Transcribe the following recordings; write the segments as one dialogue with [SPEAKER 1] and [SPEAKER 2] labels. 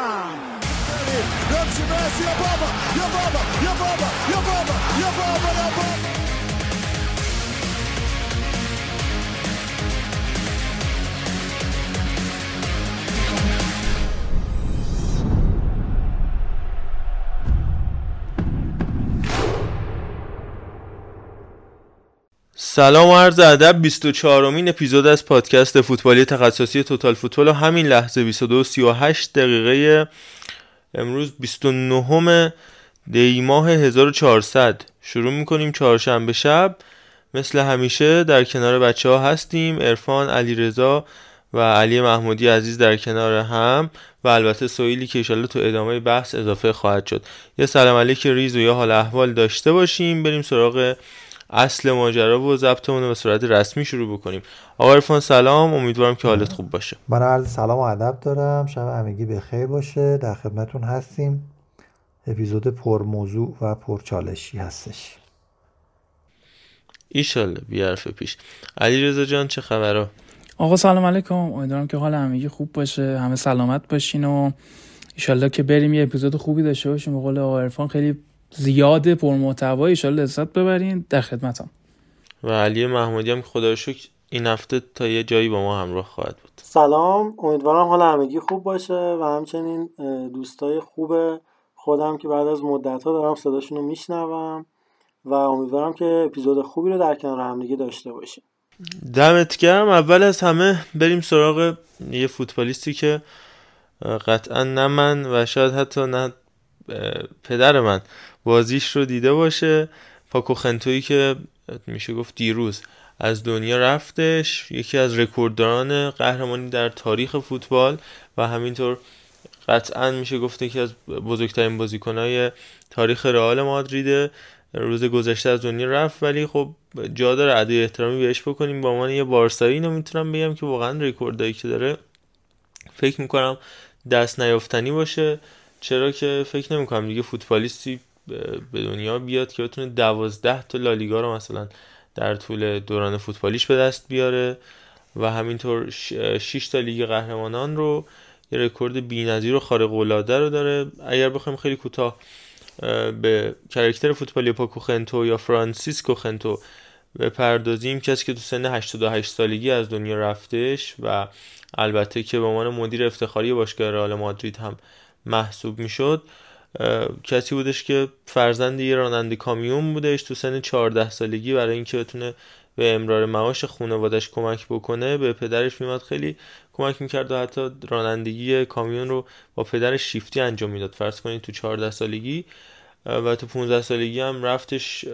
[SPEAKER 1] فوتبال اصلا یا بابا یا بابا یا
[SPEAKER 2] سلام و عرض ادب 24 امین اپیزود از پادکست فوتبالی تخصصی توتال فوتبال و همین لحظه 22 38 دقیقه امروز 29 دی ماه 1400 شروع می‌کنیم چهارشنبه شب. مثل همیشه در کنار بچه ها هستیم ارفان علی رضا و علی محمودی عزیز در کنار هم و البته سویلی که ایشالله تو ادامه بحث اضافه خواهد شد. یه سلام علیک ریز و یه حال احوال داشته باشیم. بریم سراغ اصل ماجرا و ضبطمون به صورت رسمی شروع بکنیم. آقا عرفان سلام. امیدوارم که حالت خوب باشه.
[SPEAKER 3] من عرض سلام و ادب دارم. شب همگی به خیر باشه. در خدمتون هستیم. اپیزود پر موضوع و پر چالشی هستش.
[SPEAKER 2] ایشالله بیارف پیش. علی رضا جان چه خبرها؟
[SPEAKER 4] آقا سلام علیکم. امیدوارم که حال همگی خوب باشه. همه سلامت باشین و ایشالله که بریم یه اپیزود خوبی داشته باشیم. به قول آقا عرفان خیلی زیاد پرمحتوا ایشالله لذت ببرین در خدمتم
[SPEAKER 2] و علی محمودی هم که خدا شکر این هفته تا یه جایی با ما همراه خواهد بود.
[SPEAKER 5] سلام. امیدوارم حال همگی خوب باشه و همچنین دوستای خوب خودم که بعد از مدت ها دارم صداشون رو میشنوم و امیدوارم که اپیزود خوبی رو در کنار همدیگه داشته باشیم.
[SPEAKER 2] دمت گرم. اول از همه بریم سراغ یه فوتبالیستی که قطعا نه من و شاید حتی نه پدر من. بازیش رو دیده باشه. پاکو خنتویی که میشه گفت دیروز از دنیا رفتش یکی از رکوردداران قهرمانی در تاریخ فوتبال و همینطور قطعا میشه گفته که از بزرگترین بازیکنهای تاریخ رئال مادرید. روز گذشته از دنیا رفت ولی خب جا داره. ادای احترامی بهش بکنیم. با عنوان یه بارسایی اینو می‌تونم بگم که واقعا رکوردایی که داره. فکر می‌کنم دست نیافتنی باشه. چرا که فکر نمی‌کنم. دیگه فوتبالیستی به دنیا بیاد که بتونه دوازده تا لالیگا رو مثلا در طول دوران فوتبالیش به دست بیاره و همینطور 6 تا لیگ قهرمانان رو یه رکورد بی‌نظیر و خارق العاده رو داره. اگر بخوایم خیلی کوتاه به character فوتبالی پاکو خنتو یا فرانسیسکو خنتو بپردازیم کسی که تو سن 88 سالگی از دنیا رفتش و البته که به عنوان مدیر افتخاری باشگاه رئال مادرید هم محسوب می‌شد. کسی بودش که فرزند یه راننده کامیون بودش تو سن 14 سالگی برای اینکه بتونه به امرار معاش خانوادش کمک بکنه به پدرش میمد خیلی کمک می‌کرد و حتی رانندگی کامیون رو با پدرش شیفتی انجام می‌داد. فرض کنید تو 14 سالگی و تو 15 سالگی هم رفتش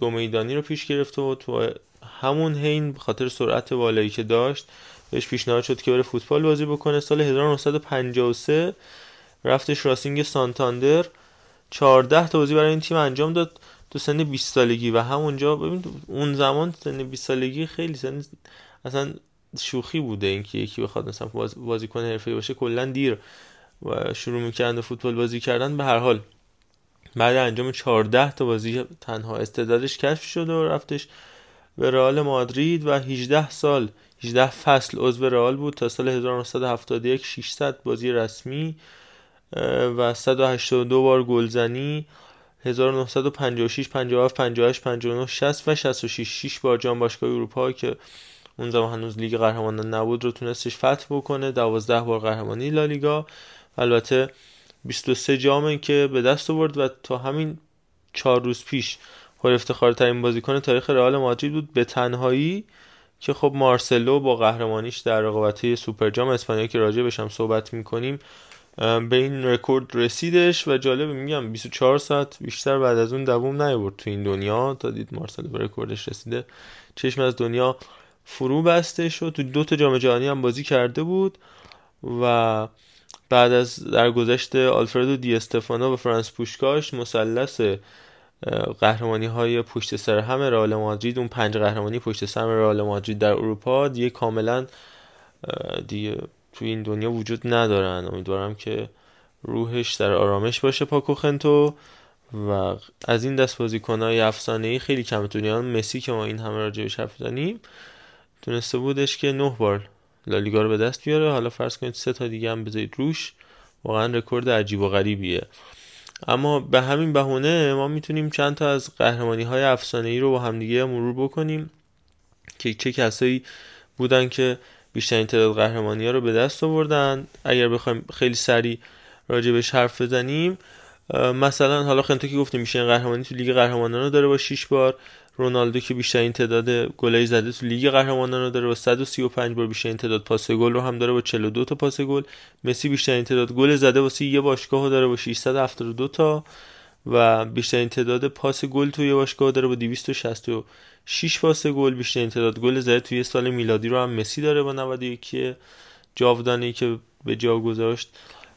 [SPEAKER 2] دو میدانی رو پیش گرفت و تو همون حین خاطر سرعت والایی که داشت بهش پیشنهاد شد که بره فوتبال بازی بکنه. سال 1953 رفتش راسینگ سانتاندر. 14 تا بازی برای این تیم انجام داد تو سن 20 سالگی و همونجا ببین اون زمان سن 20 سالگی خیلی سن اصلا شوخی بوده اینکه یکی بخواد مثلا بازیکن حرفه‌ای باشه کلا دیر و شروع می‌کردن فوتبال بازی کردن. به هر حال بعد انجام 14 تا بازی تنها استعدادش کشف شد و رفتش به رئال مادرید و 18 سال 18 فصل عضو رئال بود تا سال 1971 600 بازی رسمی. و 182 بار گلزنی 1956 57 58 59 60 و 66 6 بار جام باشگاه اروپا که اون زمان هنوز لیگ قهرمانان نبود رو تونستش فتح بکنه. 12 بار قهرمانی لالیگا البته 23 جامه که به دست آورد و تا همین 4 روز پیش پر افتخارترین بازیکن تاریخ رئال مادرید بود. به تنهایی که خب مارسلو با قهرمانیش در رقابتی سوپر جام اسپانیا که راجع بشم صحبت می‌کنیم به این رکورد رسیدش و جالب میگم 24 ساعت بیشتر بعد از اون دووم نیورد تو این دنیا. تا دید مارسلو به رکوردش رسیده چشم از دنیا فرو بستش و تو دو تا جام جهانی هم بازی کرده بود و بعد از درگذشت آلفردو دی استفانو و فرانس پوشکاش مثلث قهرمانی های پشت سر هم رئال مادرید اون پنج قهرمانی پشت سر رئال مادرید در اروپا دیگه کاملا دیگه توی این دنیا وجود ندارن. امیدوارم که روحش در آرامش باشه پاکو خنتو و از این دست بازیکنهای افسانه ای خیلی کم دنیا مسی که ما این همه راجعش حرف زنیم تونسته بودش که نه بار لالیگا رو به دست بیاره. حالا فرض کنید سه تا دیگه هم بذارید روش. واقعا رکورد عجیب و غریبیه. اما به همین بهونه ما می‌تونیم چند تا از قهرمانی های افسانه ای رو با همدیگه مرور بکنیم که چه کسایی بودن که بیشترین تعداد قهرمانی ها رو به دست آوردن. اگر بخوایم خیلی سریع راجع بهش حرف بزنیم مثلا حالا خنتو که گفتیم میشه قهرمانی تو لیگ قهرمانان رو داره با 6 بار. رونالدو که بیشترین تعداد گلای زده تو لیگ قهرمانان رو داره با 135 بار بیشترین تعداد پاس گل رو هم داره با 42 تا پاس گل. مسی بیشترین تعداد گل زده واسه یه باشگاه داره با 672 تا و بیشترین تعداد پاس گل توی باشگاه داره با 266 پاس گل بیشترین تعداد. گل زده توی سال میلادی رو هم مسی داره با 91 جاودانی که به جا گذاشت.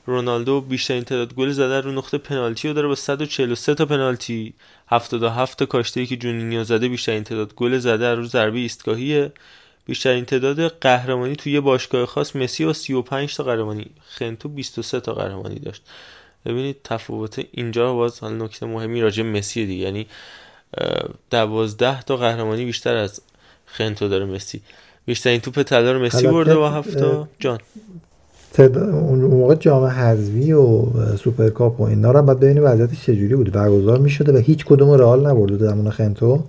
[SPEAKER 2] رونالدو بیشترین تعداد گل زده رو نقطه پنالتی رو داره با 143 تا پنالتی. 77 تا کاشته که جونینیو زده بیشترین تعداد. گل زده رو ضربه ایستگاهیه. بیشترین تعداد قهرمانی توی باشگاه خاص مسی با 35 تا قهرمانی. خنتو 23 تا قهرمانی داشت. ببینید تفاوت اینجا باز حالا نکته مهمی راجع مسی دیگه. یعنی 12 تا قهرمانی بیشتر از خنتو داره مسی. بیشترین توپ طلا رو مسی برده با 7 تا جان.
[SPEAKER 3] اون موقع جام حذفی و سوپرکاپ و اینا رو بعد ببینیم وضعیتش چجوری بود. برگزار می‌شده و هیچ کدوم رئال نبرده زمان خنتو.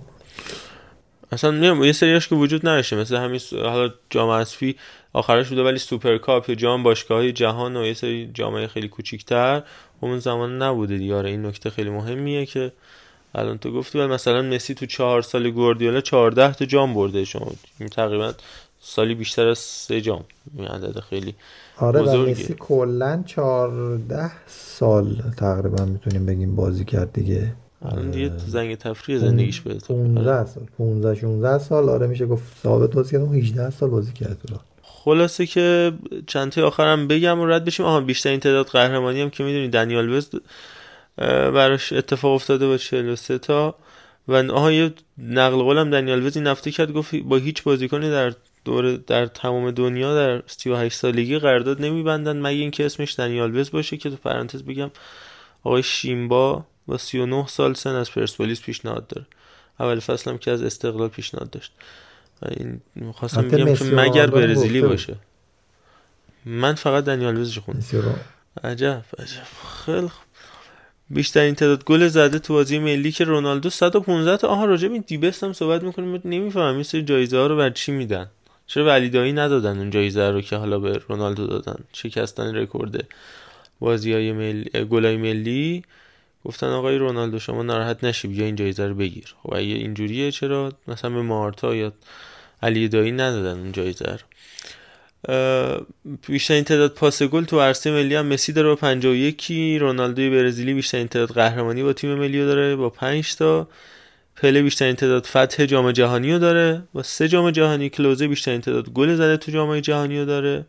[SPEAKER 2] اصلا میام یه سریاش که وجود نداشته مثل همین حالا جام حذفی آخرش بوده ولی سوپرکاپ یا جام باشگاهی جهان و یه سری جام‌های خیلی کوچیک‌تر اون زمان نبوده دیگه. آره این نکته خیلی مهمیه که الان تو گفتی ولی مثلا مسی تو چهار سال گوردیولا 14 تا جام برده شما. تقریبا سالی بیشتر از سه جام. این عدد خیلی
[SPEAKER 3] آره و مسی کلا 14 سال تقریبا می‌تونیم بگیم بازی کرد دیگه.
[SPEAKER 2] الان دیگه تو زنگ تفریح زندگیش بده
[SPEAKER 3] 15 سال. 15 16 سال. آره میشه گفت ثابت بازی کرد 18 سال بازی کرد. رو
[SPEAKER 2] خلاصه که چند تا آخرم بگم و رد بشیم. آها بیشترین تعداد قهرمانی هم که می‌دونی دنیال وز براش اتفاق افتاده با 43 تا. و آها یه نقل قولم دنیال وز این هفته کرد گفت با هیچ بازیکنی در دور در تمام دنیا در 38 سالگی قرارداد نمیبندن مگه اینکه اسمش دنیال وز باشه که تو پرانتز بگم آقای شیمبا با 39 سال سن از پرسپولیس پیشنهاد داره. اول فصل هم که از استقلال پیشنهاد داشت. و این می‌خواستم بگم که مگر برزیلی باشه. من فقط دنیال وزش خوندم. عجب عجب. خیلی بیشترین تعداد گل زده تو بازی ملی که رونالدو 115 تا آها راجع به دیبست هم صحبت می‌کنیم نمی‌فهمم این سری جایزه ها رو بر چی میدن؟ چرا ولیدایی ندادن اون جایزه رو که حالا به رونالدو دادن؟ شکستن رکورد بازی های ملی گلای ملی. گفتن آقای رونالدو شما ناراحت نشی بیا این جایزه رو بگیر. خب اگه اینجوریه چرا مثلا به مارتا یا علی دایی ندادن اون جایزه رو؟ بیشترین تعداد پاس گل تو عرصه ملی هم مسی داره با 51 رونالدو برزیلی بیشترین تعداد قهرمانی با تیم ملی داره با 5 تا. پله بیشترین تعداد فتح جام جهانی رو داره. با سه جام جهانی کلوزه بیشترین تعداد گل زده تو جام جهانی رو داره.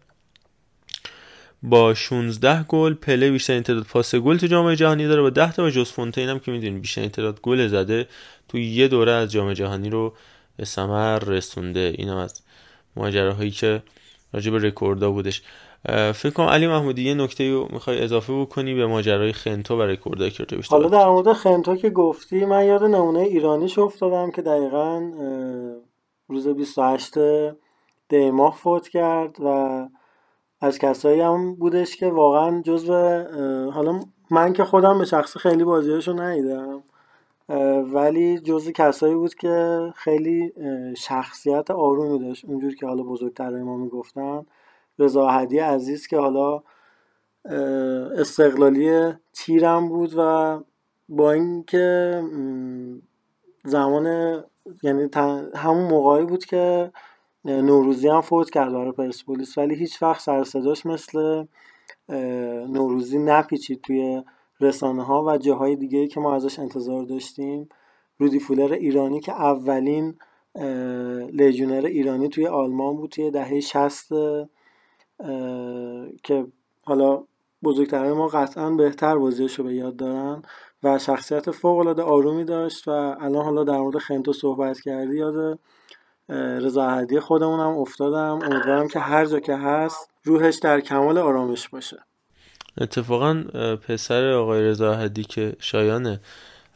[SPEAKER 2] با 16 گل پله بیشترین تعداد پاس گل تو جام جهانی داره. با 10 تا و جاست فونتین هم که می‌دونید بیشترین تعداد گل زده تو یه دوره از جام جهانی رو به ثمر رسونده. اینا از ماجراهایی که راجع به رکوردها بودش. فکر کنم علی محمودی یه نکته رو می‌خوای اضافه بکنی به ماجرای خنتو و رکوردهایی که راجع
[SPEAKER 5] حالا در مورد خنتو که گفتی من یاد نمونه ایرانیش افتادم که دقیقا روز 28 دی ماه فوت کرد و از کسایی هم بودش که واقعا جزو حالا من که خودم به شخص خیلی بازیاشو ندیدم. ولی جزو کسایی بود که خیلی شخصیت آرومی داشت. اونجور که حالا بزرگترهای ما می‌گفتن. رضا هدی عزیز که حالا استقلالی تیرم بود و با اینکه زمان یعنی همون موقعی بود که نوروزی هم فوت کرد برای پرسپولیس. ولی هیچ وقت سر صداش مثل نوروزی نپیچید توی رسانه ها و جاهای دیگه که ما ازش انتظار داشتیم. رودی فولر ایرانی که اولین لژیونر ایرانی توی آلمان بود توی دهه 60 که حالا بزرگترهای ما قطعا بهتر بازیش رو به یاد دارن و شخصیت فوق العاده آرومی داشت و الان حالا در مورد خنتو صحبت کردی یاد رضا خودمون هم افتادم. امیدوارم که هر جا که هست روحش در کمال آرامش باشه.
[SPEAKER 2] اتفاقا پسر آقای رضا احدی که شایان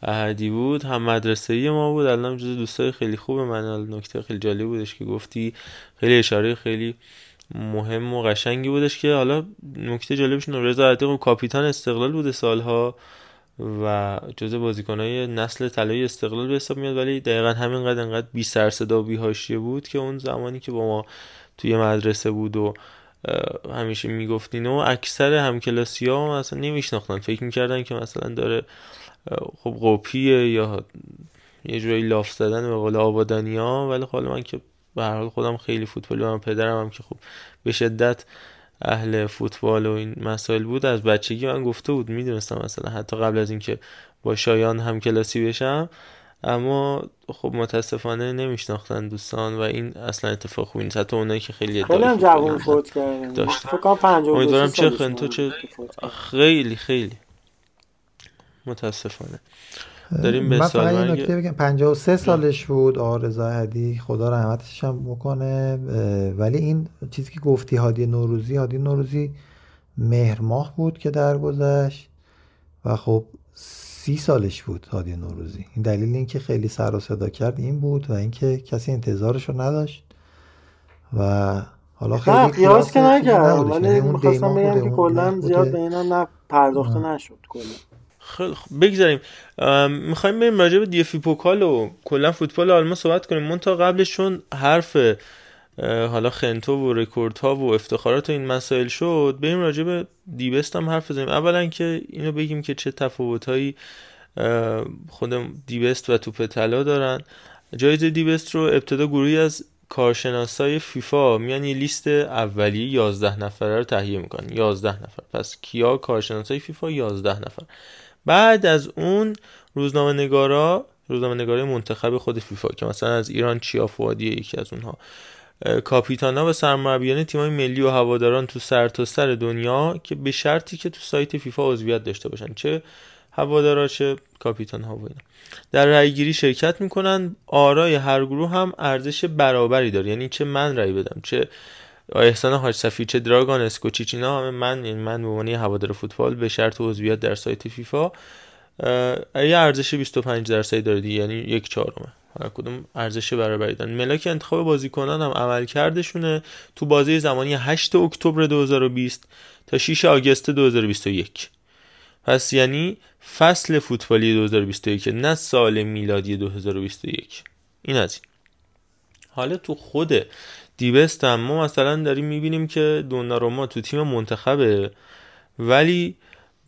[SPEAKER 2] احدی بود هم مدرسه ما بود. الان جز دوستای خیلی خوب من. نکته خیلی جالب بودش که گفتی. خیلی اشاره خیلی مهم و قشنگی بودش که حالا نکته جالبش رضا عتیق کاپیتان استقلال بوده سالها و جزء بازیکنهای نسل طلایی استقلال به حساب میاد. ولی دقیقا همینقدر انقدر بی سر صدا و بی بود که اون زمانی که با ما توی مدرسه بود و همیشه می‌گفتین و اکثر همکلاسی ها اصلا نمیشناختن. فکر می‌کردن که مثلا داره خب قوپیه یا یه جوری لاف زدن به قول آبادانی ها ولی حالا من که به هر حال خودم خیلی فوتبالی و پدرم هم که خب به شدت اهل فوتبال و این مسائل بود. از بچگی من گفته بود می‌دونستم مثلا حتی قبل از اینکه با شایان هم کلاسی بشم اما خب متاسفانه نمیشناختن دوستان و این اصلا اتفاق خوبی نیست. حتی اونایی که خیلی
[SPEAKER 5] خیلی هم جوان فوت کردن.
[SPEAKER 2] داشت
[SPEAKER 5] فکر کنم 52
[SPEAKER 2] امیدوارم چه خنتو چه. خیلی خیلی متاسفانه. داریم به
[SPEAKER 3] من فقط یه نکته بگم. 53 سالش بود. آقا رضا هدی خدا رحمتش هم بکنه. ولی این چیزی که گفتی هادی نوروزی هادی نوروزی مهر ماه بود که درگذشت. و خب سی سالش بود هادی نوروزی. این دلیل اینکه خیلی سر و صدا کرد این بود و اینکه کسی انتظارش رو نداشت و حالا خیلی
[SPEAKER 5] نه قیاس که نکردم.
[SPEAKER 3] یعنی
[SPEAKER 5] ولی
[SPEAKER 3] اون
[SPEAKER 5] می‌خواستم بگم که کلا زیاد. به اینم نه پرداخته نشد کلا.
[SPEAKER 2] خیلی خب بگذاریم. می‌خوایم بریم راجع به DFB Pokal و کلا فوتبال آلمان صحبت کنیم. من تا قبلش چون حرف حالا خنتو و رکورد ها و افتخارات و این مسائل شد بریم راجع به The Best هم حرف بزنیم. اولا که اینو بگیم که چه تفاوت هایی خود The Best و توپ طلا دارن. جایزه The Best رو ابتدا گروهی از کارشناسای فیفا میان یه لیست اولیه 11 نفره رو تهیه می‌کنن. 11 نفر. پس کیا؟ کارشناسای فیفا 11 نفر. بعد از اون روزنامه نگارا روزنامه نگارای منتخب خود فیفا که مثلا از ایران چیا فوادی یکی از اونها. کاپیتانا و سرمربیان تیمای ملی و هواداران تو سرتاسر سر دنیا که به شرطی که تو سایت فیفا عضویت داشته باشن. چه هوادارا چه کاپیتان ها و اینا. در رأی گیری شرکت می‌کنن. آرای هر گروه هم ارزش برابری داره. یعنی چه من رأی بدم چه احسان حاج صفی چه دراگان اسکوچیچ اینا همه من یعنی من به عنوان هوادار فوتبال به شرط عضویت در سایت فیفا. یه ارزش 25 درصدی داره دیگه یعنی یک چهارمه. هر کدوم ارزش برابری دارن. ملاک انتخاب بازیکنان هم عمل کردشونه. تو بازی زمانی 8 اکتبر 2020 تا 6 آگوست 2021 پس یعنی فصل فوتبالی 2021 نه سال میلادی 2021 این از این. حالا تو خود دیبست هم ما مثلا داریم می‌بینیم که دوناروما تو تیم منتخبه ولی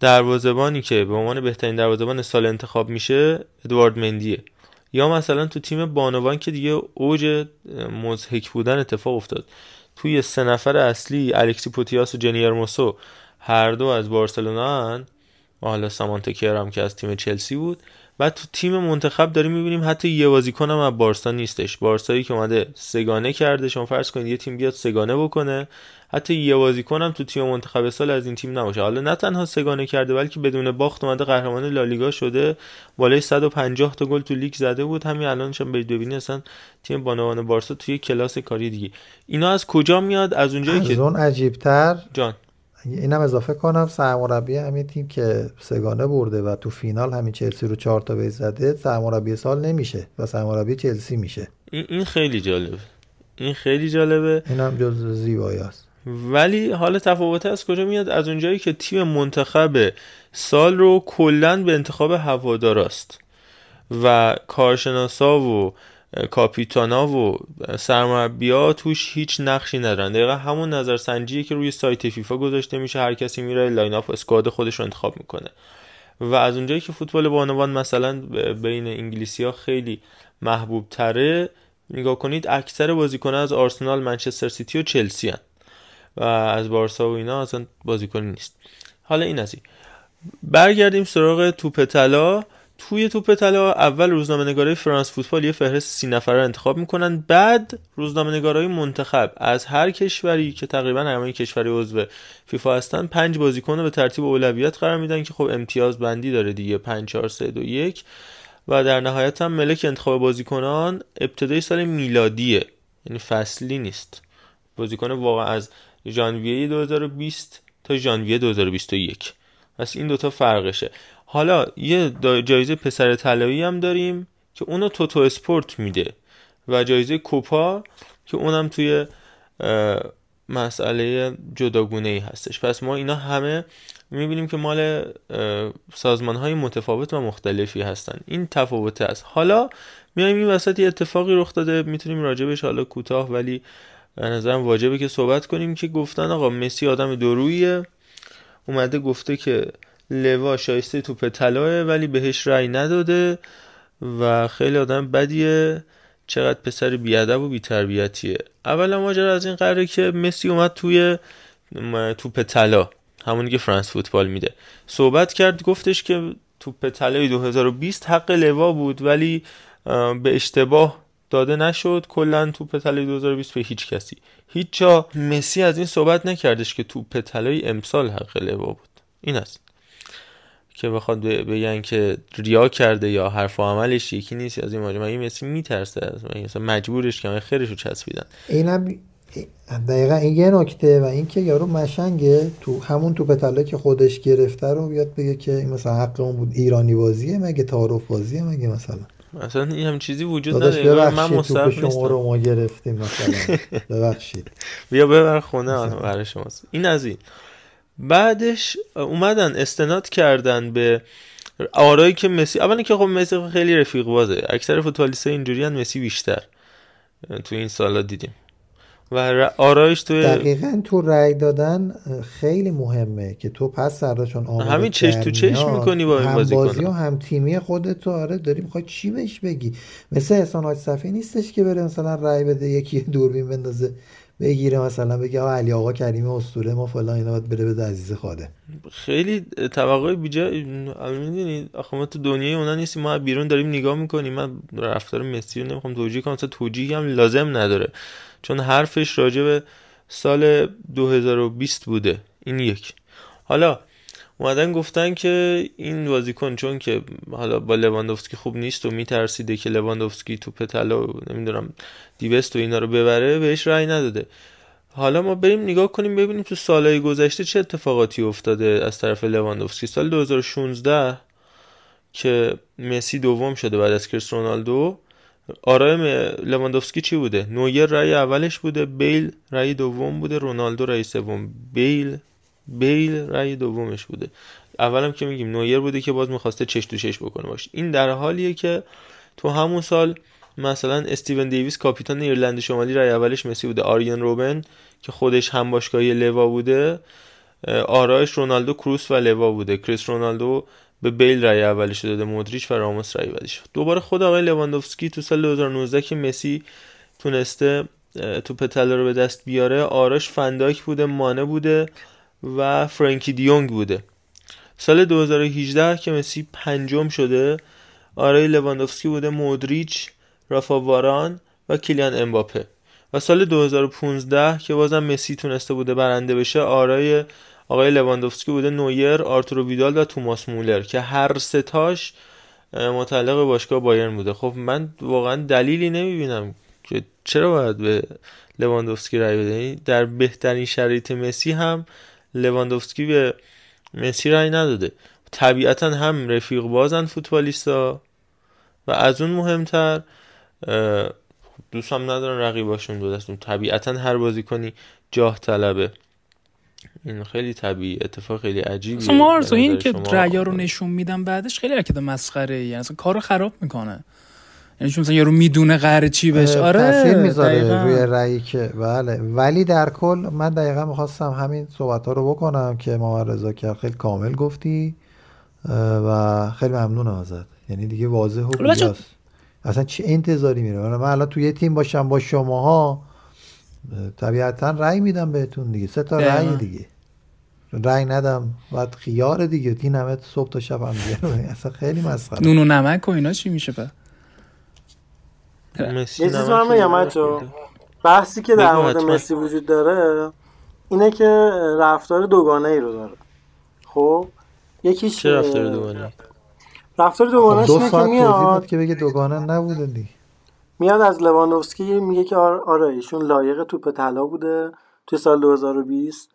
[SPEAKER 2] دروازبانی که به عنوان بهترین دروازبان سال انتخاب میشه ادوارد مندیه. یا مثلا تو تیم بانوان که دیگه اوج مزهک بودن اتفاق افتاد. توی سه نفر اصلی الکسی پوتیاس و جنی ارموسو هر دو از بارسلونا حالا سامانتا کیر هم که از تیم چلسی بود. و تو تیم منتخب داریم می‌بینیم حتی یه بازیکن هم از بارسا نیستش. بارسایی که اومده سگانه کرده. شما فرض کنید یه تیم بیاد سگانه بکنه. حتی یه بازیکن هم تو تیم منتخب سال از این تیم نباشه. حالا نه تنها سگانه کرده بلکه بدون باخت اومده قهرمان لالیگا شده. بالای 150 تا گل تو لیگ زده بود. همین الانش هم برید ببینید اصلا تیم بانوان بارسا توی کلاس کاری دیگه. اینا از کجا میاد؟ از اونجایی
[SPEAKER 3] از
[SPEAKER 2] که
[SPEAKER 3] اون عجیبتر
[SPEAKER 2] جان.
[SPEAKER 3] اینم اضافه کنم سرمربی همین تیم که سگانه برده و تو فینال همین چلسی رو چهار تا زده سرمربی سال نمیشه و سرمربی چلسی میشه.
[SPEAKER 2] این خیلی جالبه. این خیلی جالبه.
[SPEAKER 3] اینم جز زیبایی است.
[SPEAKER 2] ولی حالا تفاوت از کجا میاد؟ از اونجایی که تیم منتخب سال رو کلا به انتخاب هواداراست و کارشناسا و کاپیتانا و سرمربیا توش هیچ نقشی ندارن. دقیقا همون نظرسنجیه که روی سایت فیفا گذاشته میشه. هر کسی میره line up squad خودش رو انتخاب می‌کنه. و از اونجایی که فوتبال بانوان مثلا بین انگلیسی ها خیلی محبوب تره نگاه کنید اکثر بازیکنان از آرسنال منچستر سیتی و چلسی هن. و از بارسا و اینا اصلا بازیکنی نیست. حالا این از برگردیم سراغ توپ طلا. توی توپ طلا اول روزنامه نگارای فرانس فوتبال یه فهرست سی نفره رو انتخاب می‌کنن. بعد روزنامه نگارای منتخب از هر کشوری که تقریبا همه کشوری عضو فیفا هستن پنج بازیکن رو به ترتیب اولویت قرار میدن که خب امتیاز بندی داره دیگه 5 4 3 2 1 و در نهایت هم ملک انتخاب بازیکنان ابتدای سال میلادیه. یعنی فصلی نیست. بازیکن واقعا از ژانویه 2020 تا ژانویه 2021 پس این دوتا فرقشه. حالا یه جایزه پسر طلایی هم داریم که اونو توتو اسپورت میده و جایزه کوپا که اونم توی مسئله جداگونه ای هستش. پس ما اینا همه می‌بینیم که مال سازمان های متفاوت و مختلفی هستن. این تفاوت است. حالا میایم این وسط یه اتفاقی رخ داده. می‌تونیم راجبش حالا کوتاه ولی به نظرم واجبه که صحبت کنیم که گفتن آقا مسی آدم درویه اومده گفته که لوا شایسته توپ طلاه ولی بهش رأی نداده و خیلی آدم بدیه. چقدر پسر بیادب و بیتربیتیه. اولا ماجرا از این قراره که مسی اومد توی توپ طلا همونی که فرانس فوتبال میده. صحبت کرد گفتش که توپ طلای 2020 حق لوا بود ولی به اشتباه داده نشد. کلا توپ طلای 2020 به هیچ کسی. هیچ جا مسی از این صحبت نکردش که توپ طلای امسال حق لوا بود. این است. که بخواد بگن که ریا کرده یا حرف و عملش یکی نیست از این ماجرا این مسی میترسه. مثلا مجبورش که خیرش رو چسبیدن.
[SPEAKER 3] اینم دقیقا این یه نکته و اینکه یارو مشنگه تو همون تو پتله که خودش گرفته رو بیاد بگه که این مثلا حق اون بود. ایرانی بازیه مگه تعارف بازیه مگه مثلا.
[SPEAKER 2] مثلا این هم چیزی وجود نداره. من
[SPEAKER 3] مصاب شما رو ما گرفتیم مثلا. ببخشید.
[SPEAKER 2] بیا ببر خونه برای شماست. این از این. بعدش اومدن استناد کردن به آرایی که مسی اولا که خب مسی خیلی رفیق بازه. اکثر فوتبالیست‌ها اینجوری مسی بیشتر تو این سالا دیدیم. و آرایش توی
[SPEAKER 3] دقیقا تو رأی دادن خیلی مهمه که تو پس سرداشون آماده
[SPEAKER 2] همین چش تو چش می‌کنی با این
[SPEAKER 3] بازی
[SPEAKER 2] بازی
[SPEAKER 3] و هم تیمی خودت آره داری می‌خوای چی بهش بگی؟ مثل احسان حاج صفی نیستش که بره مثلا رأی بده یکی دوربین بندازه. بگیره مثلا بگه آقا علی آقا کریم اسطوره ما فلان اینا باید بره به عزیز خاده
[SPEAKER 2] خیلی توقع بیجا می‌دونی؟ آخه ما تو دنیای اونا نیستیم ما بیرون داریم نگاه می‌کنیم. من رفتار مسی رو نمی‌خوام توجیه کنم مثلا توجیه هم لازم نداره. چون حرفش راجع به سال 2020 بوده. این یک. حالا اومدن گفتن که این بازیکن چون که حالا با لواندوفسکی خوب نیست و میترسیده که لواندوفسکی تو توپ طلا نمی‌دونم The Best و اینا رو ببره بهش رأی نداده. حالا ما بریم نگاه کنیم ببینیم تو سالهای گذشته چه اتفاقاتی افتاده از طرف لواندوفسکی. سال 2016 که مسی دوم شده بعد از کریس رونالدو. آرای لواندوفسکی چی بوده؟ نویر رأی اولش بوده بیل رأی دوم بوده رونالدو رأی سوم بیل بیل رأی دومش بوده. اولم که میگیم نویر بوده که باز می‌خواسته چش تو چش بکنه. باشه این در حالیه که تو همون سال مثلا استیون دیویس کاپیتان ایرلند شمالی رأی اولش مسی بوده. آریان روبن که خودش هم باشگاهی لوا بوده. آراش رونالدو کروس و لوا بوده. کریس رونالدو به بیل رای اولش داده مودریچ و راموس رای بعدش دوباره خود آقای لواندوفسکی تو سال 2019 که مسی تونسته تو پتل رو به دست بیاره. آراش فنداک بوده مانه بوده. و فرانکی دیونگ بوده. سال 2018 که مسی پنجم شده آرای لواندوفسکی بوده مودریچ رافا واران و کیلیان امباپه. و سال 2015 که بازم مسی تونسته بوده برنده بشه آرای آقای لواندوفسکی بوده نویر آرتورو ویدال و توماس مولر که هر ستاش متعلق باشگاه بایرن بوده. خب من واقعا دلیلی نمی‌بینم که چرا باید به لواندوفسکی رای بده در بهترین شرایط مسی هم لواندوفسکی به مسی رای نداده. طبیعتا هم رفیق بازن فوتبالیستا و از اون مهمتر دوست هم ندارن رقیباشون دو دستون. طبیعتا هر بازیکنی جاه طلبه. این خیلی طبیعی اتفاق خیلی عجیبیه.
[SPEAKER 4] ما تو این که رأیا رو نشون میدم بعدش خیلی حرکت مسخره یعنی اصلا کارو خراب می‌کنه. یعنی چون مثلا یارو می‌دونه قراره چی بشه آره
[SPEAKER 3] تاثیر می‌ذاره روی رأی که بله. ولی در کل من دقیقا می‌خواستم همین صحبت ها رو بکنم که ما رضا کرد خیلی کامل گفتی و خیلی ممنونم ازت. یعنی دیگه واضح و بیاست اصلا چه انتظاری میره؟ من الان توی تیم باشم با شماها طبیعتا رأی میدم بهتون دیگه. سه تا رأی دیگه. رأی ندم. بعد خیار دیگه. این همه صبح تا شب هم دیگه اصلا خیلی مسخره.
[SPEAKER 4] نون و نمک و اینا چی میشه با
[SPEAKER 5] یه چیز من بگم بحثی که در مورد مسی وجود داره اینه که رفتار دوگانه ای رو داره. خب؟ یکیش
[SPEAKER 2] چه رفتار دوگانه
[SPEAKER 5] رفتار دوگانه
[SPEAKER 3] دو ساعت میاد؟ که بگه دوگانه نبوده دیگه
[SPEAKER 5] میاد از لواندوفسکی میگه که آره ایشون لایق توپ طلا بوده توی سال 2020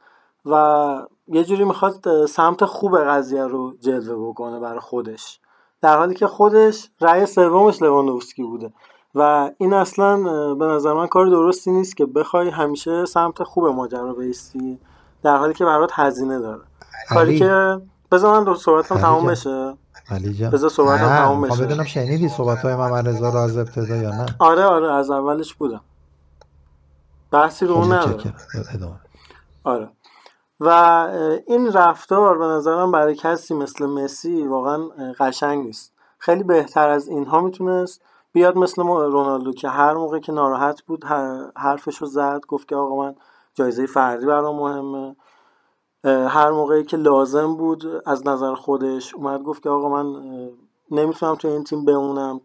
[SPEAKER 5] و یه جوری می‌خواد سمت خوب قضیه رو جلوه بکنه برای خودش. در حالی که خودش رأی سومش لواندوفسکی بوده. و این اصلا به نظر من کار درستی نیست که بخوای همیشه سمت خوب ماجرا بیستی در حالی که برات هزینه داره. کاری که بذار من دو صحبتم تمام بشه.
[SPEAKER 3] علی جان.
[SPEAKER 5] بذار صحبتم تمام بشه.
[SPEAKER 3] بدونم شنیدی صحبت های محمد رضا رو از ابتدا یا نه؟
[SPEAKER 5] آره آره از اولش بودم. بحثی رو
[SPEAKER 3] خب
[SPEAKER 5] اون نداره آره. و این رفتار به نظرم برای کسی مثل مسی واقعا قشنگ نیست. خیلی بهتر از اینها می‌تونست بیاد مثل رونالدو که هر موقع که ناراحت بود ه- حرفشو زد گفت که آقا من جایزه فردی برام مهمه. هر موقعی که لازم بود از نظر خودش اومد گفت که آقا من نمی‌تونم تو این تیم بمونم.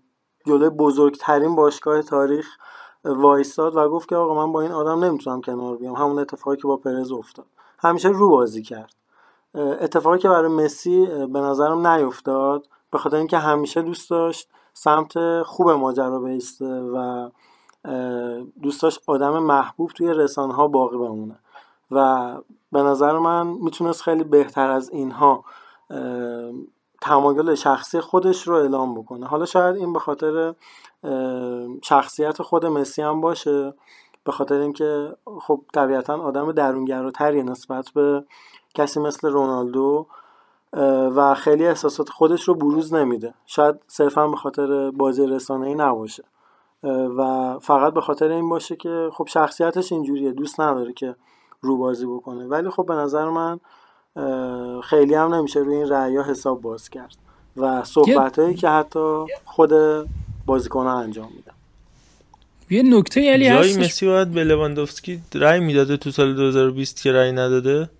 [SPEAKER 5] جلوی بزرگترین باشگاه تاریخ وایستاد و گفت که آقا من با این آدم نمی‌تونم کنار بیام. همون اتفاقی که با پرز افتاد. همیشه رو بازی کرد. اتفاقی که برای مسی به نظرم نیفتاد به خاطر اینکه همیشه دوست داشت. سمت خوب ماجرا بیسته و اه، دوست داشت آدم محبوب توی رسانه ها باقی بمونه. و به نظر من می‌تونست خیلی بهتر از اینها تمایل شخصی خودش رو اعلام بکنه. حالا شاید این به خاطر شخصیت خود مسی هم باشه به خاطر اینکه خب طبیعتا آدم درونگراتری نسبت به کسی مثل رونالدو و خیلی احساسات خودش رو بروز نمیده. شاید صرفا به خاطر بازی رسانه‌ای نباشه. اه، و فقط به خاطر این باشه که خب شخصیتش اینجوریه دوست نداره که رو بازی بکنه. ولی خب به نظر من خیلی هم نمیشه روی این رأیا حساب باز کرد. و صحبت هایی که حتی خود بازیکن انجام میدن.
[SPEAKER 4] یه نکته علی
[SPEAKER 2] جایی
[SPEAKER 4] هستش.
[SPEAKER 2] مسی باید به لواندوفسکی رأی می‌داده تو سال 2020 که رأی نداده.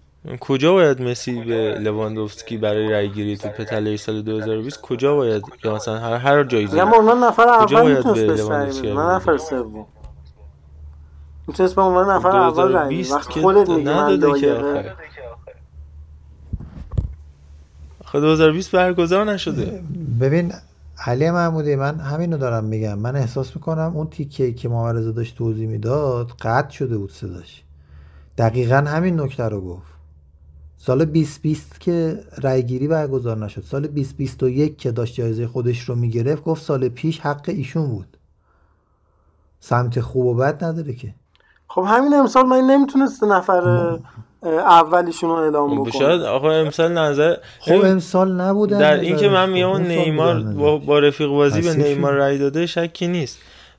[SPEAKER 2] کجا باید مسی به لواندوفسکی برای رأی گیری تو پتله سال 2020 کجا باید یا مثلا هر هر جایزه
[SPEAKER 5] میگم به عنوان نفر اول می‌تونست
[SPEAKER 2] به
[SPEAKER 5] بده؟ نفر سوم. می‌تونست به عنوان نفر اول رأی بده.
[SPEAKER 2] 2020
[SPEAKER 5] وقتی
[SPEAKER 2] که
[SPEAKER 5] خودت میگی من
[SPEAKER 2] آخه آخه 2020 برگزار نشده.
[SPEAKER 3] ببین علی محمودی من همینو دارم میگم. من احساس می‌کنم اون تیکه که رضا داشت توضیح می‌داد قطع شده بود صداش. دقیقا همین نکته رو گفت. سال 2020 که رأیگیری برگزار نشد سال 2021 که داشت جایزه خودش رو می‌گرفت گفت سال پیش حق ایشون بود سمت خوب و بد نداره که
[SPEAKER 5] خب همین امسال من نمی‌تونست نفر اولیشون رو اعلام
[SPEAKER 2] خب
[SPEAKER 5] بکنه
[SPEAKER 2] شاید آقا امسال نظر
[SPEAKER 3] خب امسال نبوده
[SPEAKER 2] در
[SPEAKER 3] از
[SPEAKER 2] این که
[SPEAKER 3] نظرش.
[SPEAKER 2] من
[SPEAKER 3] سال
[SPEAKER 2] نیمار با. با رفیق بازی به نیمار. رأی داده شکی نیست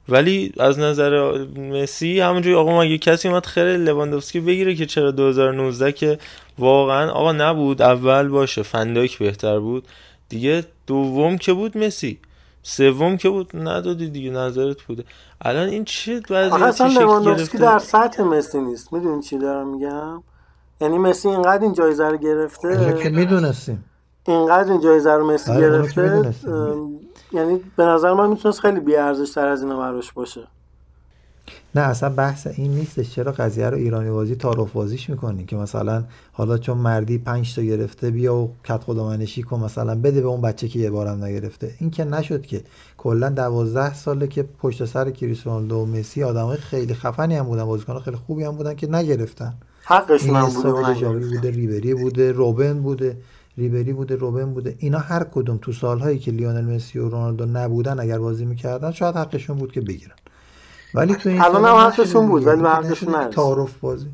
[SPEAKER 2] ولی از نظر مسی همونجوری آقا مگه کسی اومد خیر لواندوفسکی بگیره که چرا 2019 که واقعا آقا نبود اول باشه فنداک بهتر بود. دیگه دوم که بود مسی. سوم که بود ندادی دیگه نظرت بوده. الان این چه وضعیتی
[SPEAKER 5] اصلا لواندوفسکی
[SPEAKER 2] گرفته؟
[SPEAKER 5] در سطح مسی نیست. می‌دونی چی دارم میگم؟ یعنی مسی اینقدر این جایزه رو
[SPEAKER 3] اونو که
[SPEAKER 5] گرفته
[SPEAKER 3] می‌دونستیم.
[SPEAKER 5] اینقدر این جایزه رو مسی
[SPEAKER 3] که
[SPEAKER 5] گرفته یعنی به نظر من می‌تونست خیلی بیارزش تر از اینا براش باشه.
[SPEAKER 3] نه اصلا بحث این نیستش چرا قضیه رو ایرانی بازی تعارف بازیش می‌کنی که مثلا حالا چون مردی پنج تا گرفته بیا و کت خدامنشی کن مثلا بده به اون بچه که یه بارم نگرفته. این که نشد که کلا دوازده ساله که پشت سر کریس رونالدو و مسی آدمای خیلی خفنی هم بودن بازیکن خیلی خوبی هم بودن که نگرفتن.
[SPEAKER 5] حقشون هم
[SPEAKER 3] این
[SPEAKER 5] بوده.
[SPEAKER 3] بوده ریبری بوده روبن بوده. ریبری بوده روبن بوده اینا هر کدوم تو سالهایی که لیونل مسی و رونالدو نبودن اگر بازی می‌کردن شاید حقشون بود که بگیرن. ولی تو این
[SPEAKER 5] الان هم حقشون بود،. ولی حقشون.
[SPEAKER 3] تعارف بازی.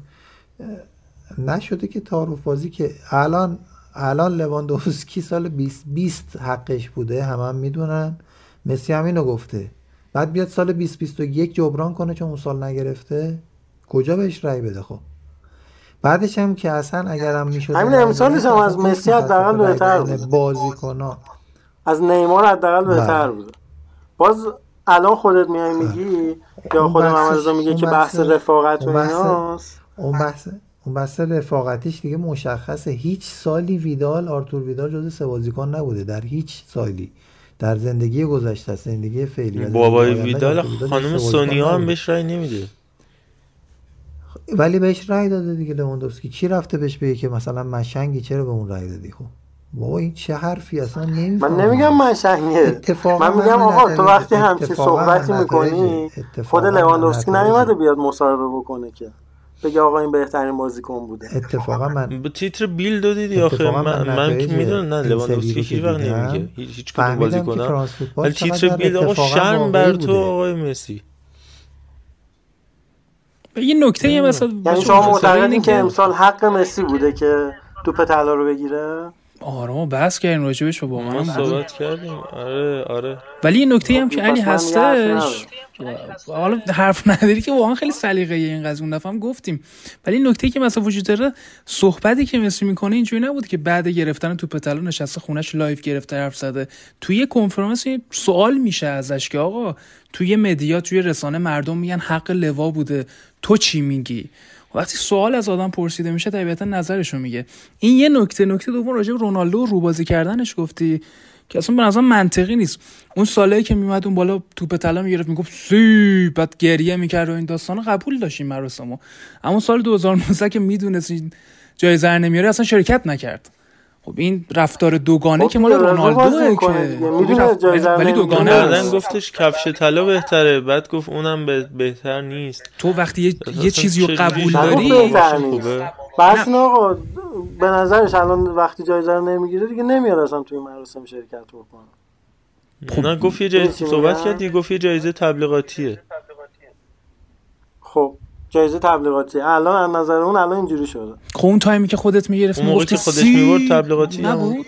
[SPEAKER 3] نشده که تعارف بازی که الان الان لواندوفسکی سال 2020 حقش بوده همه هم می‌دونن. مسی هم اینو گفته. بعد بیاد سال 2021 جبران کنه چون اون سال نگرفته. کجا بهش رأی بده خب؟ بعدش هم که اصلا اگرم می‌شد
[SPEAKER 5] همین امسالش هم از مسی حداقل بهتر بود.
[SPEAKER 3] بازیکنان
[SPEAKER 5] از نیمار حداقل بهتر
[SPEAKER 3] بله.
[SPEAKER 5] بوده باز الان خودت میای میگی؟ یا خود
[SPEAKER 3] بحث-
[SPEAKER 5] محمد رضا میگه که بحث
[SPEAKER 3] بحث-
[SPEAKER 5] رفاقت و
[SPEAKER 3] اون بحث-
[SPEAKER 5] ایناست؟
[SPEAKER 3] اون بحث اون بحث رفاقتیش دیگه مشخصه. هیچ سالی ویدال آرتور ویدال جز سه بازیکن نبوده در هیچ سالی. در زندگی گذشته زندگی فعلی
[SPEAKER 2] بابای ویدال خانم
[SPEAKER 3] بازیکن
[SPEAKER 2] سونیا هم. بهش رأی نمیده.
[SPEAKER 3] ولی بهش رأی داده دیگه لواندوفسکی. کی رفته بهش بگه که مثلا مشنگی؟ چرا به اون رأی دادی خب؟ بابا این چه حرفی؟ اصلا
[SPEAKER 5] من
[SPEAKER 3] نمی‌فهمم.
[SPEAKER 5] نمیگم مشنگه. من میگم آقا تو وقتی همچین صحبتی می‌کنی خود لواندوفسکی نیومده بیاد مصاحبه بکنه که بگه آقا این بهترین بازیکن بوده.
[SPEAKER 3] اتفاقا من
[SPEAKER 2] به تیتر بیل دو دیدی آخه من,
[SPEAKER 3] من
[SPEAKER 2] من که می‌دونم نه لواندوفسکی هیچ وقت نمیگه. هیچ کدوم
[SPEAKER 3] فوتبال
[SPEAKER 2] ولی تیتر بیل آقا
[SPEAKER 3] اتفاقا
[SPEAKER 2] شرم بر تو
[SPEAKER 3] بوده.
[SPEAKER 2] آقای مسی.
[SPEAKER 4] یه نکته یه مثلا
[SPEAKER 5] یعنی شما معتقدین که امسال حق مسی بوده که توپ طلا رو بگیره؟
[SPEAKER 4] آره ما بحث کردیم راجبش و با
[SPEAKER 2] ما
[SPEAKER 4] من
[SPEAKER 2] صحبت کردیم آره آره
[SPEAKER 4] ولی یه نکته هم
[SPEAKER 5] خب،
[SPEAKER 4] که
[SPEAKER 5] عالی
[SPEAKER 4] هستش حالا حرف نداری که واقعا خیلی سلیقه این قضیه اون دفعه هم گفتیم ولی نکته که مثلا وجود داره صحبتی که مسی می‌کنه اینجوری نبود که بعد گرفتن توپ طلا نشسته خونش live گرفته حرف زده توی یه کنفرانس سوال میشه ازش که آقا توی media توی رسانه مردم میگن حق لوا بوده تو چی میگی وقتی سوال از آدم پرسیده میشه طبیعتا نظرشو میگه. این یه نکته نکته دوم راجع به رونالدو و روبازی کردنش گفتی که اصلا به نظرم منطقی نیست. اون سالی که میومد اون بالا توپ طلا می‌گرفت می‌گفت سی بعد گریه می‌کرد و این داستان قبول داشتیم مراسمو. اما سال 2019 که می‌دونست این جایزه رو نمیاره اصلا شرکت نکرد. خب این رفتار دوگانه
[SPEAKER 5] خب
[SPEAKER 4] که مال
[SPEAKER 5] می‌کنه
[SPEAKER 4] که. خب ولی. دوگانه
[SPEAKER 5] نه.
[SPEAKER 2] بعدن. گفتش کفش طلا بهتره بعد گفت اونم به- بهتر نیست
[SPEAKER 4] تو وقتی یه, یه چیزی رو قبول داری
[SPEAKER 5] بس آقا به نظرش الان وقتی جایزه رو نمی‌گیره دیگه نمیاد اصلا توی مراسم شرکت بکنه
[SPEAKER 2] نه گفت یه جایزه صحبت؟ کردی گفت یه جایزه تبلیغاتیه
[SPEAKER 5] خب جایزه تبلیغاتی. الان از نظر اون الان اینجوری شده.
[SPEAKER 4] خب اون تایمی که خودت می‌گرفت
[SPEAKER 2] اون موقع که خودش
[SPEAKER 4] سی
[SPEAKER 2] می‌برد تبلیغاتی
[SPEAKER 4] نبود.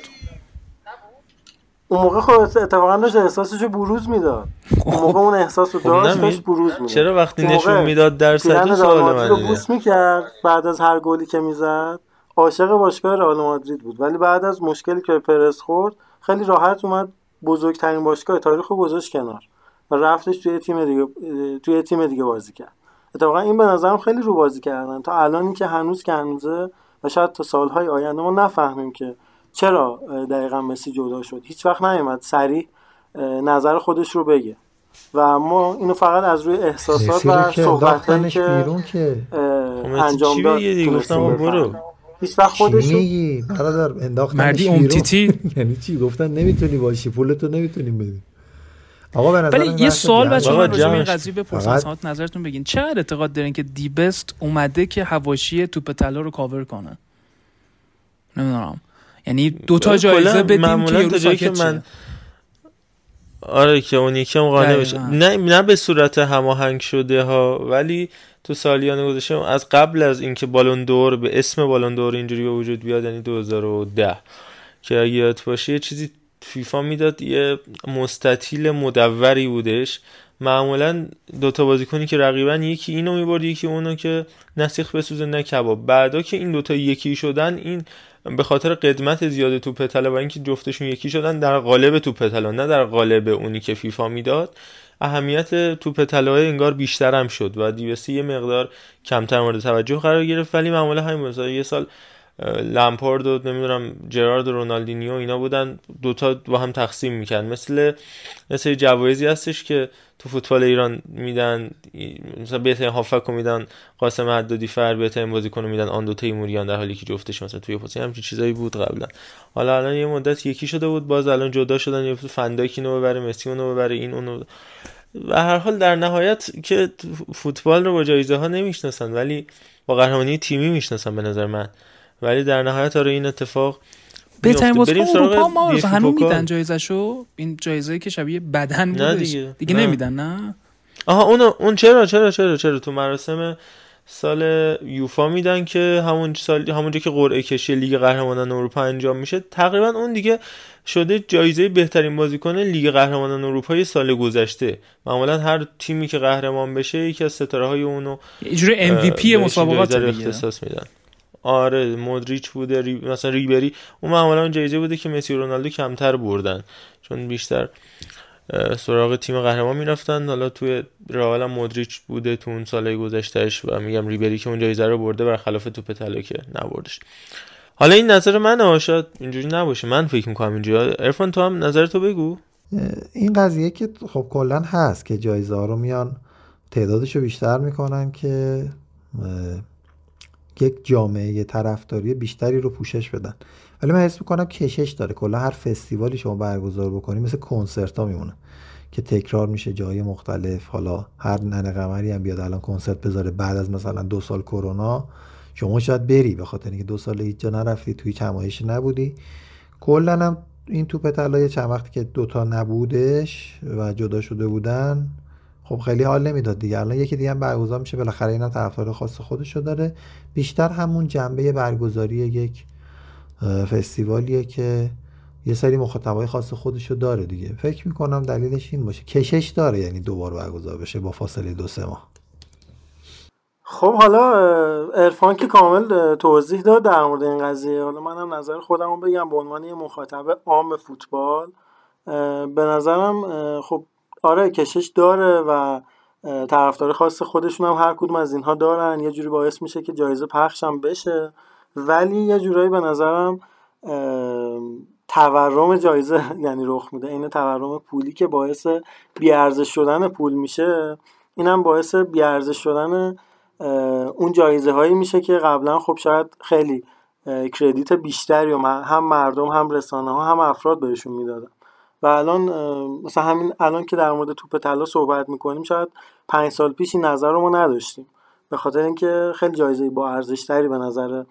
[SPEAKER 5] اون موقع خب اتفاقا داشت احساسش رو بروز می‌داد. اون موقع اون احساس رو
[SPEAKER 2] خب
[SPEAKER 5] داشت داشت بروز می‌داد.
[SPEAKER 2] چرا وقتی نشون می‌داد در
[SPEAKER 5] پیرن
[SPEAKER 2] صد سوال من
[SPEAKER 5] مادرید رو. بوس می‌کرد بعد از هر گلی که می‌زد. عاشق باشگاه رئال مادرید بود. ولی بعد از مشکلی که به پرس خورد خیلی راحت اومد بزرگترین باشگاه تاریخ رو گذاشت کنار. و رفتش توی تیم دیگه توی تیم دیگه بازی کرد. اتفاقا این به نظرم خیلی رو بازی کردن. تا الانی که هنوز که هنوزه و شاید تا سالهای آینده ما نفهمیم که چرا دقیقا مسی جدا شد. هیچ وقت نیومد سریع نظر خودش رو بگه. و ما اینو فقط از روی احساسات و صحبت که
[SPEAKER 3] بیرون که.
[SPEAKER 2] خب
[SPEAKER 5] انجام داد. هیچ وقت خودش
[SPEAKER 3] میگی؟ برادر انداختنش
[SPEAKER 4] مردی
[SPEAKER 3] بیرون.
[SPEAKER 4] امتیتی.
[SPEAKER 3] یعنی چی؟ گفتن نمی‌تونی باشی پولتو نمی‌تونیم بدی آقا به نظر
[SPEAKER 4] ولی یه سوال بچه
[SPEAKER 2] بابا
[SPEAKER 4] من راجع به این قضیه بپرسم
[SPEAKER 3] فقط-
[SPEAKER 4] نظرتون بگین. چقدر اعتقاد دارین که دی بست اومده که حواشی توپ طلا رو کاور کنه؟ نمی‌دونم. یعنی دو تا جایزه بدیم که
[SPEAKER 2] معمولا
[SPEAKER 4] یارو
[SPEAKER 2] تا جایی که من. آره که اون یکی هم قانع بشه. نه نه به صورت هماهنگ شده ها ولی تو سالیان گذشته از قبل از اینکه بالون دور به اسم بالون دور اینجوری به وجود بیاد یعنی 2010 که اگه یاد باشه یه چیزی فیفا می‌داد یه مستطیل مدوری بودش. معمولا دوتا بازیکنی که رقیبن یکی اینو می‌برد یکی اونو که نسیخ بسوزه نه کباب. بعدا که این دوتا یکی شدن این به خاطر قدمت زیاد توپ طلا و اینکه جفتشون یکی شدن در قالب توپ طلا نه در قالب اونی که فیفا می‌داد اهمیت توپ طلای انگار بیشتر هم شد و دیوسی یه مقدار کمتر مورد توجه قرار گرفت. ولی معمولا همین مثلا یه سال لمپارد و نمی‌دونم جرارد و رونالدینیو اینا بودن دوتا با هم تقسیم می‌کرد مثل مثل جوایزی هستش که تو فوتبال ایران میدن مثلا بهترین هافک رو میدن قاسم حدادی فر بهترین بازیکن رو میدن آن دو تیموریان در حالی که جفتش مثلا توی پست همچین چیزایی بود قبلا. حالا الان یه مدت یکی شده بود باز الان جدا شدن یه فنداکی اینو ببره مسی اونو ببره این اونو. و هر حال در نهایت که فوتبال رو با جایزه ها نمی‌شناسن ولی با قهرمانی تیمی می‌شناسن به نظر من. ولی در نهایت آره این اتفاق
[SPEAKER 4] بهترین. بازیکن اروپا ما هنوز. میدن جایزشو این جایزه که شبیه بدن بودش
[SPEAKER 2] دیگه.
[SPEAKER 4] دیگه
[SPEAKER 2] نه.
[SPEAKER 4] نمیدن نه
[SPEAKER 2] آها اون اون چرا چرا چرا چرا تو مراسم سال یوفا میدن که همون سال همونجا که قرعه کشی لیگ قهرمانان اروپا انجام میشه تقریبا اون دیگه شده جایزه بهترین بازیکن لیگ قهرمانان اروپای سال گذشته معمولا هر تیمی که قهرمان بشه یکی از ستاره های اونو
[SPEAKER 4] یه جوری ام مسابقات
[SPEAKER 2] اختصاص میدن آره مودریچ بوده ری... مثلا ریبری. اون معمولا اون جایزه بوده که مسی و رونالدو کمتر بردن. چون بیشتر سراغ تیم قهرمان می‌رفتن. حالا توی رئال مودریچ بوده تو اون سالهای گذشتهش و میگم ریبری که اون جایزه رو برده برخلاف توپ طلا که نبردش. حالا این نظر من شاید اینجوری نباشه. من فکر می‌کنم اینجوری. ارفان تو هم نظر تو بگو.
[SPEAKER 3] این قضیه که خب کلا هست که جایزه ها رو میان تعدادش رو بیشتر می‌کنن که یک جامعه طرفداری بیشتری رو پوشش بدن. ولی من حس می‌کنم کشش داره. کلا هر فستیوالی شما برگزار بکنی مثل کنسرت ها میمونه که تکرار میشه جای مختلف. حالا هر ننه قمری هم بیاد الان کنسرت بذاره بعد از مثلا دو سال کرونا شما شاید بری به خاطر اینکه دو سال هیچ جا نرفتی توی همایش نبودی. کلا هم این توپ طلا چند وقتی که دوتا نبودش و جدا شده بودن خب خیلی حال نمی‌داد دیگه. الان یکی دیگه هم برگزار میشه. بالاخره اینم طرفدار خاص خودشو داره. بیشتر همون جنبه برگزاری یک فستیوالیه که یه سری مخاطبای خاص خودشو داره دیگه. فکر می‌کنم دلیلش این باشه. کشش داره یعنی دوبار برگزار بشه با فاصله دو سه ماه.
[SPEAKER 5] خب حالا ارفان که کامل توضیح داد در مورد این قضیه. حالا منم نظر خودم رو بگم. به عنوان یه مخاطب عام فوتبال به نظرم خب آره کشش داره و طرفدار خاص خودشون هم هر کدوم از اینها دارن. یه جوری باعث میشه که جایزه پخشم بشه. ولی یه جورایی به نظرم تورم جایزه یعنی رخ میده. این تورم پولی که باعث بیارزش شدن پول میشه اینم باعث بیارزش شدن اون جایزه هایی میشه که قبلا خب شاید خیلی کردیت بیشتری و هم مردم هم رسانه ها هم افراد بهشون می‌دادن. و الان مثلا همین الان که در مورد توپ طلا صحبت می‌کنیم شاید پنج سال پیش این نظر رو ما نداشتیم. به خاطر اینکه خیلی جایزه با ارزشتری به نظر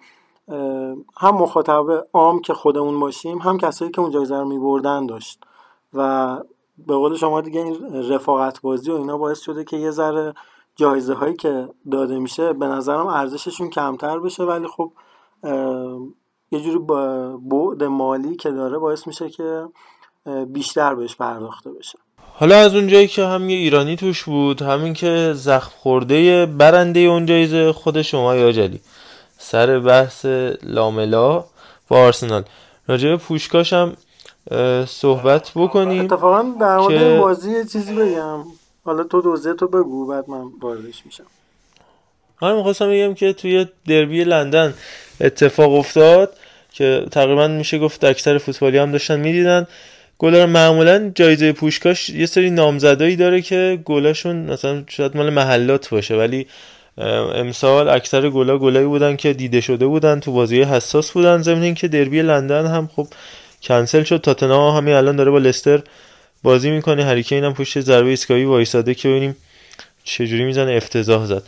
[SPEAKER 5] هم مخاطب عام که خودمون باشیم هم کسایی که اون جایزه رو میبردن داشت. و به قول شما دیگه این رفاقت بازی و اینا باعث شده که یه ذره جایزه هایی که داده میشه به نظرم ارزششون کمتر بشه. ولی خب یه جوری بعد مالی که داره باعث میشه که بیشتر بهش پرداخته بشه.
[SPEAKER 2] حالا از اونجایی که هم یه ایرانی توش بود همین که زخم خورده برنده اون جایزه خود شما یاجلی سر بحث لاملا با آرسنال. راجع به پوشکاش هم صحبت بکنیم
[SPEAKER 5] اتفاقا در مورد که... بازی چیزی بگم. حالا تو دوزه تو بگو بعد من واردش میشم.
[SPEAKER 2] من می‌خواستم بگم که توی دربی لندن اتفاق افتاد که تقریبا میشه گفت اکثر فوتبالی هم داشتن می‌دیدن. گلر معمولا جایزه پوشکاش یه سری نامزدایی داره که گلاشون مثلا شاید مال محلات باشه ولی امسال اکثر گلا گلایی بودن که دیده شده بودن تو بازی حساس بودن ضمن که دربی لندن هم خب کنسل شد. تاتنهام همین الان داره با لستر بازی می‌کنه. هریکین هم پشت ضربه ایستگاهی وایساده که ببینیم چجوری می‌زنه. افتضاح زد.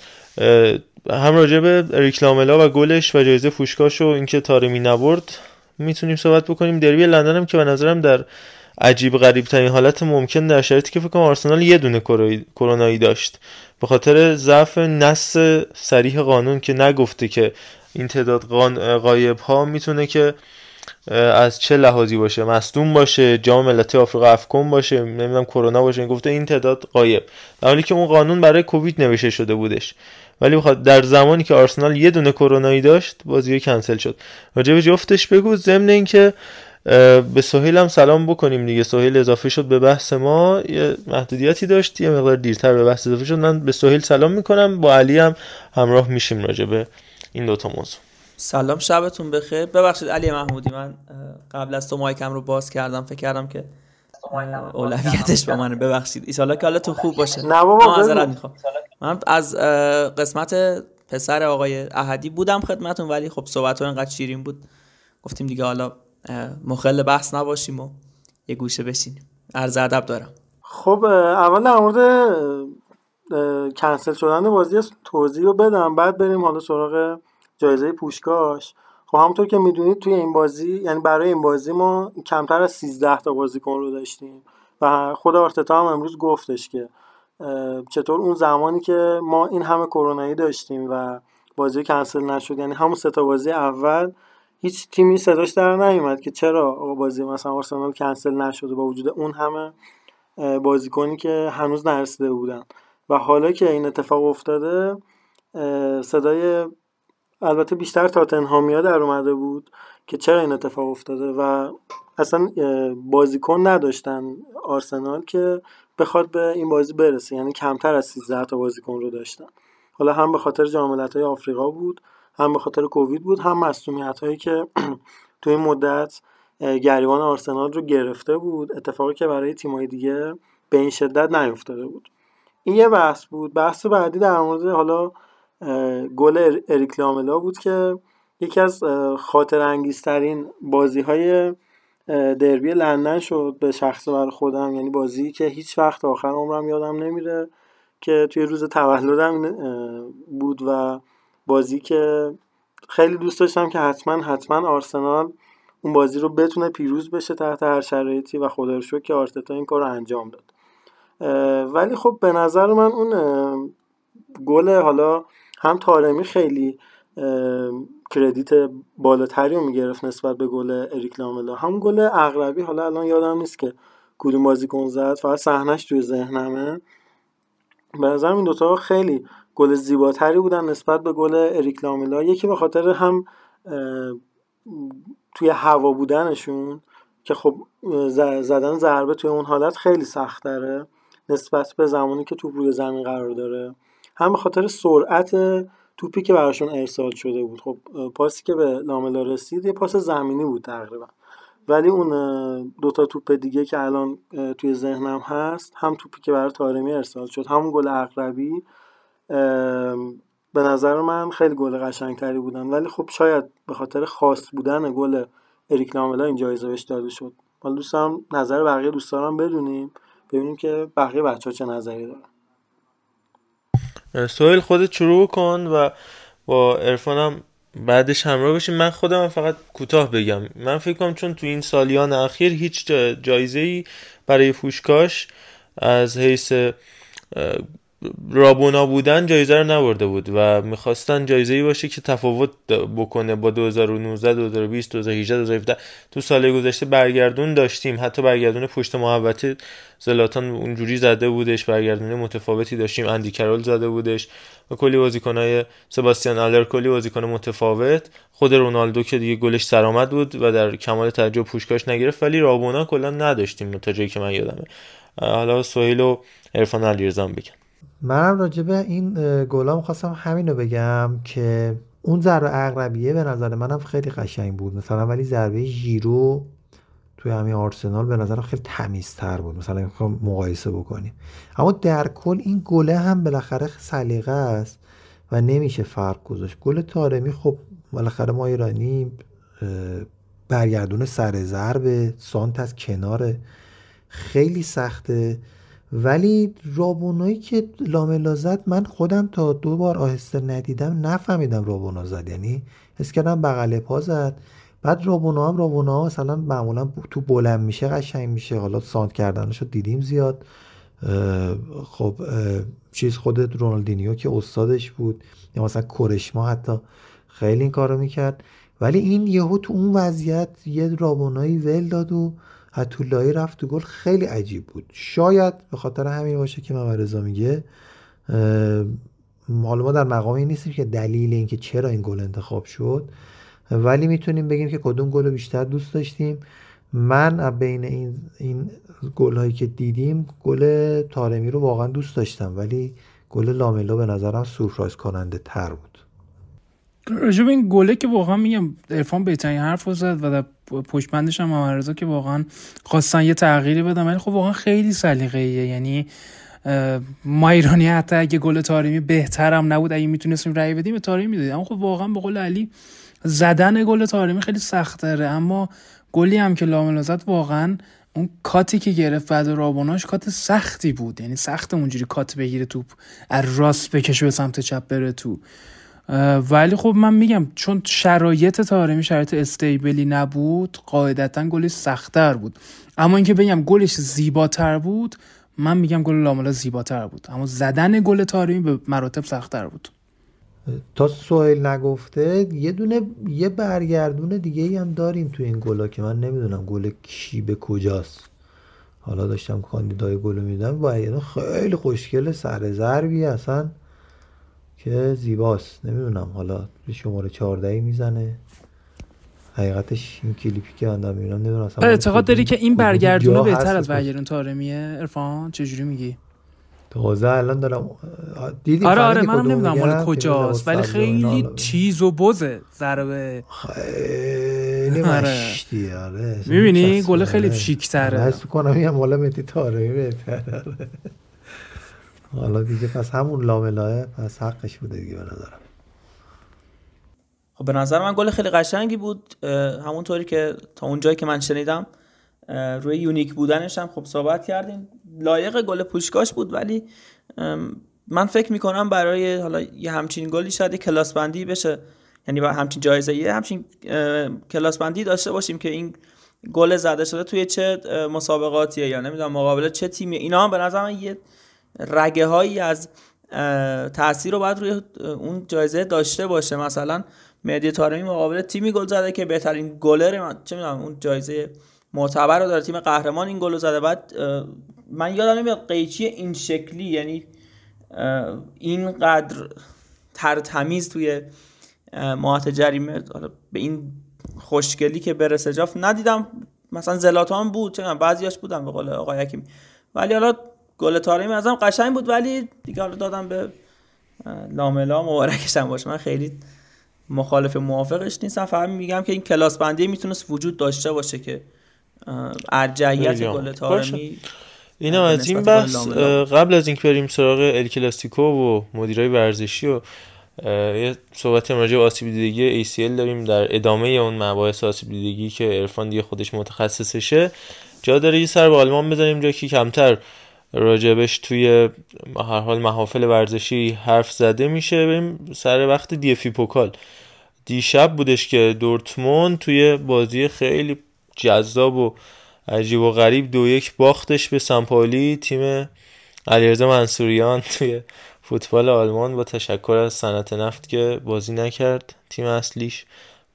[SPEAKER 2] هم راجع به ریکلاملا و گلش و جایزه فوشکاش و اینکه تارمی نبرد می‌تونیم صحبت بکنیم. دربی لندن هم که به نظرم در عجیب غریب ترین حالت ممکن در شرایطی که فکر کنم آرسنال یه دونه کرونایی داشت. به خاطر ضعف نص سریح قانون که نگفته که این تعداد قایب ها می‌تونه که از چه لحاظی باشه مصدوم باشه جام ملت آفریقا افکن باشه نمی‌دونم کرونا باشه این گفته این تعداد قایب. در حالی که اون قانون برای کووید نوشته شده بودش. ولی بخواد در زمانی که آرسنال یه دونه کرونایی داشت بازی کنسل شد. راجع به جفتش بگو ضمن اینکه به سهیل هم سلام بکنیم دیگه. سهیل اضافه شد به بحث ما. یه محدودیتی داشت یه مقدار دیرتر به بحث اضافه شد. من به سهیل سلام می‌کنم. با علی هم همراه میشیم راجع به این دوتا موضوع.
[SPEAKER 6] سلام شبتون بخیر. ببخشید علی محمودی من قبل از تو مایکم رو باز کردم. فکر کردم که اولویتش با منه. ببخشید. ایشالا که حالتون خوب باشه.
[SPEAKER 5] نه بابا
[SPEAKER 6] من از قسمت پسر آقای احدی بودم خدمتون ولی خب صحبت اینقدر شیرین بود. گفتیم دیگه حالا مخل بحث نباشیم و یه گوشه بشینیم. عرض ادب دارم.
[SPEAKER 5] خب اول در مورد کنسل شدن بازی توضیح رو بدم. بعد بریم حالا سراغ جایزه پوشکاش. خب همونطور که می‌دونید توی این بازی یعنی برای این بازی ما کمتر از 13 تا بازیکن رو داشتیم و خود آرتتا هم امروز گفتش که چطور اون زمانی که ما این همه کرونایی داشتیم و بازی کنسل نشد یعنی همون سه تا بازی اول هیچ تیمی صداش در نیومد که چرا بازی مثلا آرسنال کنسل نشده با وجود اون همه بازیکنی که هنوز نرسیده بودن. و حالا که این اتفاق افتاده صدای البته بیشتر تاتنهامیا در اومده بود که چرا این اتفاق افتاده و اصلا بازیکن نداشتن آرسنال که بخواد به این بازی برسه. یعنی کمتر از 13 تا بازیکن رو داشتن. حالا هم به خاطر جام های آفریقا بود. هم به خاطر کووید بود هم مسئولیت هایی که تو این مدت گریبان آرسنال رو گرفته بود اتفاقی که برای تیمای دیگه به این شدت نیفتاده بود. این یه بحث بود. بحث بعدی در مورد حالا گل اریک لاملا بود که یکی از خاطر انگیزترین بازی های دربی لندن شد به شخص بر خودم. یعنی بازی که هیچ وقت آخر عمرم یادم نمیره که توی روز تولدم بود و بازی که خیلی دوست داشتم که حتما حتما آرسنال اون بازی رو بتونه پیروز بشه تحت هر شرایطی و خدا رو که آرتتا این کار رو انجام داد. ولی خب به نظر من اون گل حالا هم تارمی خیلی کردیت بالاتری رو می‌گرفت نسبت به گل اریک لاملا. هم گل اغربی حالا الان یادم نیست که کدوم بازیکن زد فقط صحنش توی ذهنمه. به نظر این دوتا خیلی گل زیباتری بودن نسبت به گل اریک لاملا یکی به خاطر هم توی هوا بودنشون که خب زدن ضربه توی اون حالت خیلی سخت داره نسبت به زمانی که توپ روی زمین قرار داره. هم به خاطر سرعت توپی که براشون ارسال شده بود. خب پاسی که به لاملا رسید یه پاس زمینی بود تقریبا. ولی اون دوتا توپ دیگه که الان توی ذهنم هست هم توپی که برای تارمی ارسال شد همون گل اقربی به نظر من خیلی گل قشنگتری بودن. ولی خب شاید به خاطر خاص بودن گل اریک لاملا این جایزه بهش داده شد. حالا دوستان نظر بقیه دوستان بدونیم. ببینیم که بقیه بچه ها چه نظری دارن.
[SPEAKER 2] سویل خودت شروع کن و با ارفانم بعدش همراه بشیم. من خودم فقط کوتاه بگم. من فکر کنم چون تو این سالیان اخیر هیچ جایزه ای برای فوشکاش از حیث رابونا بودن جایزه رو نبرده بود و می‌خواستن جایزه ای باشه که تفاوت بکنه با 2019 2020 2018 2017 تو سال گذشته برگردون داشتیم. حتی برگردون پشت محوطه زلاتان اونجوری زده بودش برگردون متفاوتی داشتیم. اندی کرول زده بودش. و کلی بازیکنای سباستیان آلر کلی بازیکن متفاوت. خود رونالدو که دیگه گلش سرآمد بود و در کمال تعجب پوشکاش نگرفت. ولی رابونا کلا نداشتیم تا جایی که من یادمه. حالا سهیل و عرفان علیرضا بگن.
[SPEAKER 3] منم راجع به این گلام خواستم همینو بگم که اون ضربه اقربیه به نظر منم خیلی قشنگ بود. مثلا ولی ضربه ژیرو توی همین آرسنال به نظرم خیلی تمیزتر بود. مثلا می‌خوام مقایسه بکنیم. اما در کل این گله هم بالاخره سلیقه است و نمیشه فرق گذاشت. گل تارمی خب بالاخره ما ایرانی برگردون سر ضربه سانت از کنار خیلی سخته. ولی رابونایی که لاملا زد من خودم تا دو بار آهسته ندیدم نفهمیدم رابونا زد. یعنی حس کردم بغل پا زد. بعد رابونا هم رابونا مثلا معمولا تو بلند میشه قشنگ میشه. حالا سانت کردنش رو دیدیم زیاد. خب چیز خودت رونالدینیو که استادش بود. یا مثلا کورشما حتی خیلی این کارو می‌کرد. ولی این یهو تو اون وضعیت یه رابونایی ول داد و حتولایی رفت تو گل. خیلی عجیب بود. شاید به خاطر همین باشه که محمد رضا میگه حالا ما در مقامی نیستیم که دلیل اینکه چرا این گل انتخاب شد ولی می‌تونیم بگیم که کدوم گل بیشتر دوست داشتیم. من بین این این گل هایی که دیدیم گل تارمی رو واقعا دوست داشتم ولی گل لاملا به نظرم سورپرایز کننده تر بود.
[SPEAKER 4] راجب این گله که واقعا میگم ارفان بهترین حرف زد و در پشت بندش هم که واقعا خواستن یه تغییری بدن ولی خب واقعا خیلی سلیقه یعنی ما ایرانی حتی اگه گل تاریمی بهترم نبود اگه می‌تونستیم رأی بدیم به تاریمی می‌دادیم اما خب واقعا به قول علی زدن گل تاریمی خیلی سخت داره اما گلی هم که لاملا زد واقعا اون کاتی که گرفت بعد رابوناش کات سختی بود. یعنی سخت اونجوری کات بگیره توپ از راست بکشه به سمت چپ بره تو. ولی خب من میگم چون شرایط تارمی شرایط استیبلی نبود قاعدتا گلش سختتر بود. اما اینکه بگم گلش زیباتر بود من میگم گل لاملا زیباتر بود. اما زدن گل تارمی به مراتب سختتر بود.
[SPEAKER 3] تا سوهیل نگفته یه دونه یه برگردون دیگه ای هم داریم تو این گلا که من نمی‌دونم گل کی به کجاست. حالا داشتم کاندیدای گل میدم و خیلی خوشگل سر ضربی اصلا. که زیباست. نمی‌دونم حالا شماره 14 می‌زنه. حقیقتش این کلیپی که من دارم می‌بینم نمی‌دونم
[SPEAKER 4] اصلا اعتقاد داری که این برگردونه بهتر از برگردون تارمیه عرفان چجوری میگی؟
[SPEAKER 3] تازه الان دارم
[SPEAKER 4] دیدی آره آره منم نمی‌دونم مال کجاست ولی خیلی چیز و بزه ضربه.
[SPEAKER 3] خیلی مشتی آره.
[SPEAKER 4] می‌بینی؟ گل خیلی شیک تره
[SPEAKER 3] حس کنم یه مال متی تارمی بهتره. حالا دیگه پس همون لاملاه پس حقش بوده دیگه به نظرم.
[SPEAKER 6] خب به نظر من گل خیلی قشنگی بود. همونطوری که تا اونجایی که من شنیدم روی یونیک بودنش هم خب صحبت کردیم. لایق گل پوشکاش بود ولی من فکر می‌کنم برای حالا یه همچین گلی شاید کلاس بندی بشه. یعنی همچین جایزه یه همچین کلاس بندی داشته باشیم که این گل زده شده توی چه مسابقاتیه یا نمی‌دونم مقابل چه تیمی اینا هم به نظر من یه رگه هایی از تاثیر رو باید روی اون جایزه داشته باشه. مثلا مهدی تارمی مقابل تیمی گل زده که بهترین گلر چه می‌دونم اون جایزه معتبر رو داره تیم قهرمان این گل زده. بعد من یادم نمیاد قیچی این شکلی یعنی اینقدر ترتمیز توی ماهات جریمه به این خوشگلی که برسه جاف ندیدم. مثلا زلاتان بود چه بعضیاش بودم به قول آقای حکیم ولی حالا گل تارمی ازم قشنگ بود ولی دیگه حالا دادم به لاملا مبارکش هم باشه. من خیلی مخالف موافقش نیستم. فقط میگم که این کلاس بندی می‌تونست وجود داشته باشه که ارجعیت گل تارمی
[SPEAKER 2] اینا از این بحث قبل از اینکه بریم سراغ ال کلاسیکو و مدیرای ورزشی و یه صحبت راجع به آسیب دیدگی ACL داریم. در ادامه اون مباحث آسیب دیدگی که عرفان دیگه خودش متخصصشه جا داره یه سر به آلمان بزنیم جا که کمتر راجبش توی هر حال محافل ورزشی حرف زده میشه. بریم سر وقت دیفی پوکال. دیشب بودش که دورتموند توی بازی خیلی جذاب و عجیب و غریب دو یک باختش به سمپالی تیم علیرضا منصوریان توی فوتبال آلمان با تشکر از صنعت نفت که بازی نکرد تیم اصلیش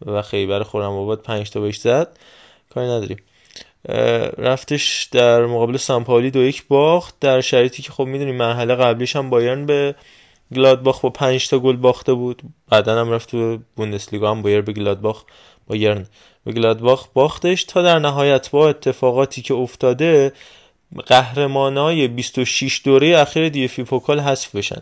[SPEAKER 2] و خیبر خورم آباد پنج تا بهش زد. کاری نداریم. رفتش در مقابل سمپالی دو یک باخت. در شرایطی که خب می‌دونیم مرحله قبلیش هم بایرن به گلادباخ با پنج تا گل باخته بود. بعدا هم رفت تو بوندسلیگا هم بایر به گلادباخ بایرن به گلادباخ باختش تا در نهایت با اتفاقاتی که افتاده قهرمانای 26 دوره اخیر دیفی پوکال حذف بشن.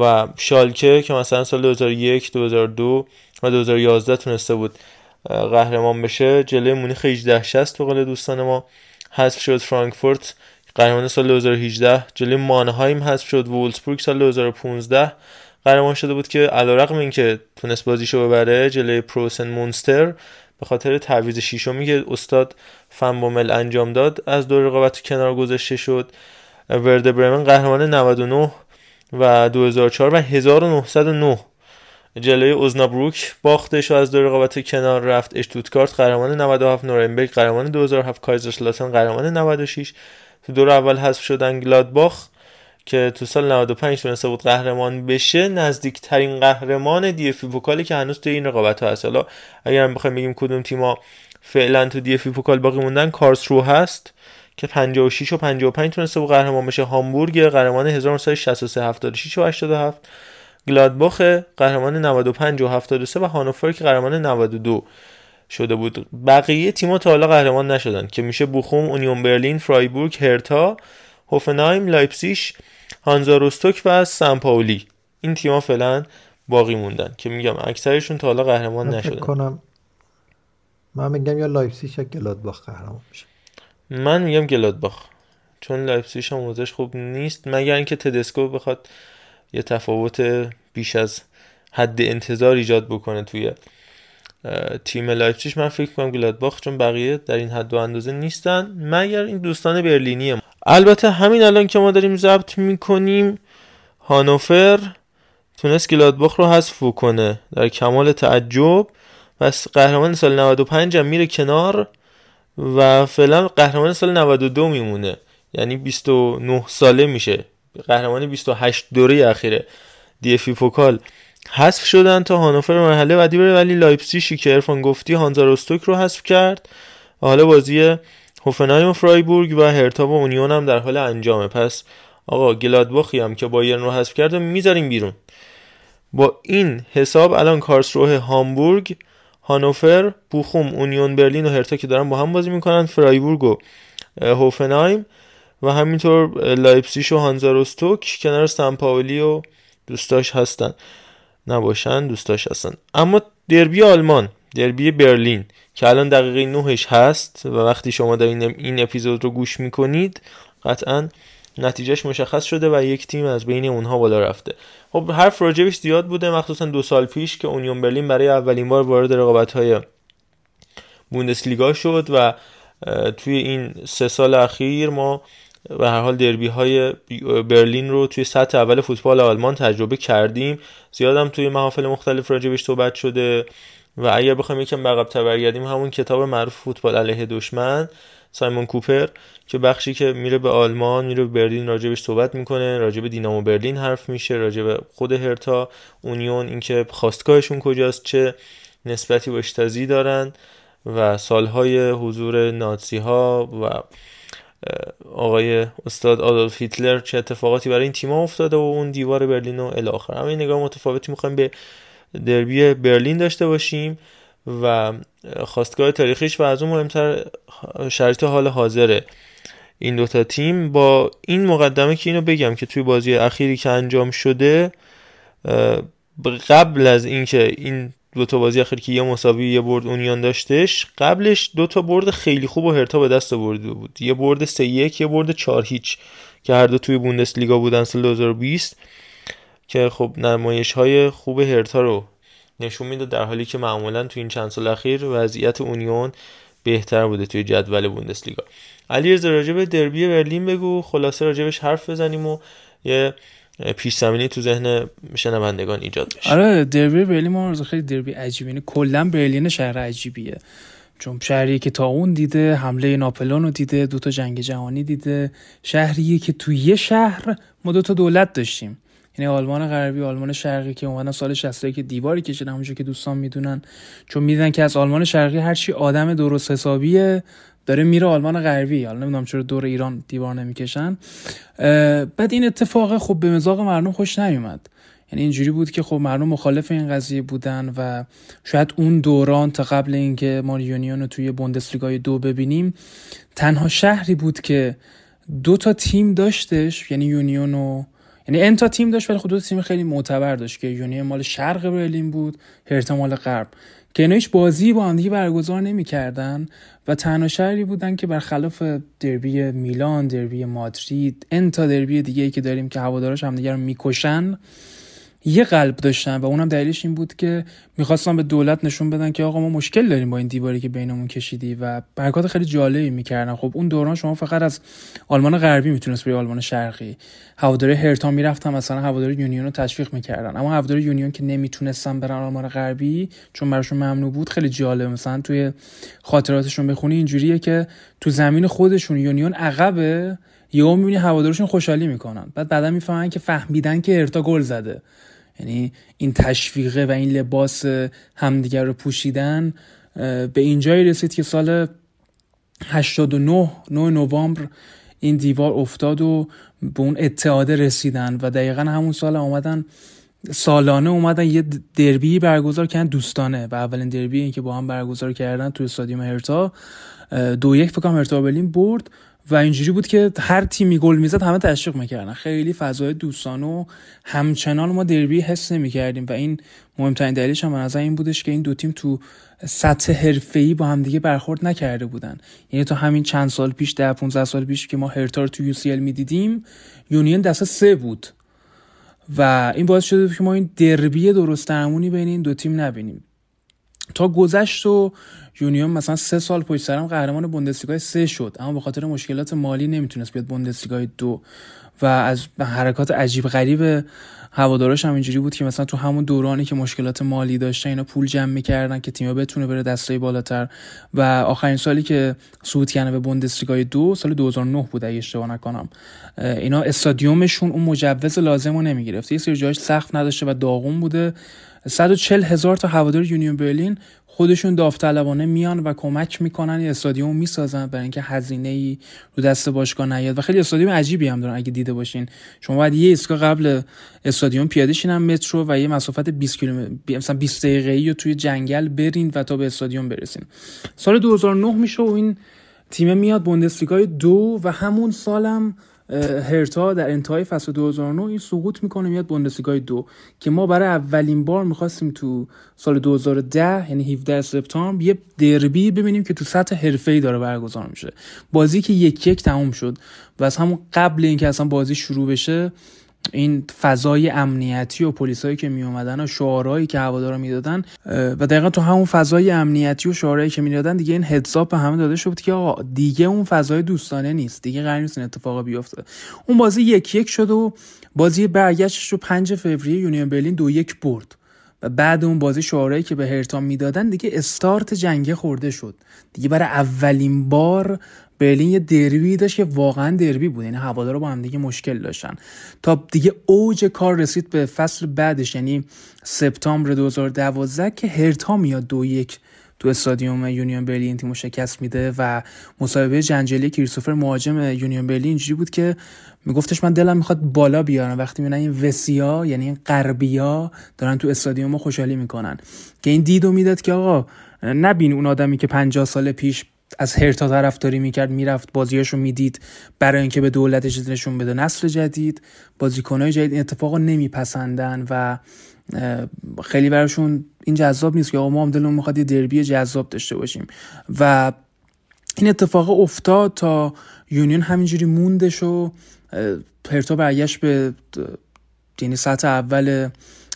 [SPEAKER 2] و شالکه که مثلا سال 2001 2002 و 2011 تونسته بود قهرمان بشه جلوی مونیخ 1860 به قول دوستان ما حذف شد فرانکفورت. قهرمان سال 2018 جلوی مانهایم حذف شد وولسبورگ سال 2015 قهرمان شده بود که علیرغم اینکه تونست بازیشو ببره جلوی پروسن مونستر به خاطر تعویض شیشمی که استاد فنبومل انجام داد. از دور رقابت کنار گذاشته شد ورده برمن قهرمان 99 و 2004 و 1909 جلوی اوزنابروک باختش و از دور رقابت کنار رفت. اشتوتگارت قهرمان 97 نورنبرگ قهرمان 2007 کایزرشلاتن قهرمان 96 تو دور اول حذف شدن گلادباخ که تو سال 95 تونسته بود قهرمان بشه. نزدیکترین قهرمان دی اف پوکالی که هنوز تو این رقابت ها هست. حالا اگر هم بخوایم بگیم کدوم تیما فعلا تو دی اف پوکال باقی موندن کارلسروه هست که 56 و 55 تونسته بود قهرمان بشه. هامبورگ قهرمان 1963 76 و 87 گلادباخ قهرمان 95 و 73 و هانوفر که قهرمان 92 شده بود. بقیه تیم‌ها تا حالا قهرمان نشدن که میشه بوخوم اونیون برلین فرایبورگ هرتا هوفنهایم لایپسیش هانزا روستوک و سمپاولی. این تیم‌ها فعلا باقی موندن که میگم اکثرشون تا حالا قهرمان نشدن.
[SPEAKER 3] کنم من میگم یا لایپسیش یا گلادباخ قهرمان میشه.
[SPEAKER 2] من میگم گلادباخ. چون لایپسیش هم خوب نیست مگر اینکه تدسکو بخواد یه تفاوت بیش از حد انتظار ایجاد بکنه توی تیم لایپزیگ. من فکر کنم گلادباخ چون بقیه در این حد و اندازه نیستن مگر این دوستان برلینی. البته همین الان که ما داریم ضبط می‌کنیم هانوفر تونست گلادباخ رو حذف کنه در کمال تعجب. بس قهرمان سال 95 هم میره کنار و فعلا قهرمان سال 92 میمونه. یعنی 29 ساله میشه. قهرمان 28 دوره اخیره. دی افی پوکال. حذف شدن تا هانوفر مرحله بعدی بره ولی لایپزیگی که ارفان گفتی هانزا روستوک رو حذف کرد. حالا بازی هوفنهایم و فرایبورگ و هرتا و اونیون هم در حال انجامه. پس آقا گلادباخی هم که بایرن رو حذف کرده می‌ذاریم بیرون. با این حساب الان کارلسروه هامبورگ هانوفر بوخوم اونیون برلین و هرتا که دارن با هم بازی می‌کنن فرایبورگ و هوفنهایم. و همینطور لایپسیش و هانزا روستوک کنار سمپاولی و دوستاش هستن. نباشن دوستاش هستن. اما دربی آلمان دربی برلین که الان دقیقه نهش هست و وقتی شما در این, این اپیزود رو گوش می‌کنید قطعا نتیجهش مشخص شده و یک تیم از بین اونها بالا رفته. خب حرف راجبش زیاد بوده مخصوصا دو سال پیش که اونیون برلین برای اولین بار وارد رقابت های بوندسلیگا شد و توی این سه سال اخیر ما به هر حال دربی های برلین رو توی سطح اول فوتبال آلمان تجربه کردیم. زیادم توی محافل مختلف راجبش صحبت شده و اگر بخوایم یکم به عقب برگردیم همون کتاب معروف فوتبال علیه دشمن سایمون کوپر که بخشی که میره به آلمان میره به برلین راجبش صحبت می‌کنه. راجب دینامو برلین حرف میشه راجب خود هرتا اونیون اینکه خواستگاهشون کجاست چه نسبتی با اشتازی دارن و سالهای حضور نازی ها و آقای استاد آدولف هیتلر چه اتفاقاتی برای این تیما افتاده و اون دیوار برلین و الاخر. همه این نگاه متفاوتی می‌خوایم به دربی برلین داشته باشیم و خواستگاه تاریخیش و از اون مهمتر شرایط حال حاضره این دوتا تیم. با این مقدمه که اینو بگم که توی بازی اخیری که انجام شده قبل از اینکه این دو تا بازی اخیر که یه مساوی یه برد اونیان داشتش. قبلش دو تا برد خیلی خوب و هرتا به دست آورده بود. یه برد 3 1 یه برد 4 هیچ که هر دو توی بوندسلیگا بودن سال 2020 که خب نمایش های خوب هرتا رو نشون میده در حالی که معمولا توی این چند سال اخیر وضعیت اونیون بهتر بوده توی جدول بوندسلیگا. علی راجع به دربی برلین بگو. خلاصه راجبش حرف بزنیم و یه پیش زمینی تو ذهن شنوندگان ایجاد بشه
[SPEAKER 4] آره دربی برلین ما خیلی دربی عجیبی. یعنی کلا برلین شهر عجیبیه. چون شهری که تا اون دیده حمله ناپلون رو دیده دوتا جنگ جهانی دیده. شهریه که تو یه شهر ما دوتا دولت داشتیم. یعنی آلمان غربی آلمان شرقی که اومدن سال 60 که دیواری کشیدن همونجور که دوستان می‌دونن. چون می‌دونن که از آلمان شرقی هرچی آدم درست حسابیه داره میره آلمان غربی. حالا نمی‌دونم چرا دور ایران دیوار نمی‌کشن. بعد این اتفاق خب به مزاق مردم خوش نیومد. یعنی اینجوری بود که خب مردم مخالف این قضیه بودن و شاید اون دوران تا قبل اینکه ما یونیون رو توی بوندسلیگای دو ببینیم تنها شهری بود که دو تا تیم داشتش یعنی یونیون و یعنی انتا تیم داشت ولی خود دو تیم خیلی معتبر داشت که یونیون مال شرق برلین بود هرتا مال غرب. که اینا هیچ بازی با هم دیگه برگزار نمی‌کردن. و تنها شهری بودن که برخلاف دربی میلان دربی مادرید انتا دربی دیگه که داریم که هوادارش هم دیگه رو می‌کشن یه قلب داشتن و اونم دلیلش این بود که می‌خواستن به دولت نشون بدن که آقا ما مشکل داریم با این دیواری که بینمون کشیدی و حرکات خیلی جالبی می‌کردن. خب اون دوران شما فقط از آلمان غربی می‌تونست به آلمان شرقی. هواداری هرتا می‌رفتن مثلا هواداری یونیون رو تشویق می‌کردن. اما هواداری یونیون که نمی‌تونستن برن آلمان غربی چون براشون ممنوع بود خیلی جالب. مثلا توی خاطراتشون بخونی اینجوریه که تو زمین خودشون یونیون عقبه یهو می‌بینی هوادارشون خوشحالی می‌کنن. بعد بعدا می‌فهمن که فهمیدن که هرتا گل زده. یعنی این تشویقه و این لباس همدیگر رو پوشیدن به اینجایی رسید که سال 89 9 نوامبر این دیوار افتاد و به اون اتحاده رسیدن و دقیقا همون سال آمدن سالانه اومدن یه دربی برگزار کردن دوستانه و اولین دربی این که با هم برگزار کردن توی استادیوم هرتا دو یک فکر هرتا برلین برد. و اینجوری بود که هر تیمی گل می‌زد همه تشویق می‌کردن. خیلی فضای دوستانه و همچنان ما دربی حس نمی‌کردیم و این مهمترین دلیلش هم از این بودش که این دو تیم تو سطح حرفه‌ای با هم دیگه برخورد نکرده بودن. یعنی تا همین چند سال پیش ده 15 سال پیش که ما هرتا رو تو یو می‌دیدیم یونین دسته سه بود. و این باعث شده که ما این دربی درست درمونی بین این دو تیم نبینیم. تا گذشت و یونیون مثلا سه سال پشت سرم قهرمان بوندسلیگا سه شد. اما به خاطر مشکلات مالی نمی‌تونست بیاد بوندسلیگا دو و از حرکات عجیب غریب هوادارش هم اینجوری بود که مثلا تو همون دورانی که مشکلات مالی داشتن اینا پول جمع می‌کردن که تیم بتونه بره دسته بالاتر. و آخرین سالی که صعود کردن به بوندسلیگا دو سال 2009 بود اگه اشتباه نکنم. اینا استادیومشون اون مجوز لازم رو نمی‌گرفت. یه سری جاش سخت نداشته و داغون بوده. 140 هزار تا هوادار یونیون برلین خودشون داوطلبانه میان و کمک می‌کنن. یه استادیوم می‌سازن برای اینکه هزینه ای رو دست باشگاه نیاد و خیلی استادیوم عجیبی هم دارن اگه دیده باشین. شما باید یه ایستگاه قبل استادیوم پیاده شین مترو و یه مسافت 20 کیلومتر مثلا 20 دقیقه‌ای رو توی جنگل برین و تا به استادیوم برسین. سال 2009 میشه و این تیم میاد بوندسلیگای دو و همون سالم هرتا در انتهای فصل 2009 این سقوط می‌کنه میاد بوندسلیگا دو که ما برای اولین بار می‌خواستیم تو سال 2010 یعنی 17 سپتامبر یه دربی ببینیم که تو سطح حرفه‌ای داره برگزار میشه. بازی که یک یک تموم شد و از همون قبل اینکه اصلا بازی شروع بشه این فضای امنیتی و پلیسایی که می اومدن و شعارهایی که هوادارا می‌دادن و دقیقا تو همون فضای امنیتی و شعارهایی که می‌دادن دیگه این هدساپ به همه داده شد که آقا دیگه اون فضای دوستانه نیست دیگه قرار نیست این اتفاق بیفته. اون بازی یک یک شد و بازی برگشتش رو 5 فوریه یونیون برلین دو یک برد. و بعد اون بازی شعارهایی که به هرتا می‌دادن دیگه استارت جنگه خورده شد. دیگه برای اولین بار برلین یه دربی داشت که واقعا دربی بود. یعنی هوادارا با هم دیگه مشکل داشتن. تا دیگه اوج کار رسید به فصل بعدش یعنی سپتامبر 2012 که هرتا میاد دو یک تو استادیوم یونیون برلین تیمو شکست میده و مصاحبه جنجالی کریستوفر مهاجم یونیون برلین اینجوری بود که میگفتش من دلم می‌خواد بالا بیارم. وقتی می‌بینن این وسیا یعنی این غربیا دارن تو استادیوم خوشحالی می‌کنن. که این دیدو می‌داد که آقا نبین اون آدمی که 50 سال پیش از هرتا طرفداری می‌کرد می‌رفت بازیاشو می‌دید برای اینکه به دولتش نشون بده. نسل جدید بازیکنهای جدید این اتفاق نمیپسندن و خیلی براشون این جذاب نیست که آقا ما هم دلمون می‌خواد یه دربی جذاب داشته باشیم. و این اتفاق افتاد تا یونیون همینجوری موندش و هرتا برگشت به یعنی سطح اول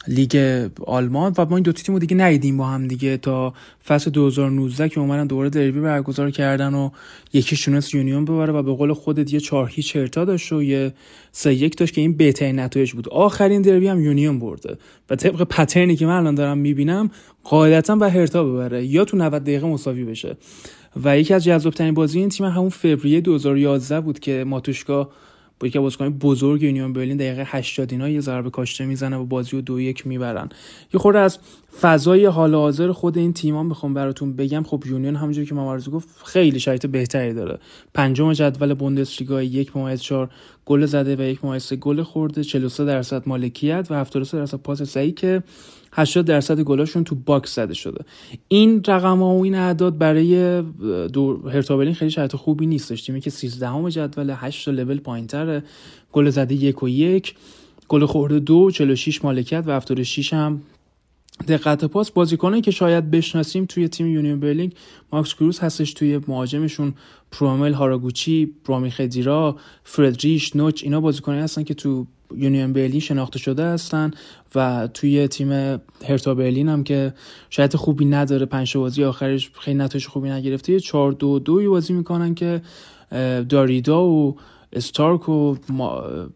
[SPEAKER 4] لیگ آلمان و ما این دو تیم دیگه ندیدیم با هم دیگه تا فصل 2019 که اومدن دوباره دربی برگزار کردن و یکی تونست یونیون ببره و به قول خودت یه چهار هیچ هرتا داشت و یه سه یک داشت که این بهترین نتایج بود. آخرین دربی هم یونیون برده و طبق pattern ی که من الان دارم می‌بینم قاعدتا یا هرتا ببره یا تو 90 دقیقه مساوی بشه. و یکی از جذابترین بازی این تیم همون فوریه 2011 بود که ماتوشکا با یکی بازیکن بزرگ یونیون برلین دقیقه 80 اینا یه ضربه کاشته می‌زنه و بازی رو دو یک می‌برن. یه خورده از فضای حال حاضر خود این تیمان می‌خوام براتون بگم. خب یونیون همونجوری که مامارزو گفت خیلی شرایط بهتری داره. پنجم جدول بوندسلیگا یک ممیز گل زده و یک ممیز گل خورده. 43 درصد مالکیت و 73 درصد پاس صحیح که 80 درصد گلاشون تو box زده شده. این رقم ها و این اعداد برای دو هرتا برلین خیلی شرایط خوبی نیستش تیمی که 13 همه جدول 8 لول پایینتره. گل زده یک و یک. گل خورده دو 46 مالکیت و 76 هم دقت پاس. بازیکنایی که شاید بشناسیم توی تیم یونیون برلین ماکس کروز هستش توی مهاجمشون. پرومل هاراگوچی برامی خدیرا فردریش نوچ اینا بازیکنایی هستن که تو یونیون برلین شناخته شده هستن و توی تیم هرتا برلین هم که شاید خوبی نداره. پنج بازی آخرش خیلی نتایج خوبی نگرفته. یه 4 2 2 بازی می‌کنن که داریدا و استارک و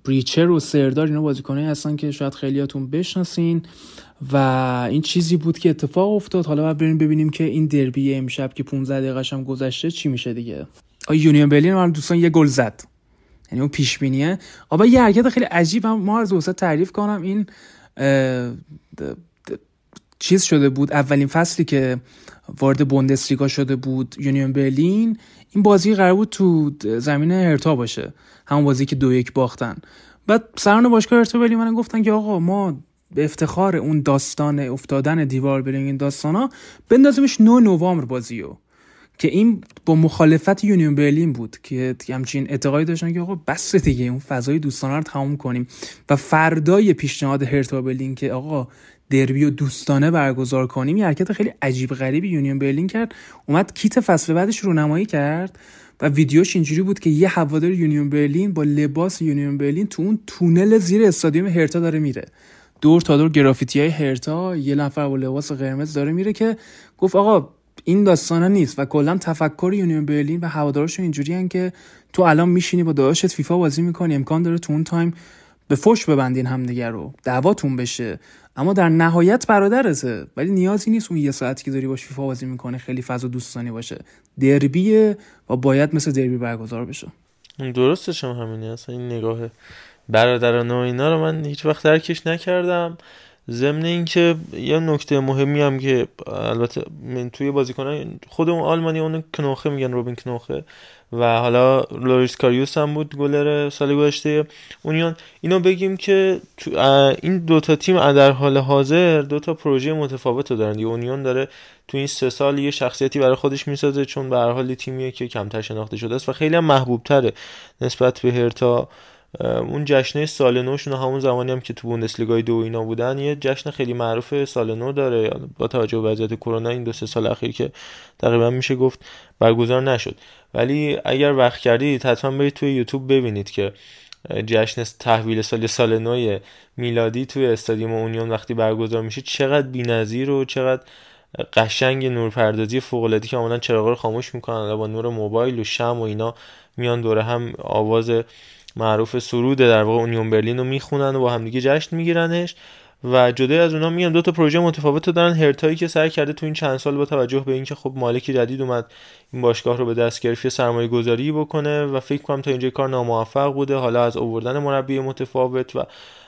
[SPEAKER 4] بریچر و سردار اینا بازیکنایی هستن که شاید خیلیاتون بشناسین. و این چیزی بود که اتفاق افتاد. حالا باید بریم ببینیم که این دربی امشب که 15 دقیقه هم گذشته چی میشه دیگه. آ یونیون برلین من دوستان یه گل زد. یعنی اون پیش بینیه آبا یه حرکت خیلی عجیب هم ما از تعریف کنم. این چیز شده بود. اولین فصلی که وارد بوندسلیگا شده بود یونیون برلین. این بازی قرار بود تو زمین هرتا باشه. همون بازی که دو یک باختن. بعد سران باشگاه هرتا برلین من گفتن که آقا ما به افتخار اون داستان افتادن دیوار بریم این داستانا بندازیمش 9 نوامبر بازیو. که این با مخالفت یونیون برلین بود که همچین اعتقادی داشتن که آقا بس دیگه اون فضای دوستانه رو تموم کنیم. و فردای پیشنهاد هرتا برلین که آقا دربی دوستانه برگزار کنیم یه حرکت خیلی عجیب غریبی یونیون برلین کرد. اومد کیت فصل بعدش رونمایی کرد و ویدیوش اینجوری بود که یه هوادار یونیون برلین با لباس یونیون برلین تو اون تونل زیر استادیوم هرتا داره میره. دور تا دور گرافیتی های هرتا یه نفر با لباس قرمز داره میره که گفت آقا این دوستانه نیست و کلا تفکر یونیون برلین و هوادارشون اینجوری که تو الان میشینی با داداشت فیفا بازی می‌کنی امکان داره تو اون time به فش ببندین همدیگه رو دعواتون بشه. اما در نهایت برادرته ولی نیازی نیست اون یه ساعتی که داری باش فیفا بازی می‌کنه خیلی فضا دوستانه باشه. دربیه و باید مثل دربی برگزار بشه.
[SPEAKER 2] درستش هم همینه اصلا این نگاه برادرانه و اینا رو من هیچ وقت درکش نکردم. ضمن اینکه یه نکته مهمی هم که البته من توی بازیکنان خود اون آلمانی اون کنوخه میگن روبین کنوخه. و حالا لوریس کاریوس هم بود گلر سال گذشته. اونیون اینو بگیم که این دوتا تیم در حال حاضر دوتا پروژه متفاوت رو دارن. اونیون داره تو این سه سال یه شخصیتی برای خودش می‌سازه چون به هر حال تیمیه که کمتر شناخته شده است و خیلی هم محبوب تره نسبت به هرتا. اون جشنه سال نوشون همون زمانی هم که تو بوندسلیگای دو اینا بودن یه جشن خیلی معروف سال نو داره. با توجه به وضعیت کرونا این دو سه سال اخیر که تقریبا میشه گفت برگزار نشد. ولی اگر وقت کردید حتما برید توی یوتیوب ببینید که جشن تحویل سال سال نو میلادی توی استادیوم اونیون وقتی برگزار میشه چقدر بی‌نظیر و چقدر قشنگ نورپردازی فوق العاده که عملاً چراغا رو خاموش می‌کنن با نور موبایل و شم و اینا میان دوره هم آواز معروف سرود در واقع اونیون برلین رو می‌خونن و با همدیگه جشن میگیرنش و جدا از اونها میگم دو تا پروژه متفاوت دارن. هرتایی که سعی کرده تو این چند سال با توجه به اینکه خب مالکی جدید اومد این باشگاه رو به دست گرفت سرمایه گذاری بکنه و فکر کنم تا اینجا کار ناموفق بوده. حالا از آوردن مربی متفاوت و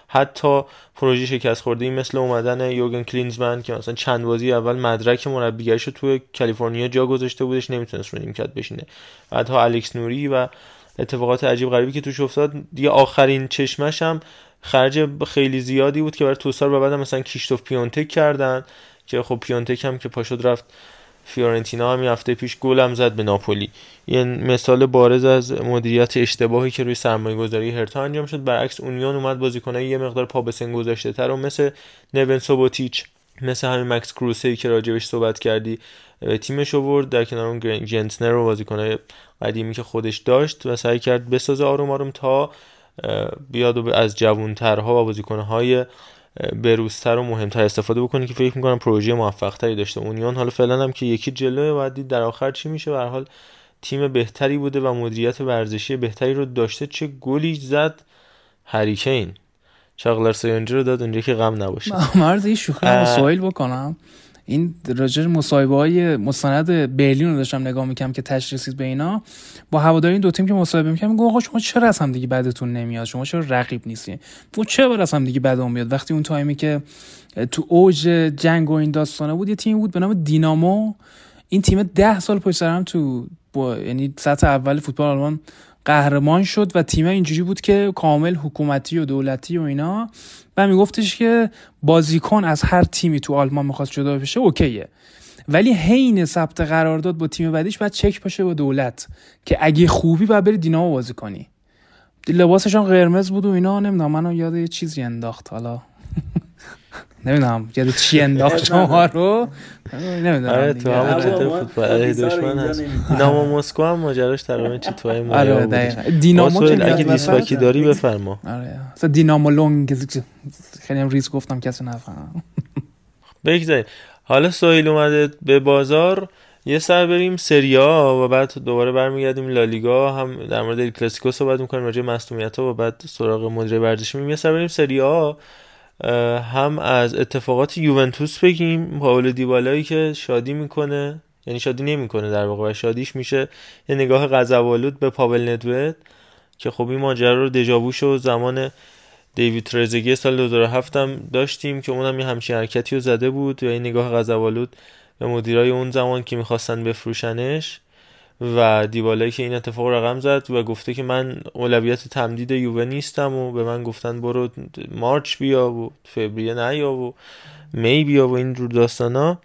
[SPEAKER 2] حتی پروژه شکست خورده ای مثل اومدن یوگن کلینزمن که مثلا چند بازی اول مدرک مربیگریش رو توی کالیفرنیا جا گذاشته بودش نمی‌تونست رو نیمکت بشینه. بعدها الکس نوری و اتفاقات عجیب غریبی که توش افتاد. دیگه آخرین چشمش هم خرج خیلی زیادی بود که برای توسار و بعد مثلا کیشتوف پیونتک کردن که خب پیونتک هم که پاشد رفت فیورنتینا هم هفته پیش گل هم زد به ناپولی. یه مثال بارز از مدیریت اشتباهی که روی سرمایه گذاری هرتا انجام شد. برعکس اونیون اومد بازیکنای یه مقدار پا به سن گذاشته تر و مثل نون سوبوتیچ مثل همین مکس کروسی که راجبش صحبت کردی تیمش آورد. در کنار اون جنتنر و بازیکنای قدیمی که خودش داشت و سعی کرد بسازه آروم آروم تا بیاد و از جوانترها و بازیکنهای بروزتر و مهمتر استفاده بکنه که فکر می‌کنم پروژه موفق تری داشته. اونیون حالا فعلا هم که یکی جلوه و دید در آخر چی میشه؟ به حال تیم بهتری بوده و مدیریت ورزشی بهتری رو داشته. چه گلی زد؟ هریکین. چاقلر سیانجی رو داد اونجا که غم نباشه.
[SPEAKER 4] مرز این شوخی سوال بکنم. این راجر مصاحبه های مستند برلین رو داشتم نگاه می‌کنم که تشخیص به اینا. با هواداری این دو تیم که مصاحبه می‌کنم میگم آقا شما چرا از هم دیگه بعدتون نمیاد؟ شما چرا رقیب نیستین؟ و چرا از هم دیگه بعدمون میاد وقتی اون تایمی که تو اوج جنگ و این داستانه بود یه تیم بود به نام دینامو. این تیم ده سال پشت سر هم تو با یعنی سطح اول فوتبال آلمان قهرمان شد و تیم اینجوری بود که کامل حکومتی و دولتی و اینا. و میگفتش که بازیکن از هر تیمی تو آلمان می‌خواست جدا بشه اوکیه. ولی حین ثبت قرارداد با تیم بعدیش باید چک باشه با دولت که اگه خوبی باید بری دینامو بازی کنی. لباسشون قرمز بود و اینا نمی‌دونم منو یاد یه چیزی انداخت حالا. نمی‌دونم یاد چی انداخت شما رو نمی‌دونم
[SPEAKER 2] آره تو همون چطور فوتبال دشمن هست. دینامو مسکو هم ماجراش تقریبا چی تو های
[SPEAKER 4] آره دقیقاً. دینامو
[SPEAKER 2] اگه میسواکی داری بفرما.
[SPEAKER 4] آره. مثلا دینامو لونگ خیلی هم ریز گفتم کسی نفهم
[SPEAKER 2] بگذاریم. حالا سویل اومده به بازار. یه سر بریم سریا و بعد دوباره برمیگردیم لالیگا. هم در مورد ال کلاسیکو صحبت می‌کنیم راجع مصونیت ها و بعد سراغ مدیر ورزشی میریم. یه سر بریم سریا هم از اتفاقات یوونتوس بگیم. پاولو دیبالایی که شادی می‌کنه یعنی شادی نمی‌کنه در واقع شادیش میشه یه نگاه غضب‌آلود به پاول ندوید که خب این ماجرا رو دژاوو شد زمان دیوید ترزگی سال 2007 هم داشتیم که اونم یه همچین حرکتی رو زده بود و این نگاه غضب‌آلود به مدیرای اون زمان که می‌خواستن بفروشنش. و دیبالایی که این اتفاق رقم زد و گفته که من اولویت تمدید یووه نیستم و به من گفتن برو مارچ بیا و فوریه نیا و می بیا و این جور داستانا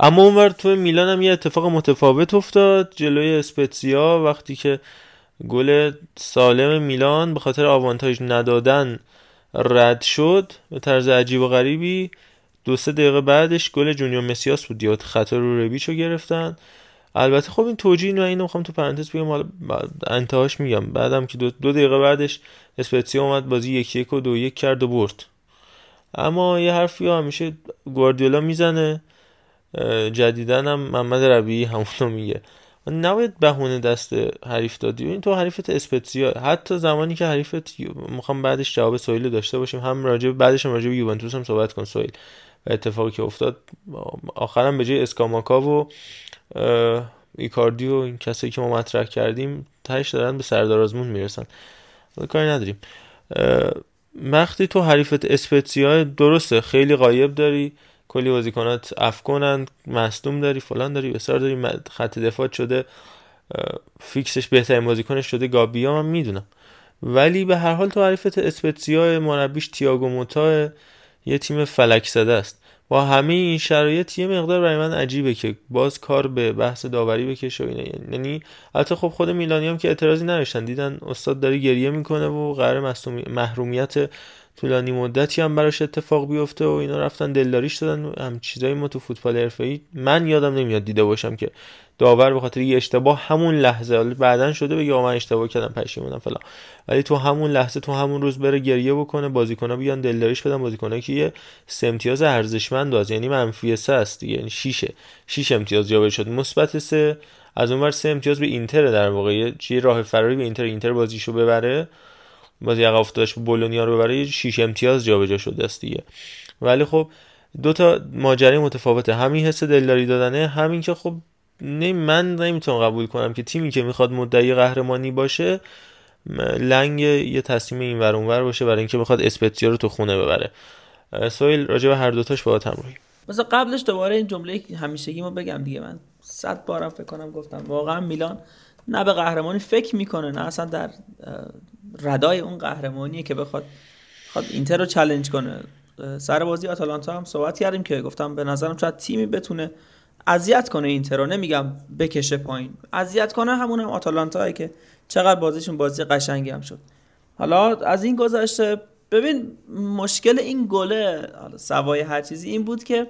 [SPEAKER 2] اما اونور تو میلان هم یه اتفاق متفاوت افتاد جلوی اسپتزیا وقتی که گل سالم میلان به خاطر آوانتاژ ندادن رد شد به طرز عجیب و غریبی. دو سه دقیقه بعدش گل جونیور مسیاس بود. دیات خطر رو ربیچو گرفتن. البته خب این توجیه و اینو می‌خوام تو پرانتز بگم. حالا انتهاش میگم. بعدم که دو, دو دقیقه بعدش اسپتزیا اومد بازی یک یک و دو یک کرد و برد. اما یه حرفی همیشه گواردیولا می‌زنه. جدیدن هم محمد ربیعی همونو میگه. نباید بهونه دست حریف دادی. این تو حریفت اسپتزیا. حتی زمانی که حریفت می‌خوام بعدش جواب سویل داشته باشیم. هم راجع بعدش هم راجع به یوونتوس هم صحبت کن سویل و اتفاقی که افتاد. آخرم به جای اسکاماکا و ایکاردی و این کسایی که ما مطرح کردیم تهش دارن به سردار آزمون می‌رسن. کاری نداریم. وقتی تو حریفت اسپتزیا درسته. خیلی قایب داری. کلی بازیکنات افکنن مصدوم داری. فلان داری. بسیار داری. خط دفاع شده. فیکسش بهترین بازیکنش شده گابیا. من می‌دونم. ولی به هر حال تو حریفت اسپتزیا مربیش تییاگو موتا یه تیم فلک زده است. با همه این شرایط یه مقدار برای من عجیبه که باز کار به بحث داوری بکشه و اینه یعنی البته خب خود میلانی هم که اعتراضی نداشتن. دیدن استاد داره گریه می‌کنه و قرار محرومیت طولانی مدتی هم براش اتفاق بیفته و اینا رفتن دلداریش دادن. هم چیزایی ما تو فوتبال حرفه‌ای من یادم نمیاد دیده باشم که داور به خاطر یه اشتباه همون لحظه بعدا شده بگه من اشتباه کردم پشیمونم فلان. ولی تو همون لحظه تو همون روز بره گریه بکنه بازیکن‌ها بیان دلداریش بدن بازیکنایی که یه سه امتیاز ارزشمند داشت یعنی منفی 3 است دیگه یعنی 6 6 امتیاز جابر شد. مثبت 3 از اونور سه امتیاز به اینتر در واقع یه راه فراری به اینتر اینتر بازیشو ببره. بازی عقب افتادش بولونیا رو ببره 6 امتیاز جابجا شده است دیگه. ولی خب دو تا ماجرای متفاوته. همین حس دلداری دادنه همین که خب نه من نمی‌تونم قبول کنم که تیمی که می‌خواد مدعی قهرمانی باشه لنگ یه تصمیم این ور اونور باشه برای اینکه بخواد اسپتزیا رو تو خونه ببره. سویل راجع به هر دوتاش باهات همراهی.
[SPEAKER 6] مثلا قبلش دوباره این جمله همیشگی ما بگم دیگه. من صد بارم فکر کنم گفتم. واقعا میلان نه به قهرمانی فکر می‌کنه نه اصلا در ردای اون قهرمانیه که بخواد خود اینتر رو چالش کنه. سر بازی آتالانتا هم صحبت کردیم که گفتم به نظرم شاید تیمی بتونه اذیت کنه اینتر رو. نمیگم بکشه پایین. اذیت کنه همون هم آتالانتا که چقدر بازیشون بازی قشنگی هم شد. حالا از این گذشته ببین مشکل این گله سوای هر چیزی این بود که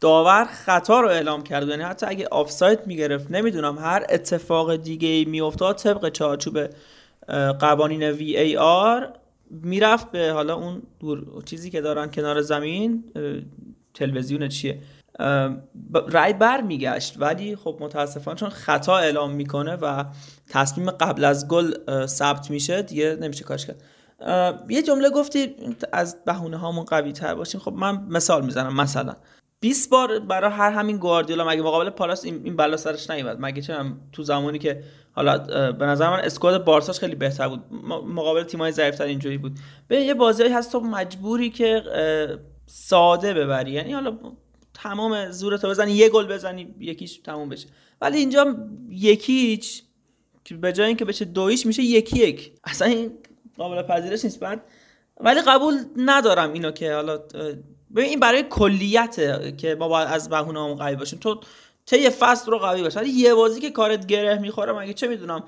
[SPEAKER 6] داور خطا رو اعلام کرد. یعنی حتی اگه آفساید می‌گرفت نمی‌دونم هر اتفاق دیگه ای میافتاد طبق چارچوب قوانین وی ای آر می‌رفت به حالا اون دور چیزی که دارن کنار زمین تلویزیون چیه؟ رای بر میگشت ولی خب متاسفانه چون خطا اعلام می‌کنه و تصمیم قبل از گل ثبت میشه دیگه نمیشه کارش کرد. یه جمله گفتی از بهونه هامون قوی تر باشیم. خب من مثال می‌زنم مثلا. 20 بار برای هر همین گواردیولا مگه مقابل پالاس این بلا سرش نیومد؟ مگه چه تو زمانی که حالا به نظر من اسکواد بارساش خیلی بهتر بود. مقابل تیمای ضعیفتر اینجوری بود. به یه بازی هست تو مجبوری که ساده ببری. یعنی حالا تمام زورتو بزنی یه گل بزنی یکیش تموم بشه. ولی اینجا یکیچ که به جای اینکه بشه دویش میشه یکی یک. اصلا این قابل پذیرش نیست. بعد ولی قبول ندارم اینو که حالا ببین این برای کلیته که ما باید از بهونه همون قوی باشیم. تو طی فصل رو قوی باشه ولی یه بازی که کارت گره می‌خوره مگه چه می‌دونم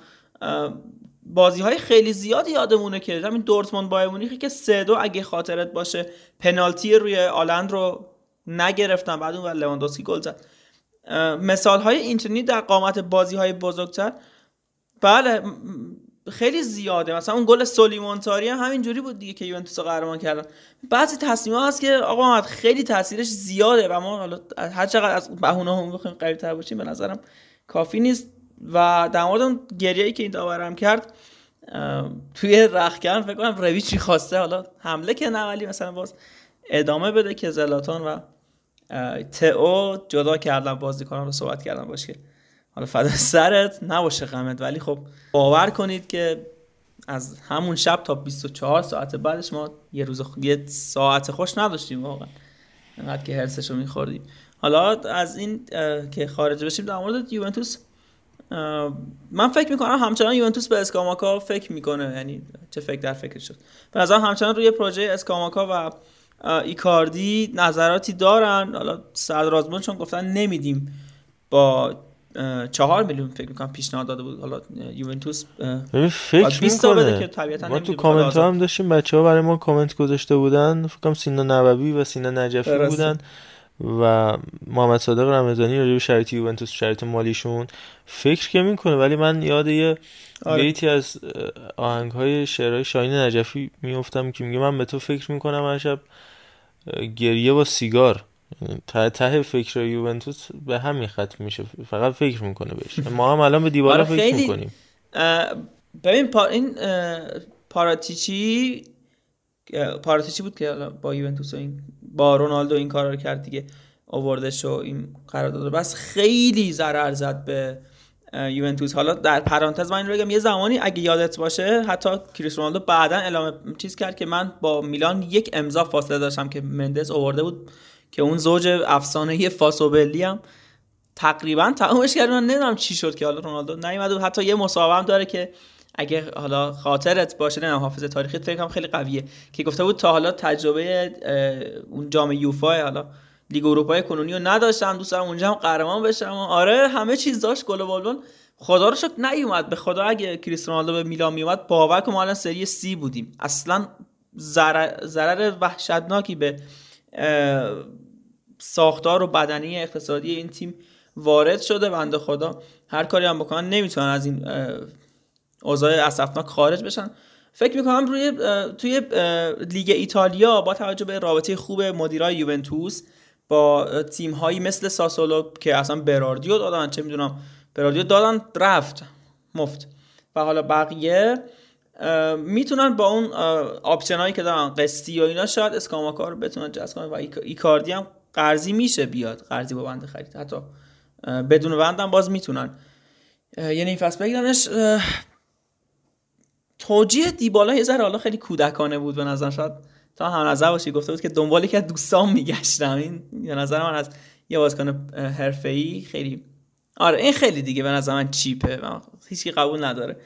[SPEAKER 6] بازی های خیلی زیادی یادمونه که همین دورتموند بایر مونیخی که سه دو اگه خاطرت باشه پنالتی روی آلند رو نگرفتن. بعد اون لواندوسکی گل زد. مثال های اینترنی در قامت بازی های بزرگتر. بله خیلی زیاده. مثلا اون گل سولیمونتاری هم همینجوری بود دیگه که یوونتوس قهرمان کردن. بعضی تصمیمات هست که آقا محمد خیلی تاثیرش زیاده و ما حالا هر چقدر از بهونه هم بخوایم قوی تر باشیم به نظرم کافی نیست. و در مورد اون گریه‌ای که این داورم کرد توی رخکن فکر کنم رویچی خواسته حالا حمله که نه ولی مثلا باز ادامه بده که زلاتان و تئو جدا کردن بازیکنان رو صحبت کردن باشه حالا فدا سرت نباشه غمت ولی خب باور کنید که از همون شب تا 24 ساعت بعدش ما یه روز خ... یه ساعت خوش نداشتیم واقعا. انقدر که هرسش رو میخوردیم. حالا از این که خارج بشیم در مورد یوونتوس من فکر می‌کنم همچنان یوونتوس به اسکاماکا فکر می‌کنه. یعنی چه فکر در فکر شد. به نظر همچنان روی پروژه اسکاماکا و ایکاردی نظراتی دارن. حالا صدر چون گفتن نمیدیم با چهار میلیون فکر می‌کنم پیشنهاد داده بود. حالا یوونتوس
[SPEAKER 2] فکر می‌کنه. که ما تو کامنت هم داشتیم بچه ها برای ما کامنت گذاشته بودن. فکر کنم سینا نووی و سینا نجفی بودن و محمد صادق رمضانی راجع به شرایط یوونتوس شرایط مالیشون. فکر که می‌کنه ولی من یاد یه آره. بیتی از آهنگ های شعرهای شاهین نجفی میفتم که میگه من به تو فکر می‌کنم هر شب گریه با سیگار. ته ته فکر یوونتوس به همین ختم میشه. فقط فکر می‌کنه بهش. ما هم الان به دیوار آره، فکر می‌کنیم.
[SPEAKER 6] ببین پا این پاراتیچی پاراتیچی بود که با یوونتوس این با رونالدو این کار رو کرد دیگه آوردش و این قرارداد بس خیلی ضرر زد به یوونتوس. حالا در پرانتز من این رو بگم یه زمانی اگه یادت باشه حتی کریس رونالدو بعدا اعلام چیز کرد که من با میلان یک امضا فاصله داشتم که مندز آورده بود. که اون زوج افسانه فاسوبلی هم تقریبا تمامش کرد. من نمی‌دونم چی شد که حالا رونالدو نیومد حتی یه مصاحبه هم داره که اگه حالا خاطرت باشه نه حافظه تاریخی فکر کنم خیلی قویه که گفته بود تا حالا تجربه اون جام یوفا حالا لیگ اروپای کنونی رو نداشتم دوست دارم اونجا هم قهرمان بشم. آره همه چیز داشت. گل بالون خدا رو شکر نیومد. به خدا اگه کریس رونالدو به میلان میومد باور کن ما الان سری سی بودیم. اصلا ضرر وحشتناکی به ساختار و بدنی اقتصادی این تیم وارد شده بنده خدا هر کاری هم بکنن نمی‌تونن از این اوضاع اسفناک خارج بشن. فکر می‌کنم روی توی لیگ ایتالیا با توجه به رابطه خوب مدیرای یوونتوس با تیم هایی مثل ساسولو که اصلا براردیو دادن چه می‌دونم براردیو دادن رفت مفت. و حالا بقیه می‌تونن با اون option هایی که دارن قسطی و اینا شاید اسکاماکا رو بتونن جذب کنن و ایکاردی هم قرضی میشه بیاد قرضی با بند خرید. حتی بدون بندم باز می‌تونن. یعنی این فصل بگیرنش. توجیه دیبالا یه ذره حالا خیلی کودکانه بود به نظر. شاید تا هم نظر باشی گفته بود که دنبالی که دوستان میگشتم. این به نظر من از یه بازیکن حرفه‌ای خیلی آره این خیلی دیگه به نظر من cheap ه. هیچی قبول نداره.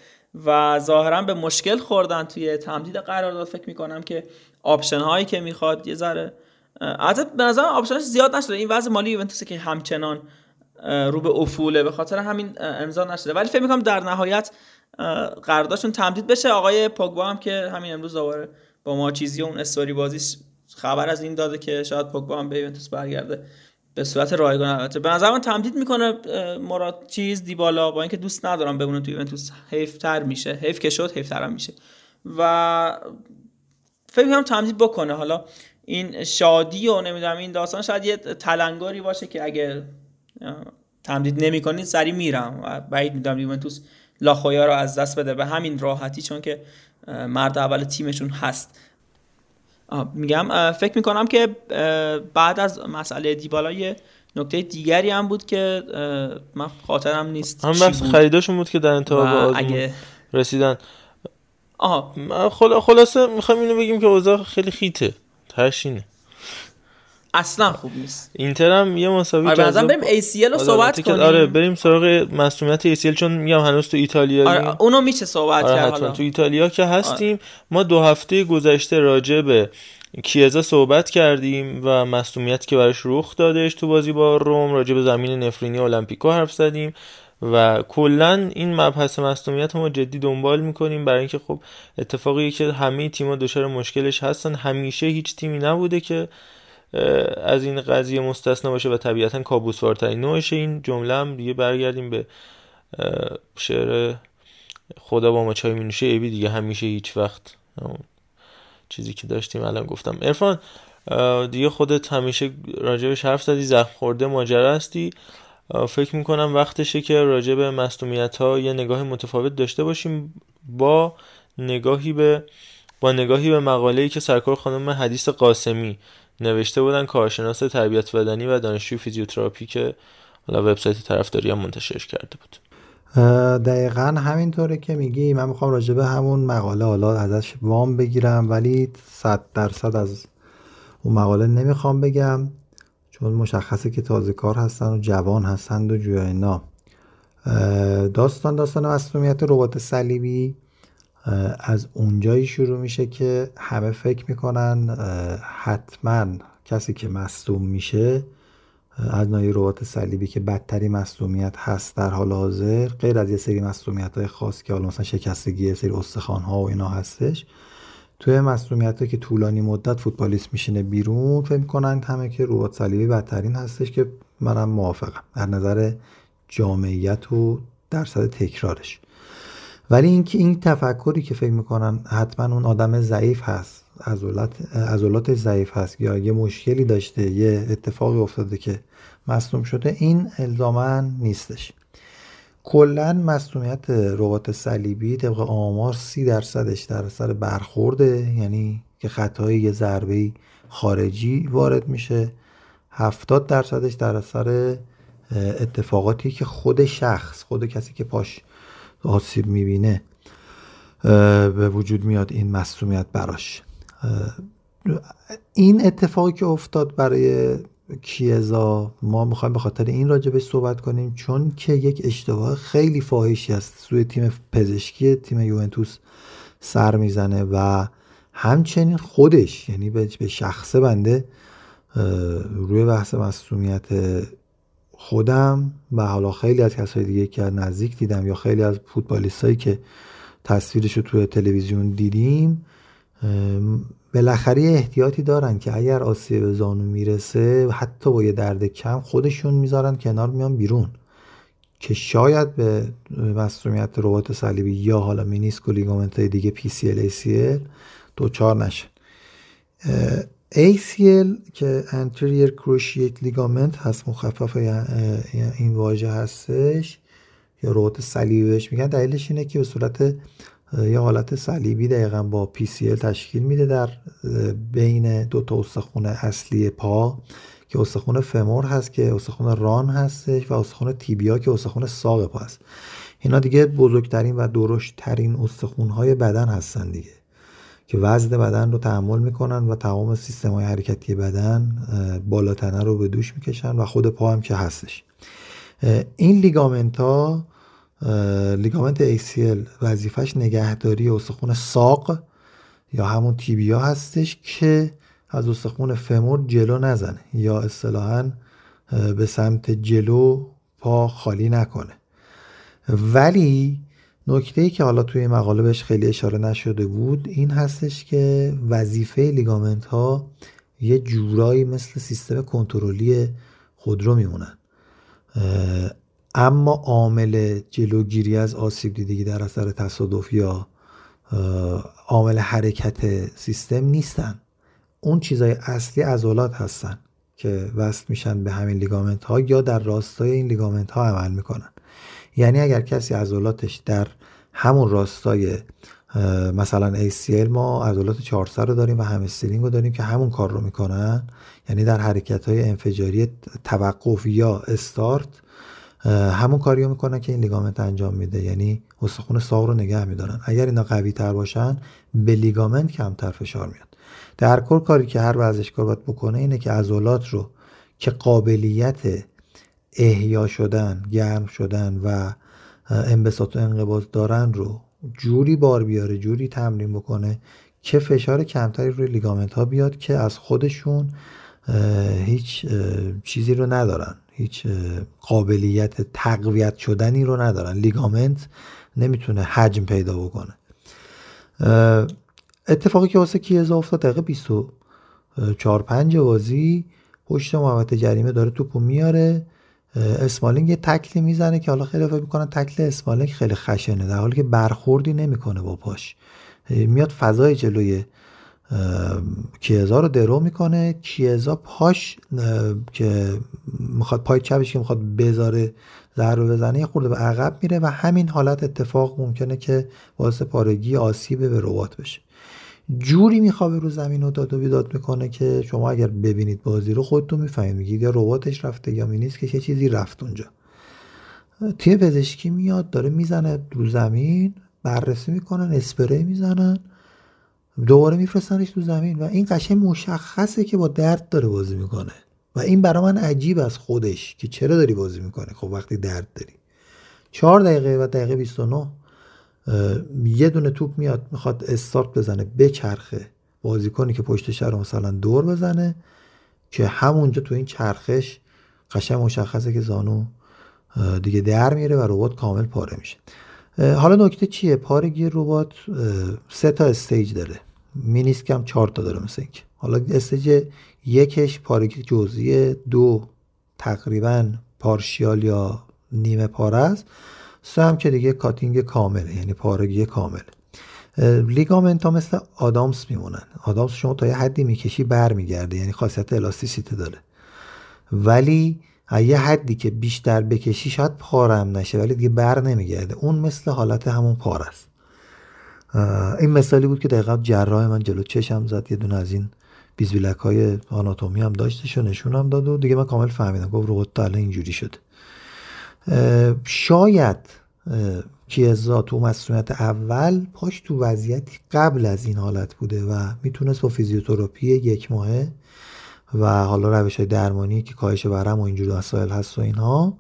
[SPEAKER 6] و ظاهرا به مشکل خوردن توی تمدید قرارداد فکر می‌کنم که option هایی که می‌خواد یه ذره البته به نظر option ش زیاد نشده. این وضع مالی یوونتوس که همچنان رو به افوله به خاطر همین امضا نشده. ولی فکر می‌کنم در نهایت قراردادشون تمدید بشه. آقای پوگبا هم که همین امروز دوباره با ما چیزی اون استوری بازیش خبر از این داده که شاید پوگبا هم به یوونتوس برگرده. به صورت رایگان. البته به نظر من تمدید می‌کنه مراد چیز دیبالا با اینکه دوست ندارم بمونه تو یوونتوس. حیف تر میشه. حیف که شد حیف تر میشه. و فکر کنم تمدید بکنه. حالا این شادی و نمی‌دونم این داستان شاید یه تلنگاری باشه که اگه تمدید نمی‌کنید سری میرم و بعید می‌دونم یوونتوس لاخویا رو از دست بده. به همین راحتی چون که مرد اول تیمشون هست. میگم فکر می‌کنم که بعد از مسئله دیبالا یه نکته دیگری هم بود که من خاطرم نیست
[SPEAKER 2] هم بحث خریداشون بود که در انتها اگه... رسیدن.
[SPEAKER 6] آها.
[SPEAKER 2] خلاصه می‌خوایم اینو بگیم که اوضاع خیلی خیته. ترشینه
[SPEAKER 6] اصلا خوب نیست.
[SPEAKER 2] اینتر هم یه مساوی
[SPEAKER 6] آره جذاب. بریم ACL رو صحبت کنیم.
[SPEAKER 2] آره بریم سراغ مسئولیت ACL چون میگم هنوز تو ایتالیا
[SPEAKER 6] آره اونو میشه صحبت
[SPEAKER 2] آره کرد تو ایتالیا که هستیم آره. ما دو هفته گذشته راجع به کیزا صحبت کردیم و مصومیتی که براش رخ دادش تو بازی با روم راجع به زمین نفرینی المپیکو حرف زدیم و کلا این مبحث مصومیت ما جدی دنبال می‌کنیم برای اینکه خب اتفاقی که همه تیم‌ها دچار مشکلش هستن. همیشه هیچ تیمی نبوده که از این قضیه مستثنا باشه و طبیعتا کابوسوارترین نوعش این جمله هم دیگه برگردیم به شعر خدا با ما چای مینوشه. ایبی دیگه همیشه هیچ وقت. چیزی که داشتیم الان گفتم. ارفان دیگه خودت همیشه راجبش حرف زدی زخم خورده ماجرا هستی. فکر می‌کنم وقتشه که راجب مصومیت ها یه نگاه متفاوت داشته باشیم با نگاهی به با نگاهی به مقاله‌ای که سرکار خانم حدیث قاسمی نوشته بودن کارشناس تربیت بدنی و دانشجوی فیزیوتراپی که حالا وبسایت طرفداری هم منتشرش کرده بود.
[SPEAKER 3] دقیقا همینطوره که میگی من می‌خوام راجع به همون مقاله حالا ازش وام بگیرم ولی صد درصد از اون مقاله نمی‌خوام بگم چون مشخصه که تازه کار هستن و جوان هستند و جویا داستان داستان مسئولیت ربات صلیبی. از اونجایی شروع میشه که همه فکر می‌کنن حتما کسی که مصدوم میشه از نوعی ربات صلیبی که بدتری مصدومیت هست در حال حاضر غیر از یه سری مصدومیت های خاص که حالا مثلا شکستگی یه سری استخوان ها و اینا هستش توی مصدومیت که طولانی مدت فوتبالیست میشینه بیرون فکر می‌کنن همه که ربات صلیبی بدترین هستش که منم موافقم. در نظر جامعیت و درصد تکرارش. ولی اینکه این تفکری که فکر می‌کنن حتما اون آدم ضعیف هست عضلات ضعیف هست یا یه مشکلی داشته یه اتفاقی افتاده که مصنوم شده این الزاما نیستش. کلا مصنومیت ربات صلیبی طبق آمار سی درصدش در اثر برخورده یعنی که خطای یه ضربه خارجی وارد میشه. هفتاد درصدش در اثر اتفاقاتی که خود شخص خود کسی که پاش آسیب می‌بینه به وجود میاد این مصومیت براش. این اتفاقی که افتاد برای کیزا ما می‌خوایم به خاطر این راجبش صحبت کنیم چون که یک اشتباه خیلی فاحشی است. سوی تیم پزشکی تیم یوونتوس سر می‌زنه و همچنین خودش یعنی به شخص بنده روی بحث مصومیت خودم و حالا خیلی از کسای دیگه که نزدیک دیدم یا خیلی از فوتبالیستایی که تصویرش رو توی تلویزیون دیدیم بالاخره احتیاطی دارن که اگر آسیب زانو می‌رسه حتی با یه درد کم خودشون می‌ذارن کنار میان بیرون. که شاید به مصومیت ربات صلیبی یا حالا مینیسک و لیگامنت های دیگه PCL ACL دوچار نشن ACL که anterior cruciate ligament هست مخفف این واژه هستش یا ربات صلیبی بهش میگن. دلیلش اینه که به صورت یه حالت صلیبی دقیقا با PCL تشکیل میده در بین دو تا استخون اصلی پا که استخون فمور هست که استخون ران هستش و استخون تیبیا که استخون ساق پا هست. اینا دیگه بزرگترین و درشتترین استخون های بدن هستن دیگه. که وزن بدن رو تحمل می‌کنن و تمام سیستم های حرکتی بدن بالاتنه رو به دوش می‌کشن و خود پا هم که هستش. این لیگامنت ها لیگامنت ACL وظیفش نگهداری استخون ساق یا همون تیبیا هستش که از استخون فمور جلو نزنه یا اصطلاحا به سمت جلو پا خالی نکنه. ولی نکته ای که حالا توی مقاله بهش خیلی اشاره نشده بود این هستش که وظیفه لیگامنت ها یه جورایی مثل سیستم کنترلی خودرو میمونن. اما عامل جلوگیری از آسیب دیدگی در اثر تصادف یا عامل حرکت سیستم نیستن. اون چیزای اصلی عضلات هستن که وصل میشن به همین لیگامنت ها یا در راستای این لیگامنت ها عمل می‌کنن. یعنی اگر کسی عضلاتش در همون راستای مثلا ACL ما عضلات چهارسر رو داریم و همسترینگ رو داریم که همون کار رو می‌کنن. یعنی در حرکت های انفجاری توقف یا استارت همون کاریو می‌کنن که این لیگامنت انجام میده. یعنی استخون ساق رو نگه میدارن. اگر اینا قوی تر باشن به لیگامنت کمتر فشار میاد. در کل کاری که هر ورزشکار باید بکنه اینه که عضلات رو که قابلیت احیا شدن گرم شدن و انبساط و انقباض دارن رو جوری بار بیاره جوری تمرین بکنه که فشار کمتری روی لیگامنت ها بیاد که از خودشون هیچ چیزی رو ندارن. هیچ قابلیت تقویت شدنی رو ندارن. لیگامنت نمی‌تونه حجم پیدا بکنه. اتفاقی که واسه کیزا افتاد؟ دقیقه 24 5 بازی پشت محوطه جریمه داره توپو میاره. اسمالینگ یه تکلی می‌زنه که حالا خیلی فکر می‌کنن تکل اسمالینگ خیلی خشنه در حالی که برخوردی نمی‌کنه با پاش. میاد فضای جلوی کیزا رو درو می‌کنه کیزا پاش که می‌خواد پای چپش که می‌خواد بذاره ضربه بزنه یه خورده به عقب میره و همین حالت اتفاق ممکنه که باعث پارگی آسیب به ربات بشه. جوری میخوابه رو زمین و داد و بیداد می‌کنه که شما اگر ببینید بازی رو خودتون می‌فهمید میگید یا رباتش رفته یا مینیست که چه چیزی رفت اونجا. تیم پزشکی میاد داره می‌زنه رو زمین بررسی می‌کنن اسپری می‌زنن دوباره میفرستنش تو زمین و این قشنگ مشخصه که با درد داره بازی می‌کنه. و این برا من عجیب از خودش که چرا داری بازی می‌کنه خب وقتی درد داری. چهار دقیقه و دقیقه 29 یه دونه توپ میاد می‌خواد استارت بزنه بچرخه. بازیکنی که پشتش رو مثلا دور بزنه که همونجا تو این چرخش قشنگ مشخصه که زانو دیگه در میره و رباط کامل پاره میشه. حالا نکته چیه؟ پارگی رباط سه تا stage داره. مینیسک هم چهار تا داره مثل اینکه. حالا stage یکش پارگی جزئی دو تقریبا partial یا نیمه پاره است. سه هم که دیگه cutting کامله یعنی پارگی کامل. ligament ها مثل آدامس میمونن. آدامس شما تا یه حدی می‌کشی برمیگرده یعنی خاصیت الاستیسیته داره. ولی یه حدی که بیشتر بکشی شاید پارم نشه ولی دیگه بر نمیگرده. اون مثل حالت همون پار است. این مثالی بود که دقیقا جراح من جلو چشم زد یه دونه از این بیزبیلک های آناتومی هم داشتش و نشونم داد و دیگه من کامل فهمیدم. گفت ربات الان اینجوری شده. شاید کیزا تو مسئولیت اول پاش تو وضعیتی قبل از این حالت بوده و می‌تونست با فیزیوتراپی یک ماهه و حالا روش های درمانی که کاهش ورم و اینجور مسائل هست و اینها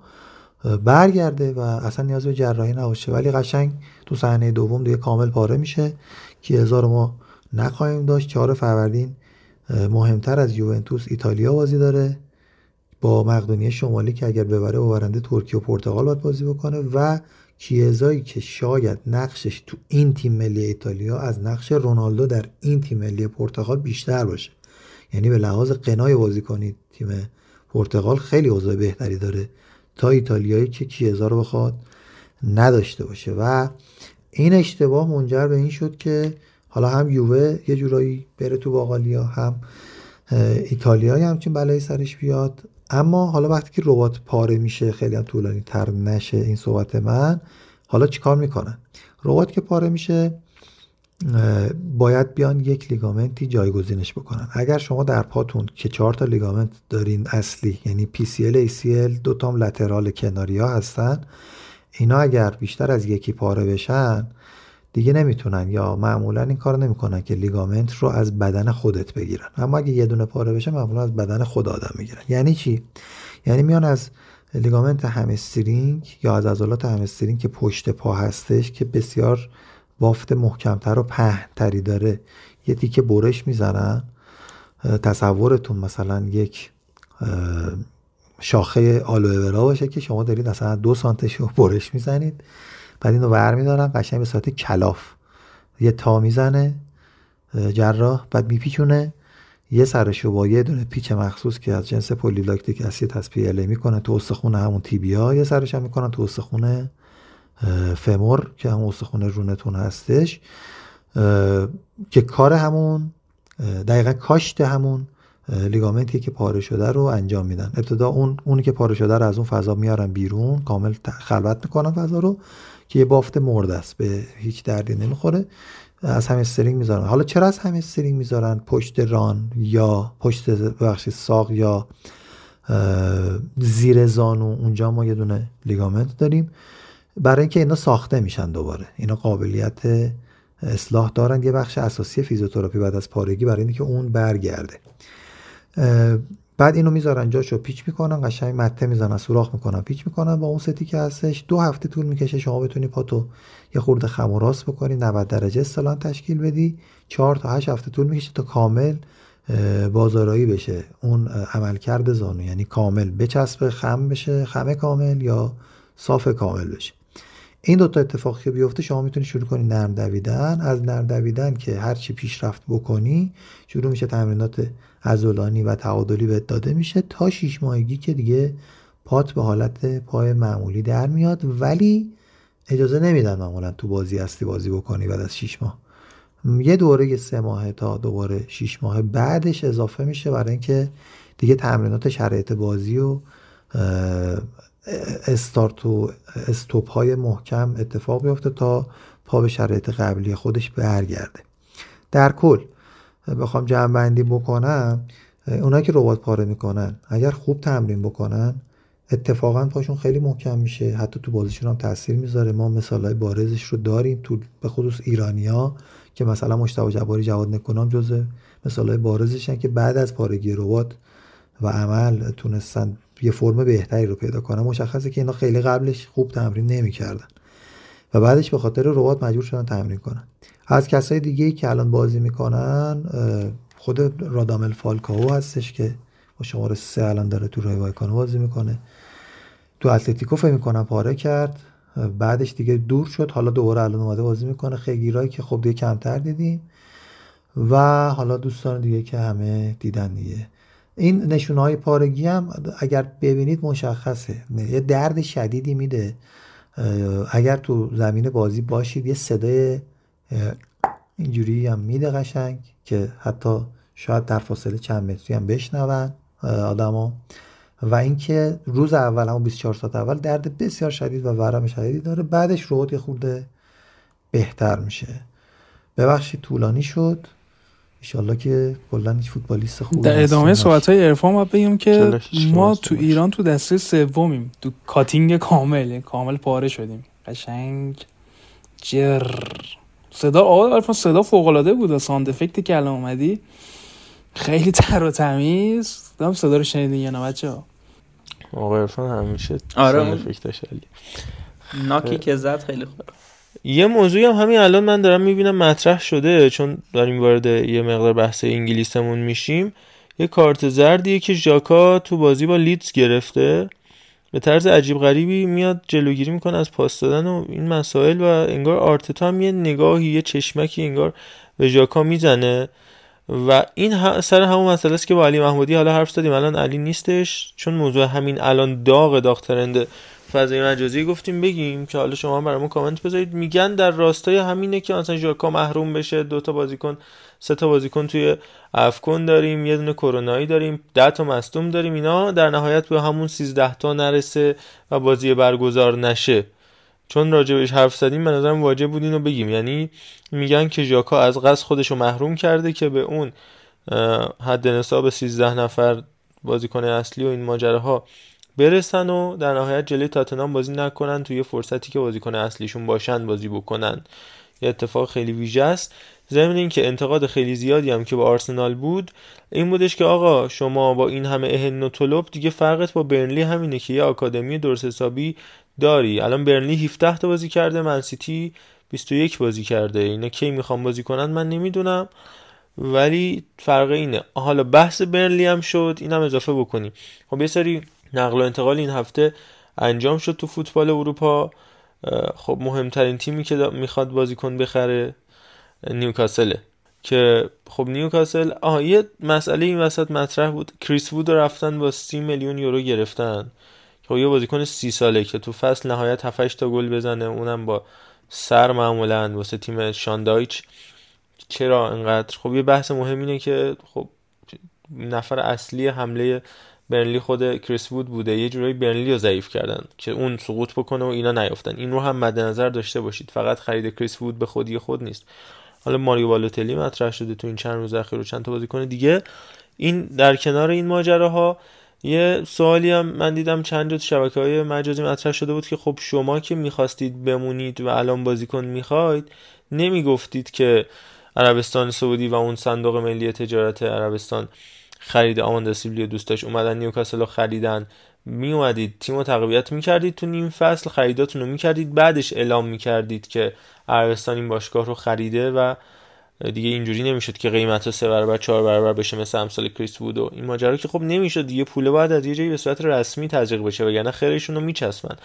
[SPEAKER 3] برگرده و اصلا نیاز به جراحی نباشه. ولی قشنگ تو صحنه دوم دیگه کامل پاره میشه. کیزا رو ما نخواهیم داشت. چهار فروردین مهمتر از یوونتوس ایتالیا بازی داره. با مقدونیه شمالی که اگر ببره با ترکیه و پرتغال باید بازی بکنه و کیزایی که شاید نقشش تو این تیم ملی ایتالیا از نقش رونالدو در این تیم ملی پرتغال بیشتر باشه. یعنی به لحاظ قنای بازی کنید تیم پرتغال خیلی اوضاع بهتری داره تا ایتالیایی که کیزا رو بخواد نداشته باشه. و این اشتباه منجر به این شد که حالا هم یووه یه جورایی بره تو باقالیا هم ایتالیا همچین بلایی سرش بیاد. اما حالا وقتی که ربات پاره میشه خیلی هم طولانی تر نشه این صحبت من حالا چیکار می‌کنن؟ ربات که پاره میشه باید بیان یک لیگامنتی جایگزینش بکنن. اگر شما در پاتون که چهار تا لیگامنت دارین اصلی یعنی PCL ACL دو تام لترال کناری ها هستن اینا اگر بیشتر از یکی پاره بشن دیگه نمی‌تونن یا معمولا این کار نمی‌کنن که لیگامنت رو از بدن خودت بگیرن. اما اگه یه دونه پاره بشه معمولا از بدن خود آدم می‌گیرن. یعنی چی؟ یعنی میان از لیگامنت همسترینگ یا از عضلات همسترینگ که پشت پا هستش که بسیار بافت محکمتر و پهنتری داره یه تیکه برش می‌زنن. تصورتون مثلا یک شاخه آلوئه‌ورا باشه که شما دارید مثلا دو سانتش رو برش می‌زنید. بعد اینو ور میدارن قشنگ به صورت کلاف. یه تا می‌زنه جراح بعد میپیچونه. یه سرشو با یه دونه پیچ مخصوص که از جنس polylactic acid هست پیچ می‌کنه تو استخون همون تیبیا یه سرش هم می‌کنن تو استخون فمور که همون استخون رونتون هستش. که کار همون دقیقا کاشت همون لیگامنتی که پاره شده رو انجام میدن. ابتدا اون اونی که پاره شده رو از اون فضا میارن بیرون کامل خلوت می‌کنن فضا رو. که یه بافت مرده است به هیچ دردی نمی‌خوره. از همه استرینگ می‌ذارن. حالا چرا از همه استرینگ می‌ذارن؟ پشت ران یا پشت بخشی ساق یا زیر زانو اونجا ما یه دونه لیگامنت داریم. برای اینکه اینا ساخته میشن دوباره. اینا قابلیت اصلاح دارن. یه بخش اساسی فیزیوتراپی بعد از پارگی برای اینکه اون برگرده. بعد اینو می‌ذارن جاشو پیچ می‌کنن قشنگ مته می‌زنن سوراخ می‌کنن پیچ می‌کنن با اون ستی که هستش دو هفته طول می‌کشه شما بتونی پاتو یه خورده خم و راست بکنی 90 درجه استلان تشکیل بدی. 4 تا 8 هفته طول می‌کشه تا کامل بازارایی بشه. اون عملکرد زانو یعنی کامل بچسبه خم بشه خمه کامل یا صاف کامل بشه. این دوتا اتفاقی که بیفته شما می‌تونی شروع کنی نرم دویدن. از نرم دویدن که هرچی پیشرفت بکنی شروع میشه تمرینات عضلانی و تعادلی بهت داده میشه تا شیش ماهگی که دیگه پات به حالت پای معمولی در میاد. ولی اجازه نمیدن معمولا تو بازی هستی بازی بکنی بعد از شیش ماه. یه دوره سه ماه تا دوباره شیش ماه بعدش اضافه میشه برای اینکه دیگه تمرینات شرایط بازی و استارت و استوپ های محکم اتفاق بیفته تا پا به شرایط قبلی خودش برگرده. در کل بخوام جمع بندی بکنم اونایی که ربات پاره می‌کنن اگر خوب تمرین بکنن اتفاقا پاشون خیلی محکم میشه. حتی تو بازیشون هم تاثیر می‌ذاره. ما مثال های بارزش رو داریم تو به خصوص ایرانیا که مثلا مشتاق جباری جواد نکنام جز مثال های بارزشن که بعد از پارگی ربات و عمل تونستن یه فرم بهتری رو پیدا کنن. مشخصه که اینا خیلی قبلش خوب تمرین نمی‌کردن. و بعدش به خاطر ربات مجبور شدن تمرین کنن. از کسای دیگه ای که الان بازی می‌کنن خود رادامل فالکاو هستش که با شماره سه الان داره تو رای وایکانو بازی می‌کنه. تو اتلتیکو فکر می‌کنم پاره کرد. بعدش دیگه دور شد. حالا دوباره الان اومده بازی می‌کنه. خیلی که خب دیگه کمتر دیدیم. و حالا دوستان دیگه که همه دیدن دیگه. این نشونه های پارگی هم اگر ببینید مشخصه. یه درد شدیدی میده. اگر تو زمین بازی باشید یه صدای اینجوری هم میده قشنگ که حتی شاید در فاصله چند متری هم بشنون آدما. و اینکه روز اول همون 24 ساعت اول درد بسیار شدید و ورم شدیدی داره. بعدش روحات یه خورده بهتر میشه. ببخشید طولانی شد. انشالله که کلا هیچ فوتبالیست خوب
[SPEAKER 4] در ادامه صحبت های عرفان باید بگیم که ما تو. ایران تو دسته سومیم. تو cutting کامل کامل پاره شدیم. قشنگ. جر صدا آقا عرفان صدا فوق العاده بود و sound effect ی که الان اومدی. خیلی تر و تمیز. دام صدا رو شنیدین یا نه بچه‌ها؟
[SPEAKER 2] آقا عرفان همیشه
[SPEAKER 6] آره.
[SPEAKER 2] ساند افکتش عالیه.
[SPEAKER 6] ناکی که زد خیلی خوب.
[SPEAKER 2] یه موضوعی هم همین الان من دارم می‌بینم مطرح شده چون داریم وارد یه مقدار بحث انگلیسمون میشیم. یه کارت زردیه که ژاکا تو بازی با لیدز گرفته. به طرز عجیب غریبی میاد جلوگیری می‌کنه از پاس دادن و این مسائل و انگار آرتتا هم یه نگاهی یه چشمکی انگار به ژاکا می‌زنه. و این سر همون مسئله است که با علی محمودی حالا حرف زدیم. الان علی نیستش چون موضوع همین الان داغ داغ فضای مجازی گفتیم. بگیم که حالا شما برامون کامنت بذارید. میگن در راستای همینه که مثلا ژاکا محروم بشه دو تا بازیکن سه تا بازیکن توی افکن داریم یه دونه کرونایی داریم ده تا مصدوم داریم. اینا در نهایت به همون 13 تا نرسه و بازی برگزار نشه. چون راجبش حرف زدیم به نظرم واجب بود اینو بگیم. یعنی میگن که ژاکا از قصد خودشو محروم کرده که به اون حد نصاب 13 نفر بازیکن اصلی و این ماجراها برسن و در نهایت جلوی تاتنهام بازی نکنن توی فرصتی که بازیکن اصلیشون باشن بازی بکنن. یه اتفاق خیلی ویژه است. ضمن اینکه انتقاد خیلی زیادی هم که با آرسنال بود این بودش که آقا شما با این همه اهن و طلب دیگه فرقت با برنلی همینه که یه آکادمی درست حسابی داری. الان برنلی 17 تا بازی کرده منسیتی 21 بازی کرده. اینا کی می‌خوام بازی کنن من نمی‌دونم. ولی فرق اینه. حالا بحث برنلی هم شد اینم اضافه بکنیم. خب یه سری نقل و انتقال این هفته انجام شد تو فوتبال اروپا. خب مهمترین تیمی که می‌خواد بازیکن بخره نیوکاسله. که خب نیوکاسل آها یه مسئله این وسط مطرح بود. کریس وود رفتن با 30 میلیون یورو گرفتن. خب یه بازیکن سی ساله که تو فصل نهایت 7 تا گل بزنه اونم با سر معمولا واسه تیم شاندایچ. چرا انقدر؟ خب یه بحث مهم اینه که خب نفر اصلی حمله برنلی خود کریس وود بوده. یه جورایی برنلی رو ضعیف کردن که اون سقوط بکنه و اینا نیافتن. این رو هم مد نظر داشته باشید. فقط خرید کریس وود به خودی خود نیست. حالا ماریو بالوتلی مطرح شده تو این چند روز اخیر و چند تا بازیکن دیگه این در کنار این ماجراها یه سوالی هم من دیدم چند جا شبکه های مجازی مطرح شده بود که خب شما که می‌خواستید بمونید و الان بازیکن می‌خواید نمی‌گفتید که عربستان سعودی و اون صندوق ملی تجارت عربستان خرید آماندا سیبلی دوست داشت اومدن نیوکاسل رو خریدن می اومدید تیم رو تقویت می‌کردید تو نیم فصل خریداتون رو می‌کردید بعدش اعلام می‌کردید که عربستان این باشگاه رو خریده و دیگه اینجوری نمی‌شد که قیمت سه برابر چهار برابر بشه مثل امسال کریس بود و این ماجرا که خب نمی‌شد دیگه پوله باید از یه جایی به صورت رسمی تزریق بشه وگرنه خیرشون رو میچسبن.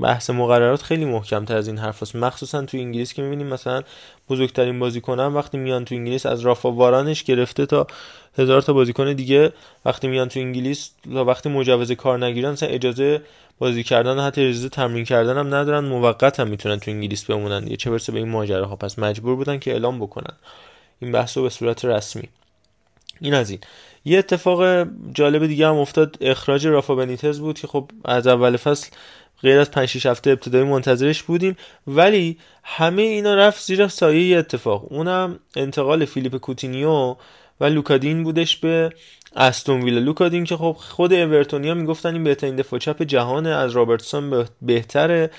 [SPEAKER 2] بحث مقررات خیلی محکم تر از این حرف هست. مخصوصا تو انگلیس که می‌بینیم مثلا بزرگترین بازیکنان وقتی میان تو انگلیس از رافا وارانش گرفته تا هزار تا بازیکن دیگه وقتی میان تو انگلیس تا وقتی مجوز کار نگیرن مثلا اجازه بازی کردن حتی اجازه تمرین کردن هم ندارن. موقت هم می‌تونن تو انگلیس بمونن. دیگه چه برسه به این ماجراها. پس مجبور بودن که اعلام بکنن. این بحث رو به صورت رسمی. این از این. یه اتفاق جالب دیگه هم افتاد. اخراج رافا بنیتز بود که خب از اول فصل غیر از 5 6 هفته ابتدایی منتظرش بودیم. ولی همه اینا رفت زیر سایه یه اتفاق. اونم انتقال فیلیپ کوتینیو و لوکا دینی بودش به استون ویلا. لوکا دینی که خب خود اورتونیا می‌گفتن این بهترین دفاع چپ جهانه از رابرتسون بهتره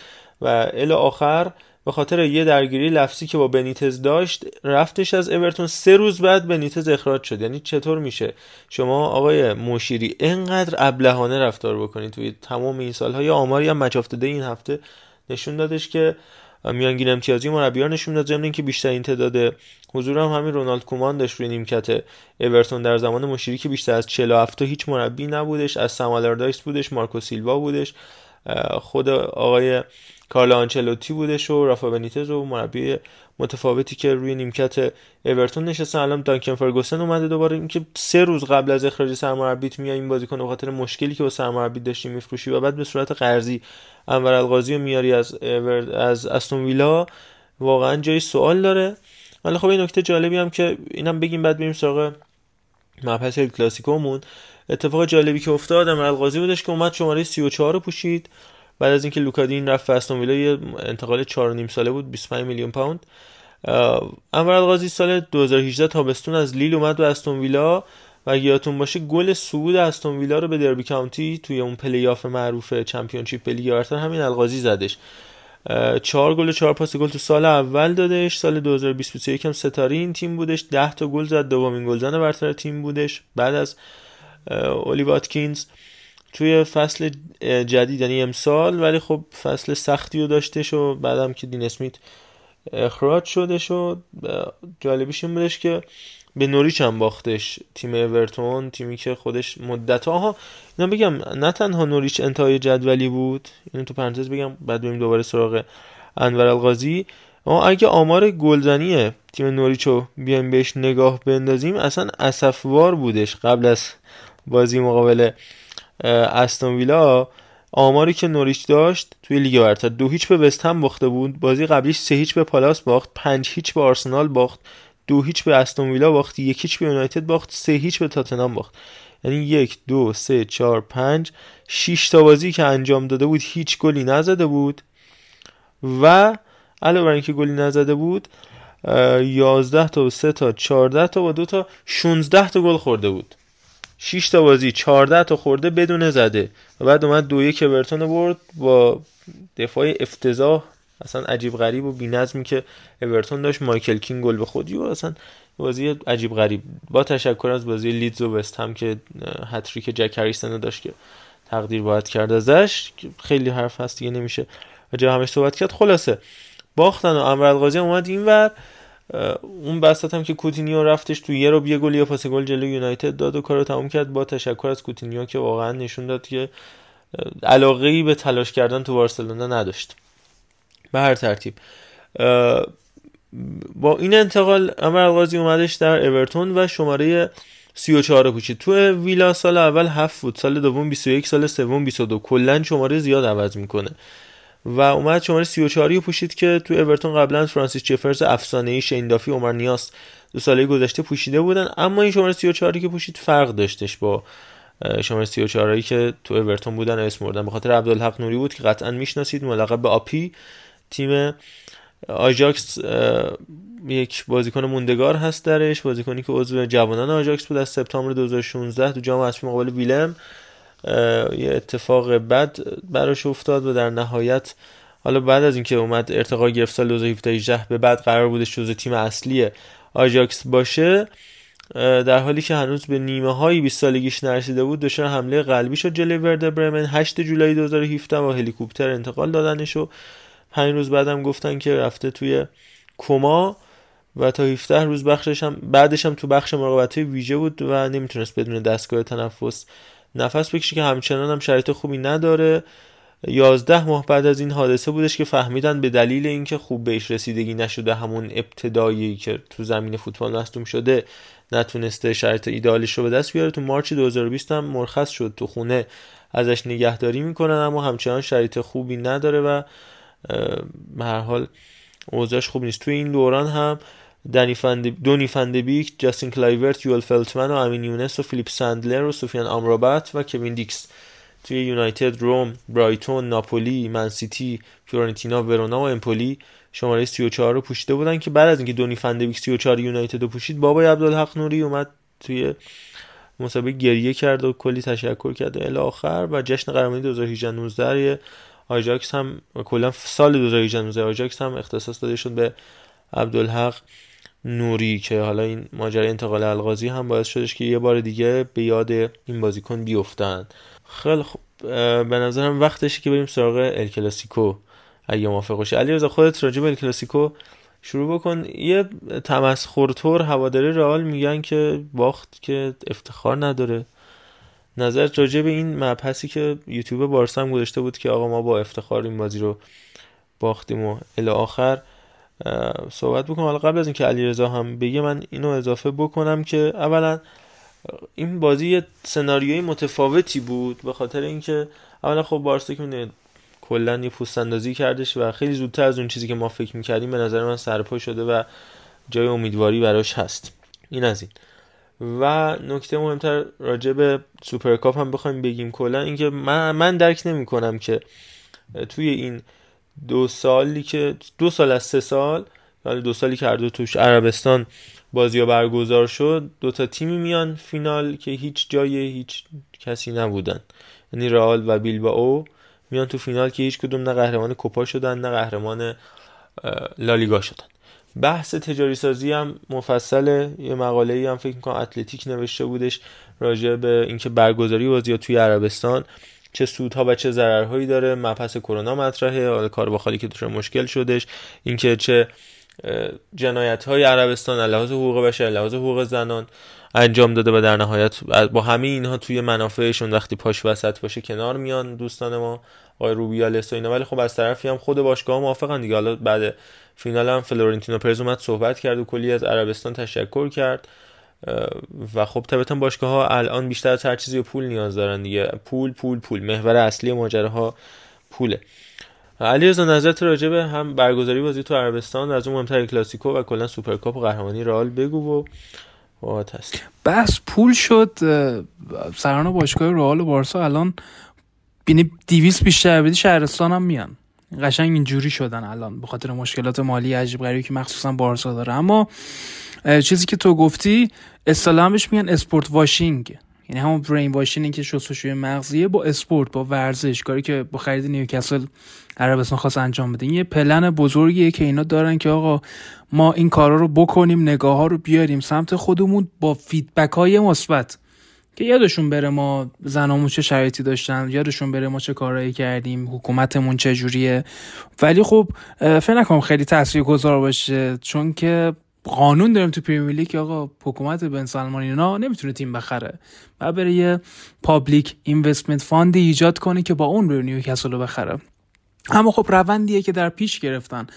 [SPEAKER 2] و الی آخر به خاطر یه درگیری لفظی که با بنیتز داشت رفتش از اورتون. سه روز بعد بنیتز اخراج شد. یعنی چطور میشه؟ شما آقای مشیری انقدر ابلهانه رفتار بکنید توی تمام این سالها. یا آماری هم مچ این هفته نشون دادش که میانگین امتیازی مربیان نشون داد. ضمن اینکه بیشترین تعداد حضور هم همین رونالد کومان داشت روی نیمکت اورتون. در زمان مشیری که بیشتر از 47 تا هیچ مربی نبودش. از سامالردایس بودش. مارکو سیلوا بودش. خود آقای کارل آنچلوتی بودش و رافا بنیتز و مربی متفاوتی که روی نیمکت اورتون نشستن الان دانکن فرگوسن اومده دوباره. اینکه سه روز قبل از اخراج سرمربیت میای این بازیکن به خاطر مشکلی که با سرمربی داشتی میفروشی و بعد به صورت قرضی انور القاضی رو میاری از از استون ویلا واقعا جای سوال داره. ولی خب این نکته جالبی هم که اینم بگیم بعد بریم سراغ مبحث کلاسیکومون. اتفاق جالبی که افتاد انور القاضی بودش که اومد شماره 34 رو پوشید. بعد از اینکه لوکا دینی رفت استون ویلا یه انتقال 4 نیم ساله بود 25 میلیون پوند. انور القاضی سال 2018 تابستون از لیل اومد به استون ویلا و یادتون باشه گل صعود استون ویلا رو به دربی کانتی توی اون پلیاف معروف چمپیونشیپ لیگ برتر همین القاضی زدش. چهار گل و چهار پاس گل تو سال اول دادش سال 2021 هم ستاره این تیم بودش. 10 تا گل زد دومین گلزن برتر تیم بودش. بعد از اولی واتکینز توی فصل جدید یعنی امسال ولی خب فصل سختی رو داشتش و بعدم که دین اسمیت اخراج شدش و جالبیش این بودش که به نوریچ هم باختش تیم اورتون تیمی که خودش مدت ها اینا بگم نه تنها نوریچ انتهای جدولی بود اینو تو پرانتز بگم بعد بریم دوباره سراغ انور القاضی. اما اگه آمار گلزنی تیم نوریچ رو بیایم بهش نگاه بندازیم اصلا اسفوار بودش قبل از بازی مقابل استون ویلا آماری که نوریچ داشت توی لیگ برتر دو هیچ به وستهم باخته بود. بازی قبلیش سه هیچ به پالاس باخت پنج هیچ به آرسنال باخت دو هیچ به استون ویلا باخت یک هیچ به یونایتد باخت سه هیچ به تاتنهام باخت. یعنی یک دو سه چهار پنج شیش تا بازی که انجام داده بود هیچ گلی نزده بود. و علاوه بر اینکه گلی نزده بود یازده تا و سه تا چهارده تا و دو تا 16 تا گل خورده بود. 6 تا بازی 14 تا خورده بدون زده. و بعد اومد دو یک اورتون برد با دفاع افتضاح. اصلا عجیب غریب و بی‌نظمی که اورتون داشت. مایکل کینگ گل به خودی و اصلا بازی عجیب غریب. با تشکر از بازی لیدز و وست هم که هتریک جک هریسن داشت که تقدیر باید کرد ازش. خیلی حرف هست دیگه نمیشه جا همش صحبت کرد. خلاصه باختن و امر القاضی اومد اینور. اون وسط هم که کوتینیو رفتش تو یه رو یه گل یا پاس گل جلو یونایتد داد و کارو تموم کرد با تشکر از کوتینیو که واقعا نشون داد که علاقه ای به تلاش کردن تو بارسلونا نداشت. به هر ترتیب. با این انتقال انور القاضی اومدش در اورتون و شماره 34 پوشید تو ویلا سال اول 7 بود سال دوم 21 سال سوم 22 کلا شماره زیاد عوض می‌کنه. و اومد شماره 34 رو پوشید که تو اورتون قبلا فرانسیس جفرز افسانه ای شیندافی عمر نیاسه دو ساله گذشته پوشیده بودن. اما این شماره 34 که پوشید فرق داشتش با شماره 34 هایی که تو اورتون بودن اسم بردن به خاطر عبدالحق نوری بود که قطعا می‌شناسید ملقب به آپی تیم آژاکس یک بازیکن موندگار هست درش بازیکنی که عضو جوانان آژاکس بود از سپتامبر 2016 تو جام حذفی مقابل ویلم. یه اتفاق بد براش افتاد و در نهایت حالا بعد از اینکه اومد ارتقا گرفت سال 2017 به بعد قرار بودش جزو تیم اصلی آژاکس باشه در حالی که هنوز به نیمه های 20 سالگیش نرسیده بود دچار حمله قلبی شد جلوی ورده برمن. 8 جولای 2017 با هلیکوپتر انتقال دادنش و 5 روز بعدم گفتن که رفته توی کما و تا 17 روز بخشش هم بعدش هم تو بخش مراقبت ویژه بود و نمی‌تونست بدون دستگاه تنفس نفس بکشه که همچنان هم شرایط خوبی نداره. یازده ماه بعد از این حادثه بودش که فهمیدن به دلیل اینکه خوب بهش رسیدگی نشده همون ابتدایی که تو زمین فوتبال مصدوم شده نتونسته شرایط ایدالش رو به دست بیاره. تو March 2020 هم مرخص شد. تو خونه ازش نگهداری می‌کنن اما همچنان شرایط خوبی نداره و به هر حال اوضاعش خوب نیست. تو این دوران هم. دونی فن‌دبیک، جاستین کلایورت، یوئل فلتمن و امین یونس و فیلیپ سندلر و سوفیان آمرابت و کوین دیکس. توی یونایتد، روم، برایتون، ناپولی، منسیتی، فیورنتینا، ورونا و امپولی شماره 34 رو پوشیده بودن که بعد از اینکه دونی فندبیک 34 یونایتد رو پوشید بابای عبدالحق نوری اومد توی مسابقه گریه کرد و کلی تشکر کرد الی آخر و جشن قهرمانی 2018 19 آژاکس هم کلا سال 2018 19 آژاکس هم اختصاص داده شد به عبدالحق. نوری که حالا این ماجرای انتقال الغازی هم باعث شدش که یه بار دیگه به یاد این بازیکن بیفتن. خیلی خوب. به نظرم وقتشه که بریم سراغ ال کلاسیکو اگه موافق باشی. علی رضا خودت راجع به ال کلاسیکو شروع بکن. یه تمسخرطور هواداری رئال میگن که باخت که افتخار نداره. نظر راجع به این مبحثی که یوتیوب بارسا هم گذاشته بود که آقا ما با افتخار این بازی رو باختیم و الی آخر. صحبت بکنم. حالا قبل از اینکه علیرضا هم بگه من اینو اضافه بکنم که اولا این بازی یه سناریوی متفاوتی بود به خاطر اینکه اولا خب بارسا که کلا یه پوست اندازی کردش و خیلی زودتر از اون چیزی که ما فکر می‌کردیم به نظر من سرپا شده و جای امیدواری براش هست. این از این. و نکته مهمتر راجع به سوپرکاپ هم بخوایم بگیم کلا اینکه من من درک نمی‌کنم که توی این دو سالی که دو سال از سه سال. ولی دو سالی که دو توش عربستان بازی ها برگزار شد. دو تا تیمی میان فینال که هیچ جای هیچ کسی نبودن. یعنی رئال و بیلبائو میان تو فینال که هیچ کدوم نه قهرمان کوپا شدن نه قهرمان لالیگا شدن. بحث تجاری سازی هم مفصله. یه مقاله ای هم فکر می‌کنم اتلتیک نوشته بودش راجع به اینکه برگزاری بازی توی عربستان. چه سودها و چه ضررهایی داره. مبحث کرونا مطرحه. حالا کار با خالی که توش مشکل شدش. اینکه چه جنایت های عربستان لحاظ حقوق بشر لحاظ حقوق زنان انجام داده و در نهایت با همه اینها توی منافعشون وقتی پاش وسط باشه کنار میان دوستان ما آقای روبیالس و اینا. ولی خب از طرفی هم خود باشگاه موافقن دیگه. حالا بعد فینال هم فلورنتینو پرز اومد صحبت کرد و کلی از عربستان تشکر کرد. و خب طبعا باشگاه ها الان بیشتر از هر چیزی پول نیاز دارن دیگه. پول پول پول. محور اصلی ماجراها پوله. علی رضا نظرت راجع به هم برگزاری بازی تو عربستان از اون مهمتر کلاسیکو و کلا سوپرکاپ و قهرمانی رئال بگو و
[SPEAKER 4] بس پول شد. سران باشگاه رئال و بارسا الان ببینی 200 بیشتر بدی شهرستان هم میان. قشنگ اینجوری شدن الان به خاطر مشکلات مالی عجیب غریبی که مخصوصا بارسا داره. اما چیزی که تو گفتی اصطلاحش میگن sport washing. یعنی همون brain washing که شستشوی مغزیه با اسپورت با ورزش. کاری که با خرید نیوکاسل عربستان خواست انجام بده یه پلن بزرگیه که اینا دارن که آقا ما این کارا رو بکنیم نگاه ها رو بیاریم سمت خودمون با feedback های مثبت. که یادشون بره ما زنامون چه شرایطی داشتن یادشون بره ما چه کارهایی کردیم حکومتمون چه جوریه. ولی خب فکر نکنم خیلی تاثیرگذار باشه چون که قانون داریم تو پریمیر لیگ آقا حکومت بن سلمان اینا نمی‌تونه تیم بخره. بعد بره یه Public Investment Fund ی ایجاد کنه که با اون رو نیوکاسل رو بخره. اما خب روندیه که در پیش گرفتن.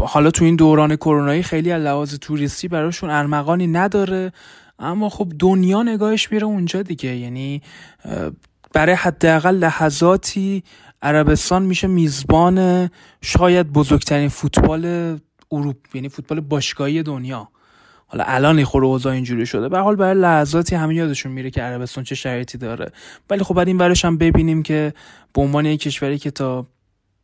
[SPEAKER 4] حالا تو این دوران کرونایی خیلی از لحاظ توریستی براشون ارمغانی نداره. اما خب دنیا نگاهش میره اونجا دیگه. یعنی برای حداقل لحظاتی عربستان میشه میزبان شاید بزرگترین فوتبال اروپ یعنی فوتبال باشگاهی دنیا. حالا الان خور اوضاع اینجوری شده. به حال برای لحظاتی همه یادشون میره که عربستان چه شرایطی داره. ولی خب بعد این برش هم ببینیم که به عنوان یک کشوری که تا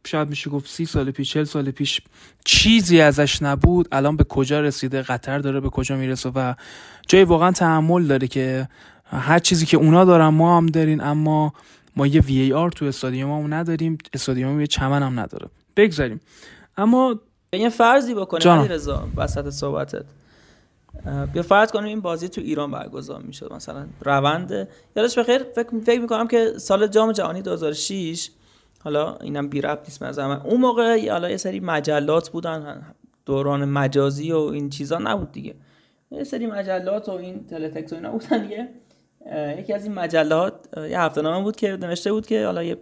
[SPEAKER 4] شاید میشه گفت سی سال پیش چل سال پیش چیزی ازش نبود الان به کجا رسیده قطر داره به کجا می‌رسه و جای واقعا تحمل داره که هر چیزی که اونا دارن ما هم داریم اما ما یه وی ای آر تو استادیوم هم نداریم استادیوم یه چمن هم نداره. بگذاریم. اما
[SPEAKER 6] یه فرضی بکنیم علی رضا وسط صحبتت. بیا فرض کنیم این بازی تو ایران برگزار می‌شد مثلا روند. یادش بخیر فکر فکر می‌کنم که سال جام جهانی 2006 حالا اینم بی ربط نیست مثلا اون موقع حالا یه سری مجلات بودن دوران مجازی و این چیزا نبود دیگه. یه سری مجلات و این تلتکس و اینا بودن دیگه. یکی از این مجلات یه هفته نامه بود که نوشته بود که حالا یه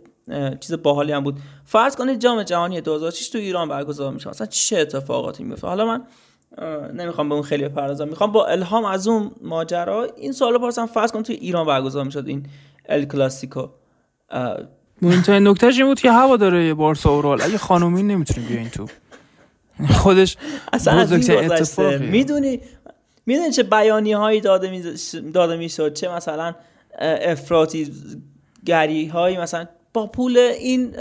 [SPEAKER 6] چیز باحالی هم بود. فرض کنید جام جهانی 2006 تو ایران برگزار میشه. مثلا چه اتفاقاتی میفته؟ حالا من نمی‌خوام به اون خیلی بپردازم می‌خوام با الهام از اون ماجرا این سوالو پرسم. فرض کن تو ایران برگزار می‌شد این ال کلاسیکو.
[SPEAKER 4] مهمترین نکتهش این بود که هوا داره بارسا اورال اگه خانومی نمی‌تونه بیاین تو. خودش
[SPEAKER 6] اصلا بزرگترین اتفاقی می‌دونی می‌دونی چه بیانی هایی داده می‌شد؟ چه مثلا افراطی گری هایی مثلا با پول این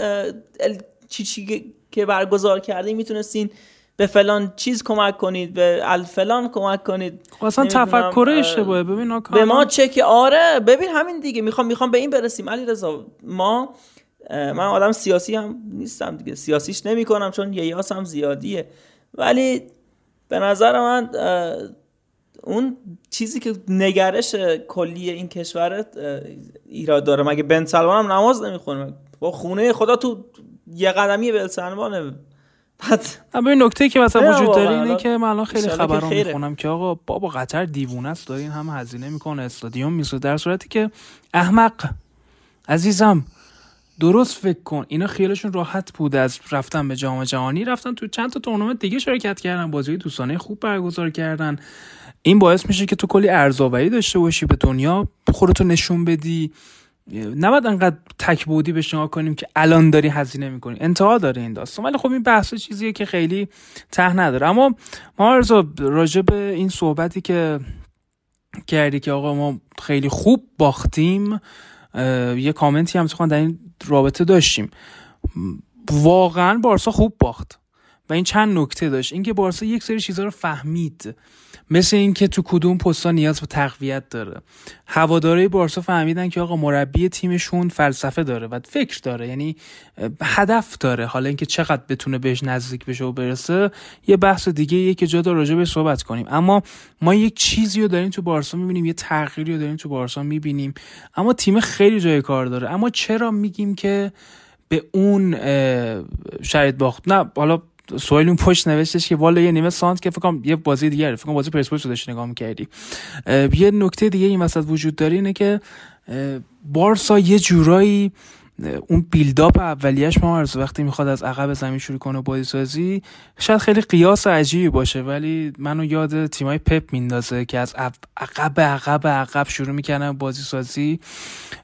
[SPEAKER 6] چی چی که برگزار کرده می‌تونستین به فلان چیز کمک کنید به الفلان کمک کنید.
[SPEAKER 4] اصلا تفکر اشتباهه. ببین
[SPEAKER 6] به ما چه که آره ببین همین دیگه. می‌خوام می‌خوام به این برسیم. علی رضا ما من آدم سیاسی هم نیستم دیگه. سیاسیش نمی کنم چون یاس هم زیادیه. ولی به نظر من اون چیزی که نگرش کلی این کشورت ایراد داره. مگه بن سلمان هم نماز نمی‌خونه؟ با خونه خدا تو یه قدمی بن سلمانه
[SPEAKER 4] بعد اما این نکته که مثلا وجود داره اینه که من الان خیلی خبرام می‌خونم که آقا بابا قطر دیوونه است دارین هم هزینه می‌کنه استادیوم می‌سازه در صورتی که احمق عزیزم درست فکر کن. اینا خیالشون راحت بود از رفتن به جام جهانی. رفتن تو چند تا تورنمنت دیگه شرکت کردن بازی دوستانه خوب برگزار کردن. این باعث میشه که تو کلی ارزآوری داشته باشی به دنیا خودتو نشون بدی. نباید انقدر تک بودی به شما کنیم که الان داری هزینه می‌کنی. انتها داره این داستان. ولی خب این بحث چیزیه که خیلی ته نداره. اما ما راجع به این صحبتی که کردی که آقا ما خیلی خوب باختیم یه کامنتی هم در این رابطه داشتیم. واقعا بارسا خوب باخت. و این چند نکته داشت. اینکه بارسا یک سری چیزها رو فهمید. مثل اینکه تو کدوم پستا نیاز به تقویت داره. هواداره بارسا فهمیدن که آقا مربی تیمشون فلسفه داره و فکر داره. یعنی هدف داره. حالا اینکه چقدر بتونه بهش نزدیک بشه و برسه یه بحث دیگه یه که جا راجع به صحبت کنیم. اما ما یک چیزی رو داریم تو بارسا می‌بینیم یه تغییری رو داریم تو بارسا می‌بینیم. اما تیم خیلی جای کار داره. اما چرا میگیم که به اون شرایط باخت؟ نه حالا سوال اون پشت نوشتش که والا یه نیمه سانت که فکر یه بازی دیگه فکر بازی پرسپولیس رو داشت نگاه می‌کردی. یه نکته دیگه این وسط وجود داره اینه که بارسا یه جورایی اون بیلداپ اولیش ما وقتی می‌خواد از عقب زمین شروع کنه بازی سازی شاید خیلی قیاس عجیبی باشه ولی منو یاد تیمای پپ میندازه که از عقب عقب عقب شروع می‌کنن بازی سازی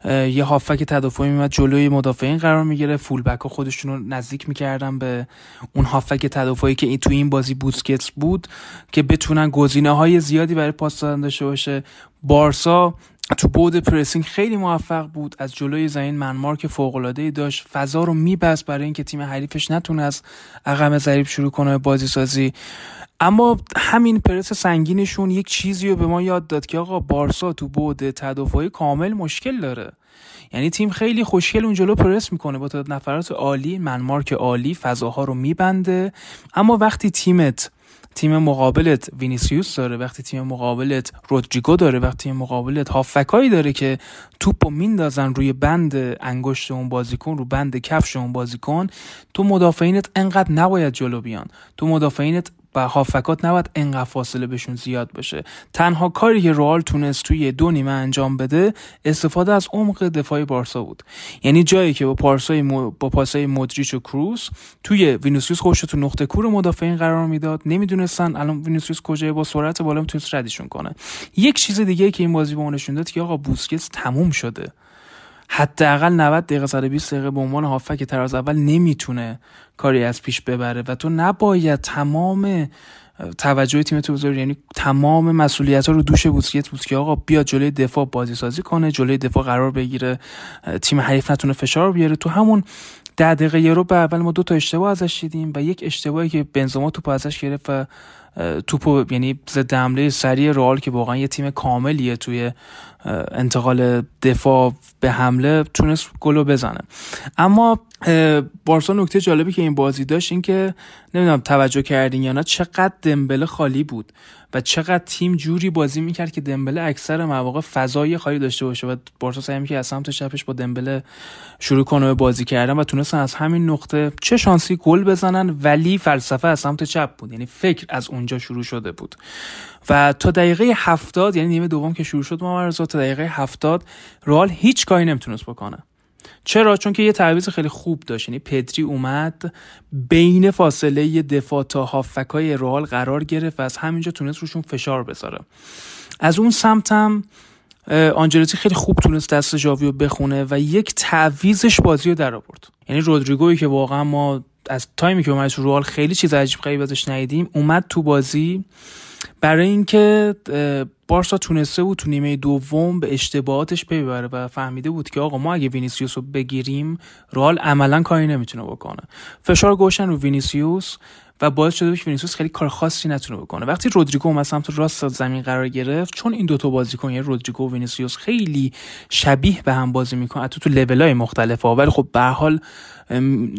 [SPEAKER 4] یه هافک تدافعی میمد جلوی مدافعین قرار می‌گیره فول بک خودشون رو نزدیک می‌کردن به اون هافک تدافعی که این تو این بازی بوسکتس بود که بتونن گزینه های زیادی برای پاس دادن داشته باشه. بارسا تو بود پرسینگ خیلی موفق بود از جلوی زمین منمارک فوق العاده داشت. فضا رو میبست برای اینکه تیم حریفش نتونه از عقب ضریب شروع کنه بازی سازی اما همین پرس سنگینشون یک چیزی رو به ما یاد داد که آقا بارسا تو بود تدافعی کامل مشکل داره. یعنی تیم خیلی خوشگل اون جلو پرس می‌کنه با تعداد نفرات عالی منمارک عالی فضاها رو میبنده. اما وقتی تیمت تیم مقابلت وینیسیوس داره وقتی تیم مقابلت رودریگو داره وقتی تیم مقابلت هافکایی داره که توپو میندازن روی بند انگشت اون بازیکن رو بند کفش اون بازیکن تو مدافعینت انقدر نباید جلو بیان. تو مدافعینت و هافکات نباید انقدر فاصله بهشون زیاد باشه. تنها کاری که رئال تونست توی دو نیمه انجام بده استفاده از عمق دفاعی بارسا بود. یعنی جایی که با پارسای با پاسای مودریچ و کروس توی وینیسیوس خودش تو نقطه کور مدافعین قرار می‌داد. نمی‌دونستن الان وینیسیوس کجای با سرعت بالا می‌تونست ردشون کنه. یک چیز دیگه که این بازی به نشون داد که آقا بوسکتس تموم شده. حداقل 90 دقیقه 120 دقیقه به عنوان هافبک تراز اول نمی‌تونه کاری از پیش ببره و تو نباید تمام توجه تیم تو بذاری. یعنی تمام مسئولیت ها رو دوش بوسکت بود که آقا بیا جلوی دفاع بازی سازی کنه جلوی دفاع قرار بگیره. تیم حریف نتونه فشار بیاره. تو همون ده دقیقه رو به اول ما دو تا اشتباه ازش دیدیم و یک اشتباهی که بنزما توپ ازش گرفت و توپو یعنی ضد حمله سریع رئال که واقعا یه تیم کاملیه توی انتقال دفاع به حمله تونست گلو بزنه. اما بارسا نکته جالبی که این بازی داشت این که نمی‌دونم توجه کردین یا نه چقدر دمبله خالی بود و چقدر تیم جوری بازی می‌کرد که دمبله اکثر مواقع فضای خالی داشته باشه و بارسا سعی که از سمت چپش با دمبله شروع کنه به بازی کردن و تونستن از همین نقطه چه شانسی گل بزنن ولی فلسفه از سمت چپ بود. یعنی فکر از اونجا شروع شده بود. و تا دقیقه هفتاد یعنی نیمه دوم که شروع شد ما تا دقیقه هفتاد رئال هیچ کاری نمی‌تونست بکنه. چرا؟ چون که یه تعویض خیلی خوب داشت. یعنی پدری اومد بین فاصله دفاع تا هافکای رئال قرار گرفت و از همینجا تونست روشون فشار بذاره. از اون سمتم آنجلوتی خیلی خوب تونست دست جاویو بخونه و یک تعویزش بازی رو در آورد. یعنی رودریگویی که واقعا ما از تایمی که اومد تو رئال خیلی چیز عجیب غریب ازش ندیدیم اومد تو بازی برای اینکه بارسا تونسته بود تو نیمه دوم به اشتباهاتش پی ببره و فهمیده بود که آقا ما اگه وینیسیوس رو بگیریم رئال عملا کاری نمی‌تونه بکنه. فشار گذاشتن رو وینیسیوس و باعث شده که وینیسیوس خیلی کار خاصی نتونه بکنه. وقتی رودریگو اومد سمت راست زمین قرار گرفت چون این دوتا بازیکن یعنی رودریگو و وینیسیوس خیلی شبیه به هم بازی می‌کنن تو تو لولای مختلفه ولی خب به حال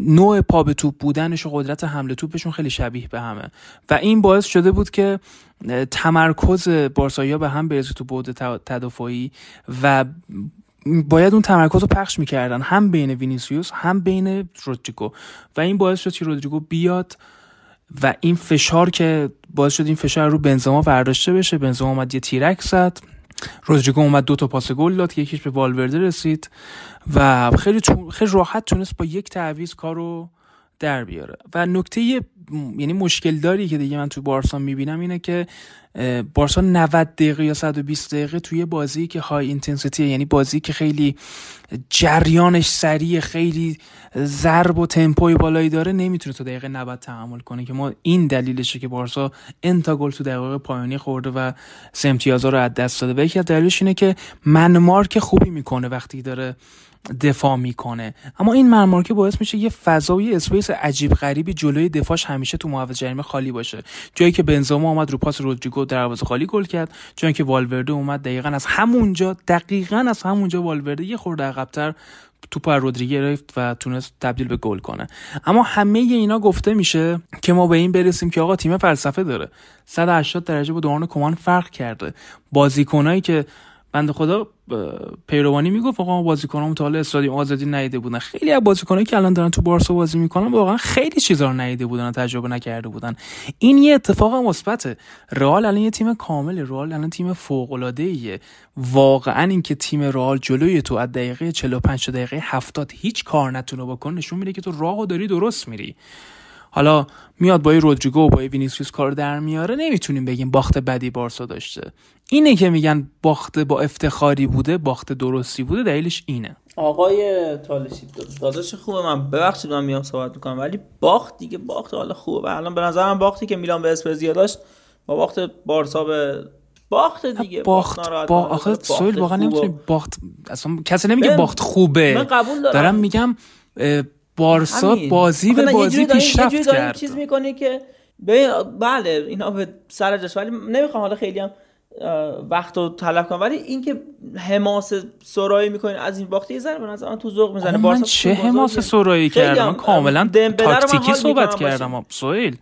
[SPEAKER 4] نوع پا به توپ بودنش و قدرت حمله توپشون خیلی شبیه به همه. و این باعث شده بود که تمرکز بارسایا به هم برسه تو بود تدافعی و باید اون تمرکز رو پخش می‌کردن هم بین وینیسیوس هم بین رودریگو. و این باعث شد که رودریگو بیاد و این فشار که باعث شد این فشار رو بنزما برداشته بشه. بنزما اومد یه تیرک زد. رودریگو اومد دو تا پاس گل داد یکیش به والورده رسید و خیلی خیلی راحت تونست با یک تعویض کارو در بیاره. و نکته یعنی مشکل داری که دیگه من تو بارسا می‌بینم اینه که بارسا 90 دقیقه یا 120 دقیقه توی بازی که های اینتنسیتی یعنی بازی که خیلی جریانش سریع خیلی ضرب و تمپوی بالایی داره نمی‌تونه تو دقیقه 90 تحمل کنه که ما این دلیلشه که بارسا انتا گل تو دقیقه پایانی خورده و سه رو از دست داده. و یکی از دلیلش اینه که من مارک خوبی می‌کنه وقتی داره دفاع می‌کنه. اما این man mark ه باعث میشه یه فضای space عجیب غریبی جلوی دفاعش همیشه تو محوطه جریمه خالی باشه. جایی که بنزما اومد رو پاس رودریگو دروازه خالی گل کرد جایی که والورده اومد دقیقا از همونجا دقیقا از همونجا والورده یه خورده عقبتر توپ از رودریگو گرفت و تونست تبدیل به گل کنه. اما همه اینا گفته میشه که ما به این برسیم که آقا تیم فلسفه داره. 180 درجه با دوران کومان فرق کرده. بازیکنایی که بند خدا پیروانی می‌گفت آقا بازیکنام تا حالا استادیوم آزادی ندیده بودن. خیلی از بازیکنایی که الان دارن تو بارسا بازی می‌کنن واقعا خیلی چیزا رو ندیده بودن تجربه نکرده بودن. این یه اتفاق مثبته. رئال الان یه تیم کامل رئال الان تیم فوق العاده ایه واقعا اینکه تیم رئال جلوی تو از دقیقه 45 تا دقیقه 70 هیچ کار نتونه بکنه نشون میده که تو راهو داری درست میری. حالا میاد با رودریگو و با وینیسیوس کار در میاره نمی‌تونیم بگیم باخت بدی بارسا داشته. اینه که میگن باخت با افتخاری بوده باخت درستی بوده دلیلش اینه.
[SPEAKER 6] آقای تالشی داداش خوبه من ببخشید من میام صحبت می‌کنم ولی باخت دیگه باخت حالا خوبه. الان به نظرم باختی که میلان به اسپزیا داشت با باخت بارسا به باخت دیگه
[SPEAKER 4] باخت با آخه سویل واقعا نمی‌تونی باخت اصلا کسی نمیگه باخت خوبه.
[SPEAKER 6] من قبول دارم.
[SPEAKER 4] دارم میگم بارسا بازی به بازی پیشرفت کرد.
[SPEAKER 6] چیز می‌کنی که بله اینا به سر جاش ولی نمی‌خوام حالا خیلی هم وقت رو طلب کنم. ولی اینکه حماس سرایی می‌کنین از این باخته یه ذره به نظر من تو ذوق می‌زنه.
[SPEAKER 4] من چه حماس سرایی کردم؟ من کاملا تاکتیکی صحبت کردم. سویل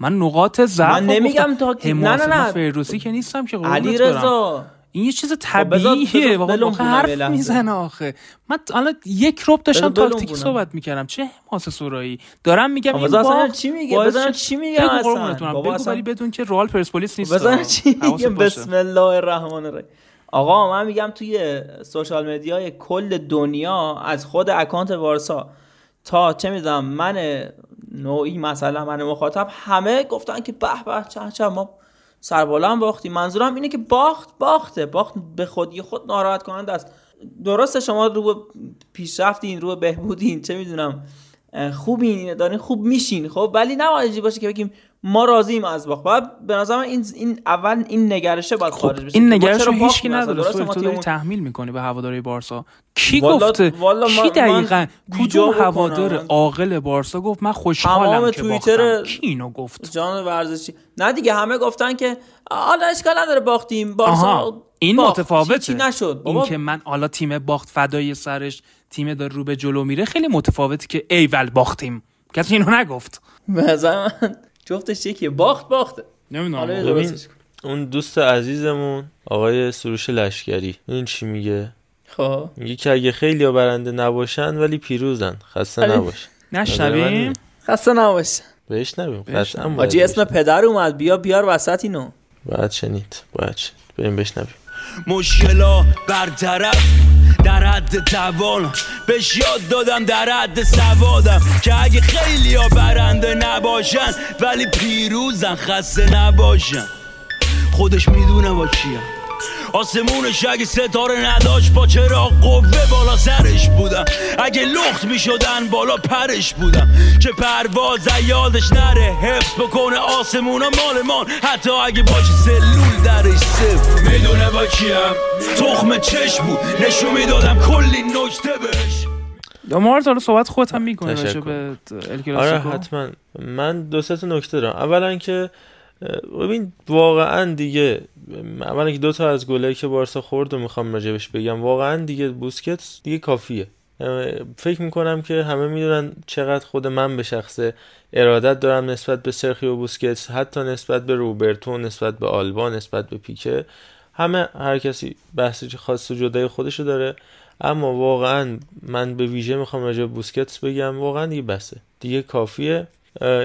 [SPEAKER 4] من نقاط ضعف
[SPEAKER 6] من نمیگم تاکتیک نه نه نه.
[SPEAKER 4] فیروسی که نیستم که
[SPEAKER 6] علی رضا
[SPEAKER 4] این یه چیز طبیعیه. واقعا حرف می‌زنه آخه. من الان یک رب داشتم تاکتیکی صحبت می‌کردم. چه حماس سورایی دارم میگم این
[SPEAKER 6] با چی میگه؟ بزن چی میگه اصلا؟
[SPEAKER 4] بگو ولی بدون که رئال پرسپولیس نیست.
[SPEAKER 6] بزن چی میگه؟ بسم الله الرحمن الرحیم. آقا من میگم توی سوشال مدیای کل دنیا از خود اکانت وارسا تا چه می‌دونم من نوعی مثلا من مخاطب همه گفتن که به به چه چه ما سربالا هم باختیم منظورم اینه که باخت باخته. باخت به خودی خود ناراحت کننده است. درسته شما رو به پیشرفتین رو به بهبودین چه می‌دونم. خوبین دارین خوب میشین خب؟ ولی نباید باشه که بگیم ما راضیم از باخت. بعد به نظر این این اول این نگرشه باید خب خارج بشه.
[SPEAKER 4] این نگرش رو هیچ کی نداره. تو داری تحمیل می‌کنی به هواداری بارسا. کی گفته کی دقیقاً کدوم هوادار عاقل بارسا گفت؟ من خوشحالم که باختم. کی اینو گفت؟
[SPEAKER 6] جان ورزشی. نه دیگه همه گفتن که حالا اشکال نداره باختیم. بارسا
[SPEAKER 4] این
[SPEAKER 6] باخت.
[SPEAKER 4] متفاوته.
[SPEAKER 6] چی نشد.
[SPEAKER 4] این که من حالا تیم باخت فدای سرش تیم داره رو به جلو میره خیلی متفاوته که ایول باختیم. کسی اینو نگفت.
[SPEAKER 6] به جفتش یکیه. باخت باخته.
[SPEAKER 4] نمی‌دونم.
[SPEAKER 2] اون دوست عزیزمون آقای سروش لشکری. این چی میگه؟
[SPEAKER 6] خب.
[SPEAKER 2] میگه که اگه خیلی برنده نباشن ولی پیروزن. خسته نباشن
[SPEAKER 4] نشنویم؟
[SPEAKER 6] خسته نباشن
[SPEAKER 2] بهش نبیم. قطعا
[SPEAKER 6] حاجی اسم پدر اومد. بیا بیار وسط اینو.
[SPEAKER 2] باید شنید. باید شنید. بریم بشنویم
[SPEAKER 1] مشکلا برطرف. در حد توان. بهش یاد دادم در حد سوادم. که اگه خیلی ها برنده نباشن ولی پیروزن خسته نباشن. خودش می‌دونه با کیم آسمونش اگه ستاره نداشت با چرا قوه بالا سرش بودم اگه لخت می‌شدن بالا پرش بودم که پرواز یادش نره حفظ بکنه آسمون مال مان حتی اگه باشه سلول درش صفر. می‌دونه با کیم تخم چشم بود. نشون می‌دادم کلی نکته بهش.
[SPEAKER 4] مارت حالا صحبت خودت هم می‌کنه به
[SPEAKER 2] آره حتما. من دو سه تا نکته دارم. اولا که ببین واقعا دیگه اولا که دو تا از گلایی که بارسا خورد و می‌خوام راجبش بگم واقعا دیگه بوسکت دیگه کافیه. فکر می‌کنم که همه می‌دونن چقدر خود من به شخص ارادت دارم نسبت به سرخیو بوسکت حتی نسبت به روبرتو نسبت به آلبا نسبت به پیکه. همه هر کسی بحثی خاص و جدای خودشو داره. اما واقعا من به ویژه می‌خوام راجع بوسکتس بگم واقعا دیگه بسه. دیگه کافیه.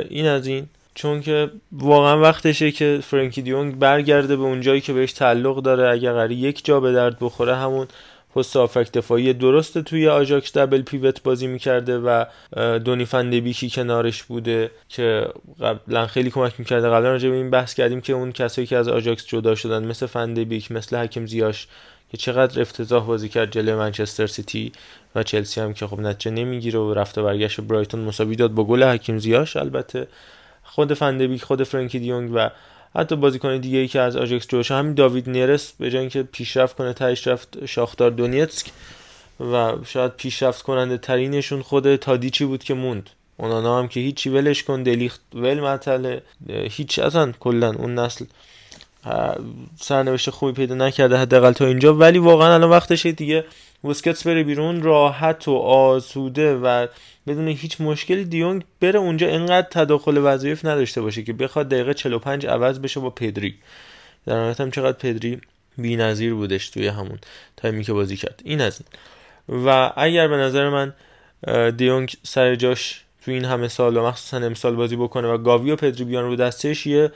[SPEAKER 2] این از این. چون که واقعا وقتشه که فرانکی دیونگ برگرده به اون جایی که بهش تعلق داره اگر قرار یک جا به درد بخوره همون پست هافبک دفاعی درسته توی آجاکس double pivot بازی می‌کرده و دونی فندبیکی کنارش بوده که قبلا خیلی کمک می‌کرده. قبلا راجع به این بحث کردیم که اون کسایی که از آجاکس جدا شدن مثل فندبیک مثل حکیم زیاش که چقدر افتضاح بازی کرد جلوی منچستر سیتی و چلسی هم که خب نتیجه نمی‌گیره و رفته برگشت برایتون مساوی داد با گل حکیم زیاش البته. خود فندبیک خود فرانکی دیونگ و حتی بازیکن دیگه ای که از آژاکس جدا شد همین داوید نیرس به جای اینکه پیشرفت کنه تهش رفت شاختار دونیتسک و شاید پیشرفت کننده ترینشون خود تادیچی بود که موند. اونانا هم که هیچی ولش کن دلیخت ول مطله هیچ اصلا کلا اون نسل سرنوشت خوبی پیدا نکرده حداقل تا اینجا. ولی واقعا الان وقتشه دیگه بوسکتس بره بیرون راحت و آسوده و بدون هیچ مشکلی دیونگ بره اونجا اینقدر تداخل وظایف نداشته باشه که بخواد دقیقه 45 عوض بشه با پدری. در نهایت هم چقدر پدری بی‌نظیر بودش توی همون تایمی که بازی کرد. این از این. و اگر به نظر من دیونگ سر جاش تو این همه سال و مخصوصا امسال بازی بکنه و گاوی و پدری بیان رو دستش یه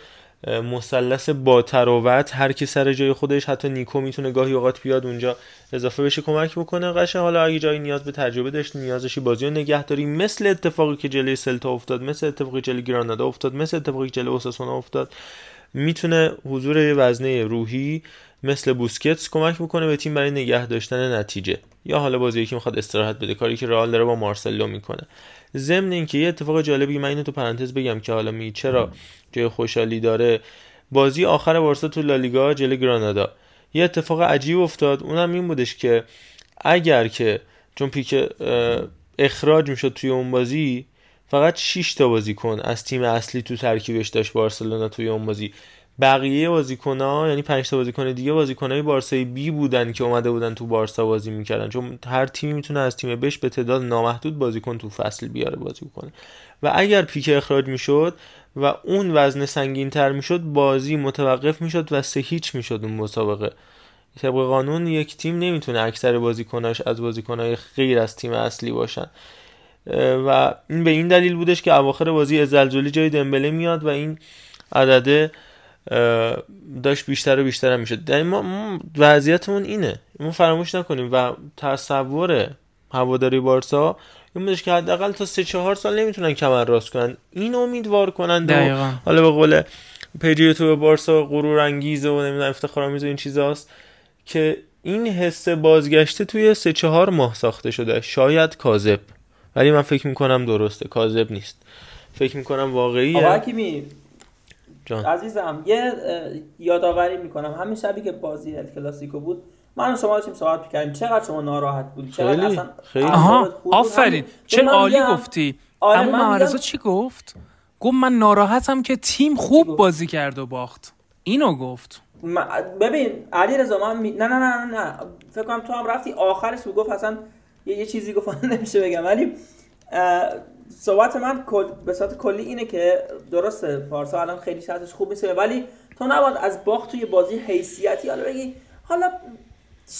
[SPEAKER 2] مثلث با تراوت هر کی سر جای خودش حتی نیکو می‌تونه گاهی اوقات بیاد اونجا اضافه بشه کمک بکنه. قشنگ حالا اگه جایی نیاز به تجربه داشت نیازشی بازی رو نگهداری مثل اتفاقی که جلوی سلتا افتاد مثل اتفاقی جلوی گرانادا افتاد مثل اتفاقی که جلوی اوساسونا افتاد می‌تونه حضور وزنه روحی مثل بوسکتس کمک بکنه به تیم برای نگه داشتن نتیجه. یا حالا بازی که می‌خواد استراحت بده کاری که رئال داره با مارسلو می‌کنه. ضمن اینکه یه اتفاق جالبی من اینو تو پرانتز بگم که حالا می چرا جای خوشحالی داره. بازی آخر بارسا تو لالیگا جلوی گرانادا. یه اتفاق عجیب افتاد. اونم این بودش که اگر که چون پیک اخراج می‌شد توی اون بازی فقط 6 تا بازیکن از تیم اصلی تو ترکیبش داشت بارسلونا توی اون بازی. بقیه ها یعنی 5 تا بازیکن دیگه بازیکنای بارسای بی بودن که اومده بودن تو بارسا بازی می‌کردن. چون هر تیمی می‌تونه از تیم بش به تعداد نامحدود بازیکن تو فصل بیاره بازی کنه و اگر پیک اخراج می‌شد و اون وزن سنگین تر می‌شد بازی متوقف می‌شد و سه هیچ می‌شد اون مسابقه. طبق قانون یک تیم نمی‌تونه اکثر بازیکناش از بازیکنهای غیر از تیم اصلی باشن. و این به این دلیل بودش که اواخر بازی زلزلی جای دمبله میاد و این عدده داشت بیشتر و بیشتر هم می‌شد. یعنی ما وضعیتمون اینه. ما فراموش نکنیم و تصور هواداری بارسا این بودش که حداقل تا سه چهار سال نمی‌تونن کمر راست کنن. این امیدوار کنن حالا به قول پیجی تو بارسا غرور انگیز و نمی‌دونم افتخارآمیز و این چیزاست که این حس بازگشته توی سه چهار ماه ساخته شده. شاید کاذب. ولی من فکر می‌کنم درسته. کاذب نیست. فکر می‌کنم واقعیه.
[SPEAKER 6] جان. عزیزم یه یادآوری می‌کنم. همین شبی که بازی ال کلاسیکو بود من شما داشتیم صحبت کردیم چقدر شما ناراحت بودی چقدر
[SPEAKER 2] خیلی
[SPEAKER 6] اصلا
[SPEAKER 2] خیلی.
[SPEAKER 4] آها آفرین. چه عالی گفتی؟
[SPEAKER 6] آره
[SPEAKER 4] اما معرضا چی گفت؟ گفت من ناراحتم که تیم خوب بازی کرد و باخت. اینو گفت.
[SPEAKER 6] ببین علی رضا من می... نه نه نه نه نه. فکر کنم تو هم رفتی آخرش بود گفت اصلا یه, یه چیزی گفت نمیشه بگم. ولی صحبت من کل... به صورت کلی اینه که درسته پارسا الان خیلی شرطش خوب نیست ولی تو نباید از باخت توی بازی حیثیتی حالا بگی حالا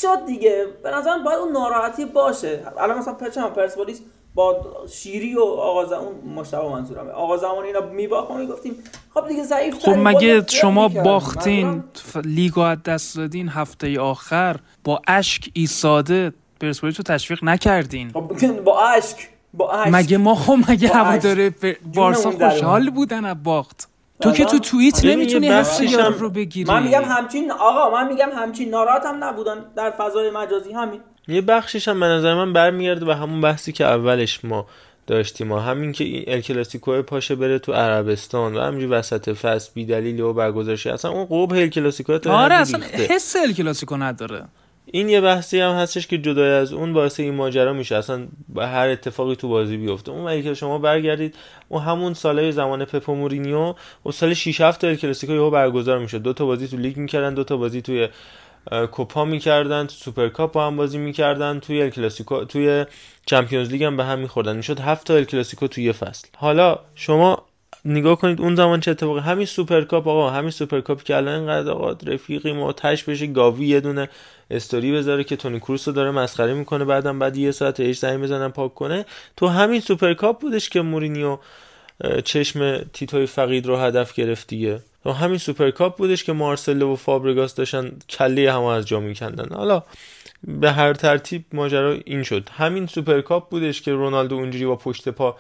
[SPEAKER 6] شد دیگه به نظرم باید اون ناراحتی باشه. الان مثلا پچم پرسپولیس با شیری و آقا زمان مشتبه منظورمه آقا زمان اینا میباخت ما می‌گفتیم خب دیگه ضعیف
[SPEAKER 4] خب مگه شما باختین لیگو از دست دادین هفته آخر با اشک ایستاده پرسپولیس رو تشویق نکردین؟
[SPEAKER 6] خب با اشک. با
[SPEAKER 4] مگه ما خب مگه هواداره بارسا خوشحال. بودن از باخت؟ تو که تو توییت
[SPEAKER 2] ببین،
[SPEAKER 4] نمی‌تونی حس یارو
[SPEAKER 2] هم-
[SPEAKER 4] رو بگیری.
[SPEAKER 6] من میگم همچین آقا من میگم همچین ناراحت هم نبودن در فضای مجازی همین.
[SPEAKER 2] یه بخشش هم به نظر من برمیگرده به همون بحثی که اولش ما داشتیم. ما همین که این ال کلاسیکو پاشه بره تو عربستان و همینجوری وسط فصل بی دلیل و برگزارشه اصلا اون قبح ال کلاسیکو
[SPEAKER 4] آره اصلا. حس ال کلاسیکو نداره.
[SPEAKER 2] این یه بحثی هم هستش که جدای از اون باعث این ماجرا میشه. اصلا به هر اتفاقی تو بازی بیفته. اون وقتی که شما برگردید اون همون سالهای زمان پپ و مورینیو و سال 6 7 ال کلاسیکو یهو برگزار می‌شد. دو تا بازی تو لیگ می‌کردن دو تا بازی توی کوپا می‌کردن تو سوپرکاپ با هم بازی می‌کردن توی ال کلاسیکو توی چمپیونز لیگ هم به هم میخوردن. می‌شد 7 تا ال کلاسیکو توی یه فصل. حالا شما نگاه کنید اون زمان چه اتفاقی همین سوپرکاپ آقا همین سوپرکاپ که الان اینقدر آقا رفیقی ما تش بشه گاوی یه دونه استوری بذاره که تونی کروس رو داره مسخره می‌کنه بعدم بعد یه ساعت بهش زنگ بزنن پاک کنه. تو همین سوپرکاپ بودش که مورینیو چشم تیتوی فقید رو هدف گرفت دیگه. تو همین سوپرکاپ بودش که مارسلو و فابرگاس داشتن کله همه از جا میکندن. حالا به هر ترتیب ماجرا این شد. همین سوپرکاپ بودش که رونالدو اونجوری با پشت پا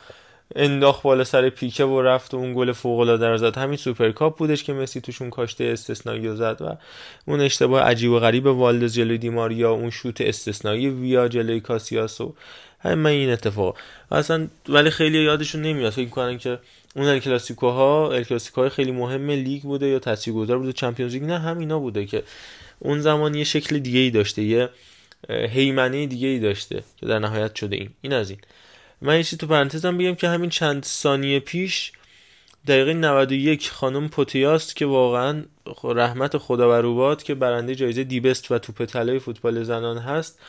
[SPEAKER 2] انداخت بالا سر پیکه و رفت و اون گل فوق العاده رو زد. همین سوپرکاپ بودش که مسی توشون کاشته استثنایی رو زد و اون اشتباه عجیب و غریب والدز جلوی دیماریا اون شوت استثنایی ویا جلوی کاسیاس و همین این اتفاق. اصلا ولی خیلی یادشون نمیاد. فکر می‌کنن که اون ال کلاسیکوها ال کلاسیکوهای خیلی مهم لیگ بوده یا تاثیرگذار بوده چمپیونز لیگ نه همینا بوده که اون زمان یه شکل دیگه ای داشته یه هیمنه دیگه ای داشته که در نهایت شده این. این از این. من یه تو پرانتزم بگم که همین چند ثانیه پیش دقیقه 91 خانم پوتیاست که واقعا رحمت خدا و روباد که برنده جایزه دیبست و توپ طلای فوتبال زنان هست.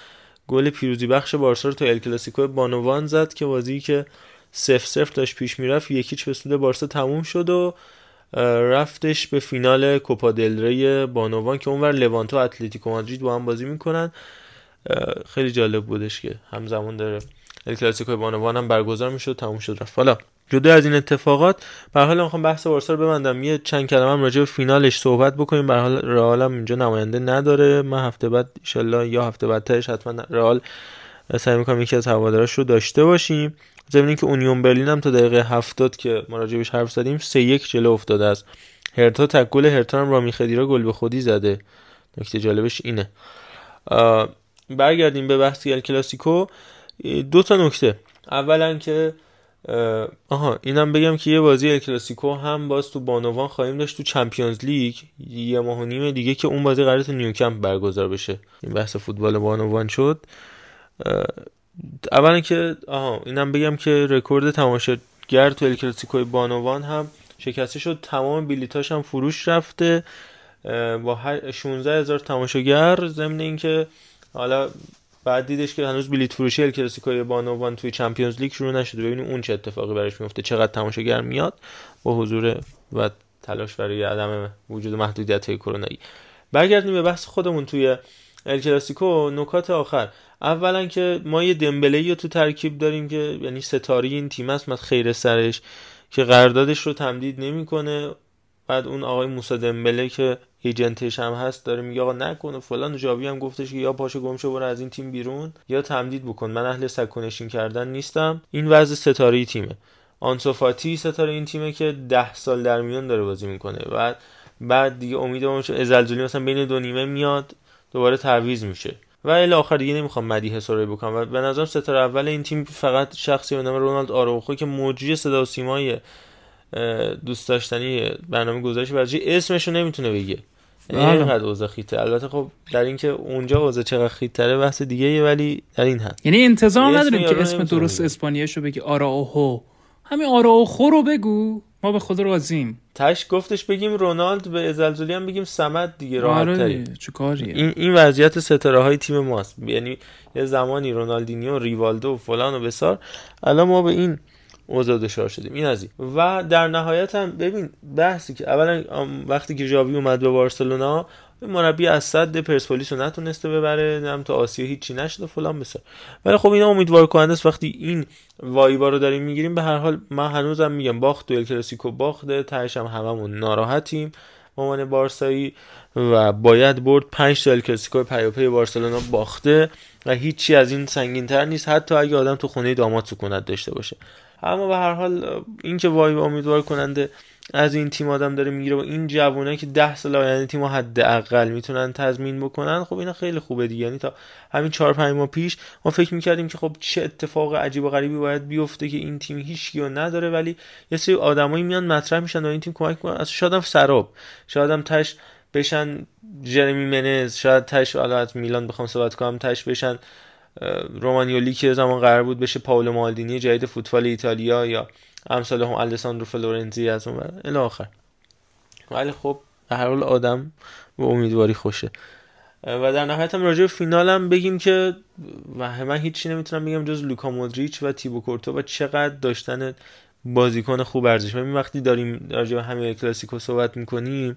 [SPEAKER 2] گل پیروزی بخش بارسا رو تو ال کلاسیکو بانوان زد که بازی که سف سف داشت پیش می‌رفت یکیچ به سود بارسا تموم شد و رفتش به فینال کوپا دل ری بانوان که اونور لوانتو اتلتیکو مادرید با هم بازی می‌کنن. خیلی جالب بودش که همزمان داره ال کلاسیکو بانوان هم برگزار می‌شد تموم شد رفت. حالا جدا از این اتفاقات به حال می‌خوام بحث بارسا رو ببندم. یه چند کلمه هم راجع به فینالش صحبت بکنیم. به حال رئال هم اینجا نماینده نداره. من هفته بعد ان یا هفته بعدترش حتما رئال سعی می‌کنم یکی از هوادارش رو داشته باشیم. ضمن که اونیون برلین هم تا دقیقه هفتاد که ما راجبش حرف زدیم سه یک جلو افتاده است. هرتا تک گل هرتا هم رامی خدیرا گل به خودی زده. نکته جالبش اینه. برگردیم به بحث ال کلاسیکو. دو تا نکته. اولا که آها اینم بگم که یه بازی ال کلاسیکو هم باز تو بانوان خواهیم داشت تو چمپیونز لیگ. یه ماه و نیم دیگه که اون بازی قرار تو نیوکمپ برگزار بشه. این بحث فوتبال بانوان شد. اولا که آها اینم بگم که رکورد تماشاگر تو الکلاسیکوی بانوان هم شکسته شد. تمام بلیتاش هم فروش رفته. با 16 هزار تماشاگر ضمن اینکه حالا بعد دیدش که هنوز بلیت فروشی الکلاسیکوی بانوان توی چمپیونز لیگ شروع نشده. ببینیم اون چه اتفاقی براش میفته چقدر تماشاگر میاد با حضور و تلاش برای عدم وجود محدودیت های کرونایی. برگردیم به بحث خودمون توی الکلاسیکو نکات آخر. اولا که ما یه دمبله رو تو ترکیب داریم که یعنی ستاری این تیم است خیر سرش که قراردادش رو تمدید نمی‌کنه. بعد اون آقای موسی دمبله که ایجنتش هم هست داره میگه آقا نکنه فلان. جاوی هم گفتش که یا پاشو گم شو برو از این تیم بیرون یا تمدید بکن. من اهل سکنشین کردن نیستم. این وضع ستاره تیمه. آنسوفاتی ستاره این تیمه که ده سال در میان داره بازی می‌کنه. بعد بعد دیگه امیدوارم ازلزولی مثلا بین دو نیمه میاد دوباره تعویض میشه. و الی آخر دیگه نمی‌خوام مدیح سرای بکنم. و به نظرم ستاره اول این تیم فقط شخصی به نام رونالد آروخو که موجی صدا و سیمای دوست داشتنی برنامه گذاشت ورزشی اسمش رو نمی‌تونه بگه. اینقدر اوضاع خیته البته خب در اینکه اونجا اوضاع چقدر خیتره بحث دیگه ولی در این هست
[SPEAKER 4] یعنی انتظار نداریم که اسم درست اسپانیاییشو بگی. آراوهو همین آراوخو رو بگو. ما به خود راضیم.
[SPEAKER 2] تش گفتش بگیم رونالد به ازلزولی هم بگیم سمت دیگه راحت
[SPEAKER 4] آره کاریه؟
[SPEAKER 2] این این وضعیت ستاره های تیم ماست. یعنی یه زمانی رونالدینیو ریوالدو و فلان و بسار. الان ما به این اوضاع دچار شدیم. این از این. و در نهایت هم ببین بحثی که اولا وقتی که ژاوی اومد به بارسلونا مربی از صد پرسپولیس رو نتونسته ببره هم تا آسیا هیچی نشده فلان بسار ولی خب اینا امیدوار کننده است. وقتی این وایبا رو داریم می‌گیریم به هر حال من هنوزم میگم باخت تو کلاسیکو باخته تهش هم هممون ناراحتیم عنوان بارسایی و باید برد 5 تا کلاسیکو پیاپی بارسلونا باخته و هیچی از این سنگین تر نیست. حتی اگه آدم تو خونه داماد سکونت داشته باشه. اما به هر حال اینکه وای امیدوار کننده از این تیم آدم داره می‌گیره و این جوانایی که ده سال آینده تیم حداقل می‌تونن تضمین بکنن خب اینا خیلی خوبه دیگه. یعنی تا همین 4 5 ماه پیش ما فکر می‌کردیم که خب چه اتفاق عجیب و غریبی باید بیفته که این تیم هیچ نداره ولی یه سری آدمایی میان مطرح میشن و این تیم کمک می‌کنن از شاید هم سراب شاید هم تش بشن جرمی منز شاید تش حالا میلان بخوام صحبت کنم تش بشن رومانیولی که زمان قرار بود بشه پاولو مالدینی جدید فوتبال ایتالیا یا امثال هم الساندرو فلورنزی از اون الی آخر. ولی خب به هر حال آدم به امیدواری خوشه. و در نهایت هم راجع به فینال هم بگیم که و من هیچی نمی‌تونم بگم جز لوکا مودریچ و تیبو کورتو و چقدر داشتن بازیکن خوب ارزش من وقتی داریم راجع به همه کلاسیکو صحبت می‌کنیم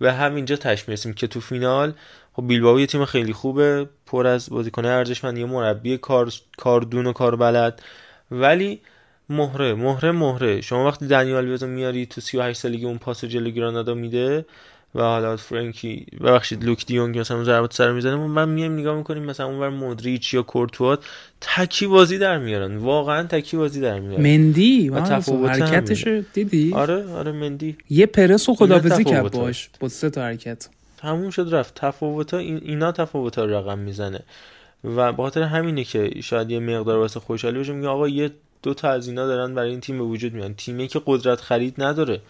[SPEAKER 2] و همینجا تش می‌رسیم که تو فینال خب بیلبائو یه تیم خیلی خوبه پر از بازیکن ارزشمند یه مربی کار کاردون و کار بلد ولی مهره مهره مهره. شما وقتی دنیال ویزو میاری تو 38 سالگی اون پاس جلو گرانادا میده و حالا فرانکی ببخشید لوک دیونگ مثلا ضربات سر می‌زنه من میایم نگاه می‌کنیم مثلا اونور مودریچ یا کورتوات تکی بازی در میارن. واقعا تکی بازی در میارن.
[SPEAKER 4] مندی؟ و حرکتش دیدی؟
[SPEAKER 2] آره آره مندی.
[SPEAKER 4] یه پرس و خدافظی کرد باش با سه تا حرکت.
[SPEAKER 2] تموم شد رفت. تفاوت این اینا تفاوت ها رقم می‌زنه. و به خاطر همینه که شاید یه مقدار واسه خوشحالی بشه میگه آقا یه دو تا از اینا دارن برای این تیم به وجود میان. تیمی که قدرت خرید نداره.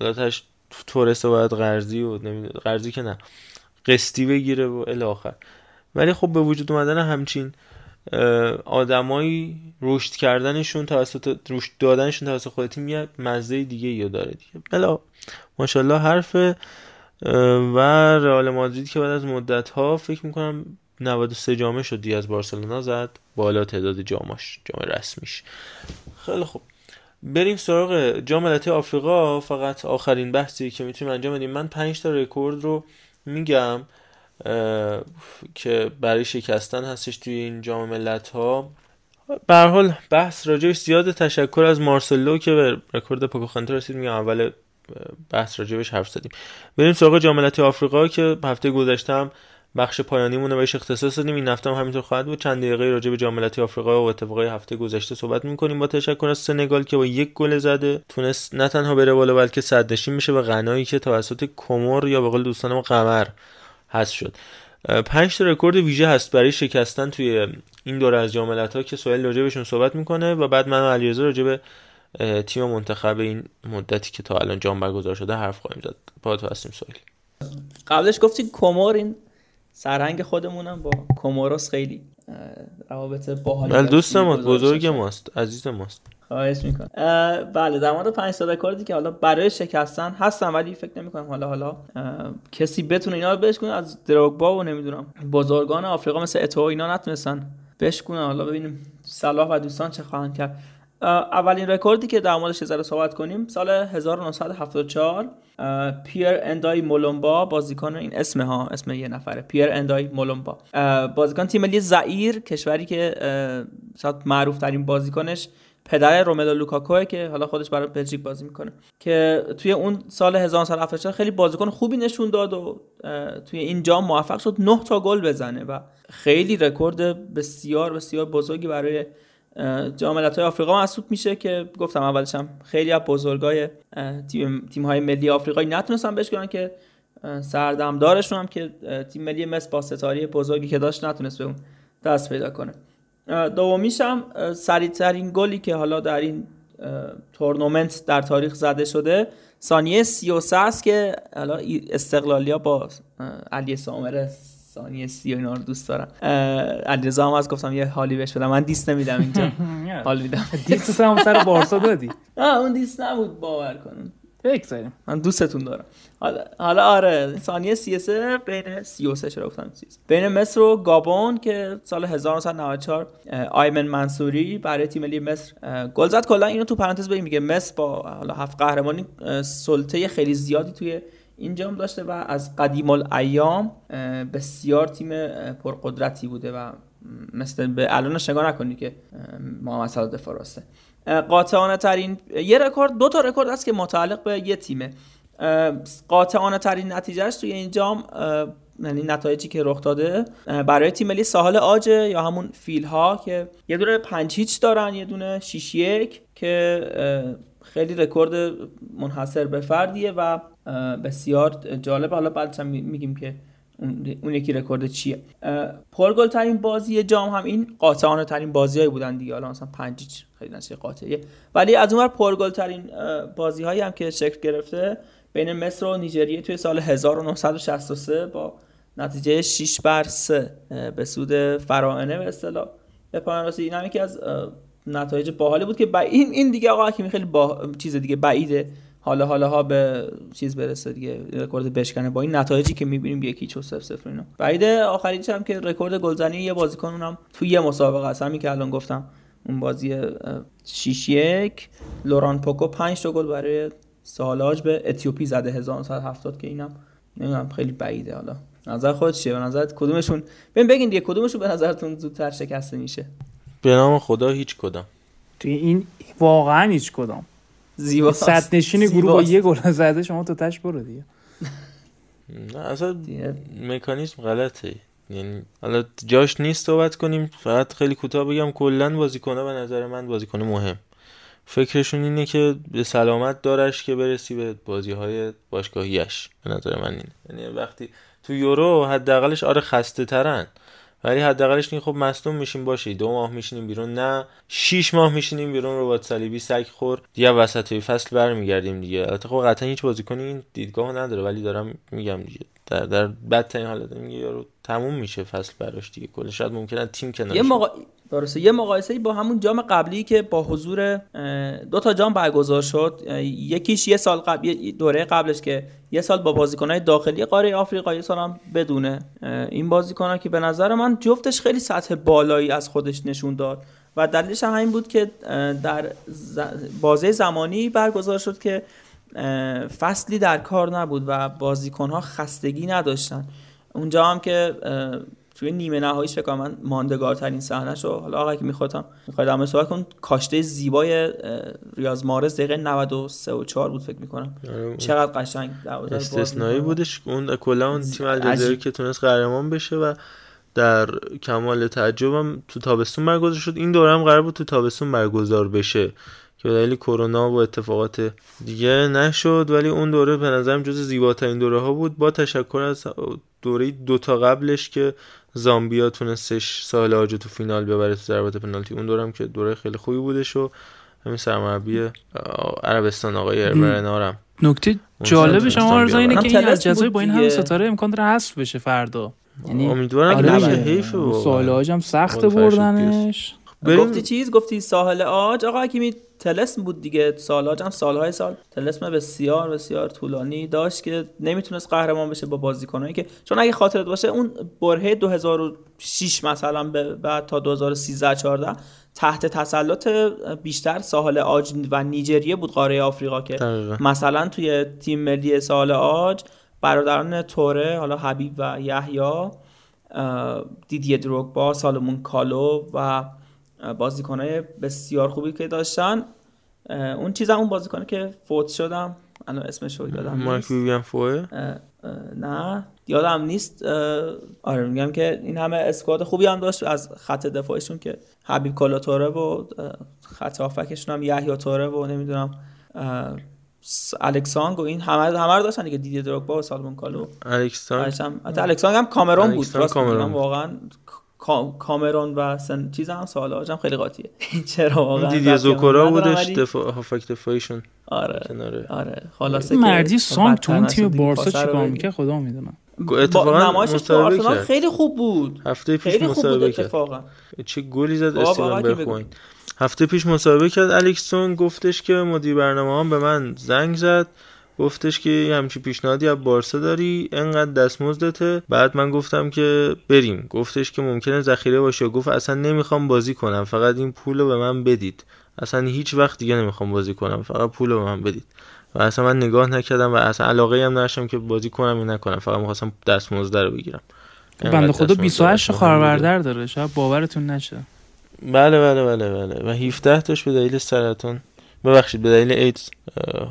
[SPEAKER 2] الاتش تورس باید قرضی و قرضی که نه قسطی بگیره و الی آخر. ولی خب به وجود اومدن همچین آدمایی رشد کردنشون توسط رشد دادنشون توسط خود تیم یه مزه دیگه یا داره دیگه. بلا ماشاءالله حرف و رئال مادرید که بعد از مدت ها فکر می‌کنم 93 جامعه شد دی از بارسلونا زد. بالا تعداد جاماش جام رسمیش. خیلی خوب. بریم سراغ جام ملت‌های آفریقا. فقط آخرین بحثی که می‌تونیم انجام بدیم. من 5 تا رکورد رو میگم که برای شکستن هستش توی این جام ملت ها به حال بحث راجعش زیاد تشکر از مارسلو که به رکورد پوکوخانته رسید. میگم اول بحث راجبش حرف زدیم. بریم سراغ جام آفریقا که هفته گذشته هم بخش پایانیمون رو بهش اختصاص دادیم. این هفته هم همینطور خواهد بود. چند دقیقه راجع به جام آفریقا و اتفاقای هفته گذشته صحبت می‌کنیم. با تشکر از سنگال که با یک گل زده. تونست نه تنها بره بالا بلکه صدرنشین میشه و غنایی که توسط کمر یا به قول دوستان ما قمر هست شد. پنج تا رکورد ویژه هست برای شکستن توی این دوره از جام ها که سوال راجع بهشون صحبت می‌کنه و بعد من و علیرضا راجع به تیم منتخب این مدتی که تا الان جام برگزار شده حرف خواهیم زد. با تو هستیم سوال
[SPEAKER 6] قبلش گفتی کمر این سرهنگ خودمونم با کوموروس خیلی روابط باحالی
[SPEAKER 2] بله دوست ما بزرگ ماست عزیز ماست.
[SPEAKER 6] خواهش می‌کنم. بله در مورد 5 تا رکوردی که حالا برای شکستن هستن ولی فکر نمی کنم حالا حالا کسی بتونه اینا رو بشکنه از دروگبا و نمی‌دونم بزرگان آفریقا مثل اتوئو اینا نتونستن بشکنن حالا ببینیم صلاح و دوستان چه خواهند کرد. اولین رکوردی که در موردش قراره صحبت کنیم سال 1974 پیر اندای مولامبا بازیکن این اسم ها اسم یه نفره پیر اندای مولامبا. بازیکن تیم ملی زئیر کشوری که شاید معروف ترین بازیکنش پدر روملو لوکاکو که حالا خودش برای بلژیک بازی می‌کنه. که توی اون سال 1974 خیلی بازیکن خوبی نشون داد و توی این جام موفق شد 9 تا گل بزنه و خیلی رکورد بسیار بسیار بزرگی برای جام ملت‌های آفریقا محسوب میشه که گفتم اولش هم خیلی از بزرگای تیم تیم‌های ملی آفریقایی نتونستن بشکنن که سردمدارشون هم که تیم ملی مصر با ستاره بزرگی که داشت نتونست به اون دست پیدا کنه. دومیش هم سریعترین گلی که حالا در این تورنمنت در تاریخ زده شده ثانیه 33 است که حالا استقلالیا با علی سامره ثانیه سی و اینا رو دوست دارم. علیرضا هم از گفتم یه حالی بهش بدم. من دیست نمیدم اینجا. حال میدم.
[SPEAKER 4] دیست هم سر بارسا دادی.
[SPEAKER 6] نه اون دیست نبود. باور کنم.
[SPEAKER 4] بگذاریم.
[SPEAKER 6] من دوستتون دارم. حالا, حالا آره ثانیه 33 بین 33 چرا گفتم بین مصر و گابون که سال 1994 آیمن منصوری برای تیم ملی مصر گل زد. کلا اینو تو پرانتز بگیم. میگه مصر با حالا هفت قهرمانی سلطه خیلی زیادی توی اینجام داشته و از قدیم الایام بسیار تیم پرقدرتی بوده و مثل به الانش نگاه نکنید که محمد صلاح فراسته قاطعانه ترین یه رکورد دو تا رکورد است که متعلق به یه تیمه. قاطعانه ترین نتیجهش توی این جام یعنی نتایجی که رخ داده برای تیم ملی ساحل عاج یا همون فیل ها که یه دونه پنج هیچ دارن یه دونه 6 یک که خیلی رکورد منحصر به فردیه و بسیار جالب. حالا بعدش هم میگیم که اون یکی رکورد چیه. پرگل ترین بازی جام هم این قاطعانه ترین بازیهایی بودن دیگه. حالا مثلا پنج هیچ نتیجه قاطعیه. ولی از اونور پرگل ترین بازی هایی هم که شکل گرفته بین مصر و نیجریه توی سال 1963 با نتیجه 6 بر 3 به سود فراعنه به اصطلاح. به پایان رسید. این هم یکی از نتایج باحالی بود که با این این دیگه آقا که خیلی با چیز دیگه بعیده. حالا حالا ها به چیز برسه دیگه رکورد بشکنه. با این نتایجی که می‌بینیم یک هیچ صفر صفر اینا. بعیده آخریش هم که رکورد گلزنی یه بازیکن اونم تو یه مسابقه است. همین که الان گفتم اون بازی 6 1 لوران پوکو 5 تا گل برای سالاج به اتیوپی زده. 1970 که اینم نمی‌دونم خیلی بعیده حالا. نظر خودت چیه؟ به نظرت کدومشون؟ ببین بگین دیگه کدومشون به نظرتون زودتر شکسته میشه؟
[SPEAKER 2] به نام خدا هیچ کدام.
[SPEAKER 4] توی این واقعا هیچ کدام.
[SPEAKER 6] زیبا
[SPEAKER 4] صد نشین گروه با یه گل زده شما تو تش برو دیگه.
[SPEAKER 2] نه اصلا مکانیزم غلطه. یعنی حالا جاش نیست صحبت کنیم فقط خیلی کوتاه بگم کلا بازیکنه به نظر من بازیکن مهم. فکرشون اینه که به سلامت دارش که برسی به بازی های باشگاهیش به نظر من اینه. یعنی وقتی تو یورو حداقلش آره خسته ترن ولی حداقلش این خب مصدوم میشیم باشه دو ماه میشینیم بیرون. نه شیش ماه میشینیم بیرون. ربات صلیبی سگ خور. دیگه وسط فصل برمیگردیم دیگه. البته خب قطعا هیچ بازیکنی این دیدگاه نداره ولی دارم میگم دیگه. در در بدترین حالت میگه یارو تموم میشه فصل براش دیگه. کلا شاید ممکنه تیم کنارش
[SPEAKER 6] یه موقع درسته. یه مقایسه با همون جام قبلی که با حضور دو تا جام برگزار شد. یکیش یه سال قبل دوره قبلش که یه سال با بازیکنهای داخلی قاره آفریقا یه سال هم بدونه. این بازیکنها که به نظر من جفتش خیلی سطح بالایی از خودش نشون داد. و دلیلش هم همین بود که در بازه زمانی برگزار شد که فصلی در کار نبود و بازیکنها خستگی نداشتن. اونجا هم که توی نیمه نهاییش فکر من ماندگارترین صحنه شو. حالا آقا که میخوادم می‌خواد هم صحبت کن کاشته زیبای ریاض مارز دقیقه 93 و 4 بود فکر می‌کنم. آره، چقدر قشنگ
[SPEAKER 2] استثنایی بودش اون کلا اون تیم الجزایر که تونست قهرمان بشه و در کمال تعجبم تو تابستون برگزار شد. این دوره هم قرار بود تو تابستون برگزار بشه که دلیل کرونا و اتفاقات دیگه نشد. ولی اون دوره به نظرم جز زیباترین دوره ها بود. با تشکر از دوره دوتا قبلش که زامبیا تونستش سال آجو تو فینال ببره تو ضربات پنالتی. اون دورم که دوره خیلی خوبی بودش و همین سرمربی عربستان آقای اربرنارم
[SPEAKER 4] نکته جالب شما ارزا اینه که این الجزایر با این همه ستاره امکان داره حذف بشه فردا.
[SPEAKER 2] یعنی امیدوارم آره که حیف
[SPEAKER 4] سال آجم سخت بردنش.
[SPEAKER 6] گفتی چیز؟ گفتی ساحل آج؟ آقا حکیمی تلسم بود دیگه. سال آج هم سالهای سال. تلسم بسیار بسیار طولانی داشت که نمی‌تونست قهرمان بشه با بازیکنایی که چون اگه خاطرت باشه اون برهه 2006 مثلا به بعد تا 2013 14 تحت تسلط بیشتر ساحل آج و نیجریه بود قاره آفریقا که مثلا توی تیم ملی ساحل آج برادران توره حالا حبیب و یحیی دیدی دروگبا سالمون کالو و بازیکنهای بسیار خوبی که داشتن. اون چیزم اون بازیکنه که فوت شدم. الان اسمش رو یادم
[SPEAKER 2] مارک ویویان فوه؟
[SPEAKER 6] نه یادم نیست. آره میگم که این همه اسکواد خوبی هم داشت. از خط دفاعشون که حبیب کالاتوره و خط هافکشون هم یحیی توره و نمی‌دونم الکسانگ و این همه همه رو داشتن دیگه. دیدی دروگبا و سالمون کالو.
[SPEAKER 2] الکسانگ
[SPEAKER 6] هم الکسانگ هم کامرون بود. راست واقعا کامرون و سن چیز هم سوال هم خیلی قاطیه. چرا واقعا
[SPEAKER 2] دیدی زوکورا بودش؟ دفاع هافک دفاعیشون
[SPEAKER 6] آره. کناره. آره. خلاصه
[SPEAKER 4] مردی سانگ تو اون تیم بارسا چیکار می‌کنه خدا می‌دونم
[SPEAKER 2] اتفاقا مسابقه
[SPEAKER 6] خیلی خوب بود.
[SPEAKER 2] هفته پیش مسابقه کرد. چه گلی زد؟ استیون برخوین هفته پیش مسابقه کرد. الکسون گفتش که مدیر برنامه هم به من زنگ زد. گفتش که همچی پیشنهادی از بارسا داری انقدر دستمزدته. بعد من گفتم که بریم. گفتش که ممکنه ذخیره باشه. گفت اصلا نمی‌خوام بازی کنم. فقط این پول رو به من بدید. اصلا هیچ وقت دیگه نمی‌خوام بازی کنم. فقط پول رو به من بدید. و اصلا من نگاه نکردم و اصلا علاقه هم نداشتم که بازی کنم یا نکنم. فقط می‌خواستم دستمزد رو بگیرم.
[SPEAKER 4] بنده خدا 28 خواهر داره. شاید باورتون نشه.
[SPEAKER 2] بله بله بله بله. و 17 تاش به دلیل سرطان. ببخشید به دلیل ایدز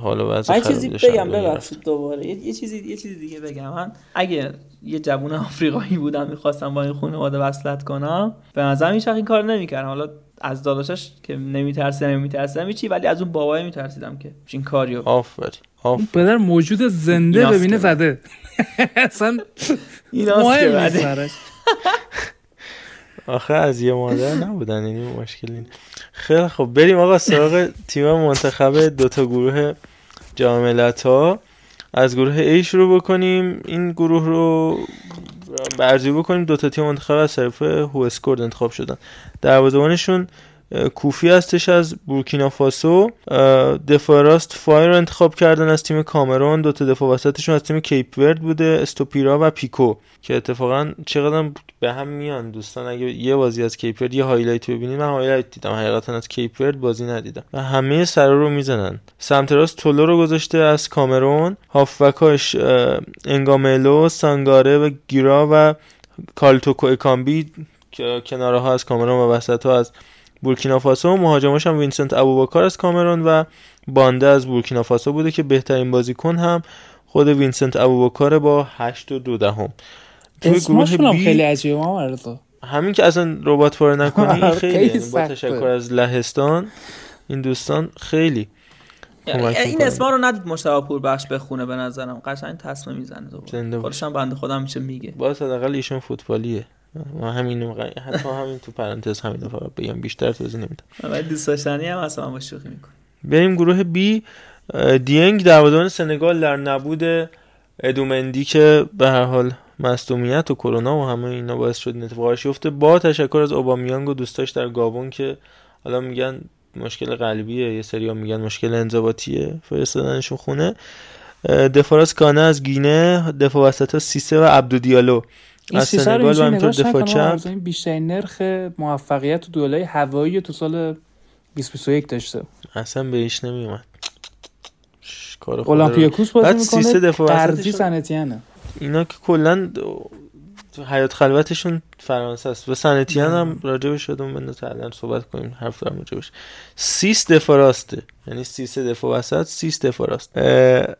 [SPEAKER 2] حالا وضع
[SPEAKER 6] خراب چیزی بگم ببخشید دوباره. یه چیزی یه چیزی دیگه بگم. من اگه یه جوون آفریقایی بودم می‌خواستم با این خانواده وصلت کنم به نظر هیچ این کار نمی‌کردم. حالا از داداشش که نمیترسیدم نمیترسیدم چی ولی از اون بابای میترسیدم که این کاریو.
[SPEAKER 2] آفرین
[SPEAKER 4] پدر موجود زنده ببینه زده. اصلا
[SPEAKER 6] مهم
[SPEAKER 2] آخه از یه مادر نبودن این مشکل این. خیلی خب بریم آقا سراغ تیم منتخب دوتا گروه جام ها از گروه A شروع بکنیم. این گروه رو برزی بکنیم. دوتا تیم منتخب از طرف هوسکورد انتخاب شدن. دروازه‌بانشون کوفی هستش از بورکینافاسو دفاع راست فایر رو انتخاب کردن از تیم کامرون. دو تا دفاع وسطشون از تیم کیپ ورد بوده استوپیرا و پیکو که اتفاقا چقدر به هم میان. دوستان اگه یه بازی از کیپ ورد یه highlight ببینید من highlight دیدم. حقیقتا از کیپ ورد بازی ندیدم. و همه سرا رو می‌زنن. سمت راست تولو رو گذاشته از کامرون. هافبکاش انگامالو سانگاره و گیرا و کارل توکو اکامبی کناره ها از کامرون و وسط ها از بورکینافاسو مهاجماش هم وینسنت ابوبکر از کامرون و بانده از بورکینافاسو بوده که بهترین بازیکن هم خود وینسنت ابوبکر با 8 و 2 دهم.
[SPEAKER 4] توی گروه بی خیلی عجیبه
[SPEAKER 2] همین که اصلا ربات پاره نکنی خیلی با تشکر از لهستان این دوستان خیلی
[SPEAKER 6] این اسما رو ندید مشتاق پور بخش بخونه به نظرم. قشنگ تصمیم می‌زنه خودش هم بنده خودم میشه میگه.
[SPEAKER 2] باز حداقل ایشون فوتبالیه. ما همین حتی همین تو پرانتز همین فقط بگم بیشتر توضیح نمیدم.
[SPEAKER 6] ولی دوست داشتنی هم اصلا با شوخی می‌کنه
[SPEAKER 2] بریم گروه بی. دیانگ دروازه‌بان سنگال در نبود ادومندی که به هر حال مصدومیت و کرونا و همه اینا باعث شد این اتفاقش بیفته. با تشکر از اوبامیانگ و دوستاش در گابون که حالا میگن مشکل قلبیه یه سری میگن مشکل انضباطیه فرستادنشون خونه. دفاراس کانه از گینه دفاع وسط سیسه و عبدو دیالو و
[SPEAKER 4] اینجوری
[SPEAKER 2] همینطور دفاع چپ.
[SPEAKER 4] بیشترین نرخ موفقیت تو دوئلای هوایی تو سال 2021 داشته.
[SPEAKER 2] اصلا بهش نمیومد کار
[SPEAKER 4] اولمپیاکوس بازی
[SPEAKER 2] بعد سیسه
[SPEAKER 4] می‌کنه
[SPEAKER 2] دفاع
[SPEAKER 4] قرضی سنتیانه
[SPEAKER 2] اینا که کلا حیات خلوتشون فرانسه است. و سنتیان هم راجع شدم تا صحبت کنیم حرف دارم راجبش سیس دفاع راسته. یعنی سیس دفاع وسط سیس دفاع راست.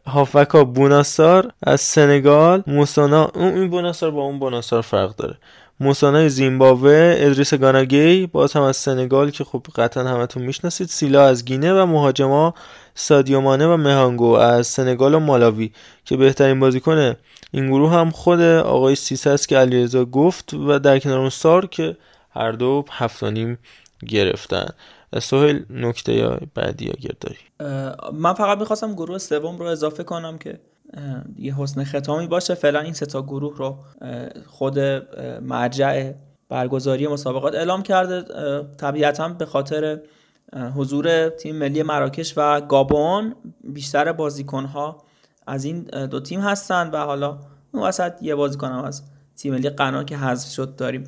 [SPEAKER 2] هافکا بوناسار از سنگال موسانا اون این بوناسار با اون بوناسار فرق داره. موسانا زیمبابوه ادریس گاناگی باز هم از سنگال که خب قطعا همتون می‌شناسید سیلا از گینه و مهاجما سادیو مانه و مهانگو از سنگال و مالاوی که بهترین بازیکن این گروه هم خود آقای سیسه است که علیرضا گفت و در کنار اون سار که هر دو هفت نیم گرفتن. سهیل نکته یا بعدی یا گرداری؟
[SPEAKER 6] من فقط می‌خواستم گروه سوم رو اضافه کنم که یه حسن ختامی باشه. فعلا این ستا گروه رو خود مرجع برگزاری مسابقات اعلام کرده. طبیعتا به خاطر حضور تیم ملی مراکش و گابون بیشتر بازیکنها از این دو تیم هستند و حالا اون وسط یه بازیکن هم از تیم ملی غنا که حذف شد داریم.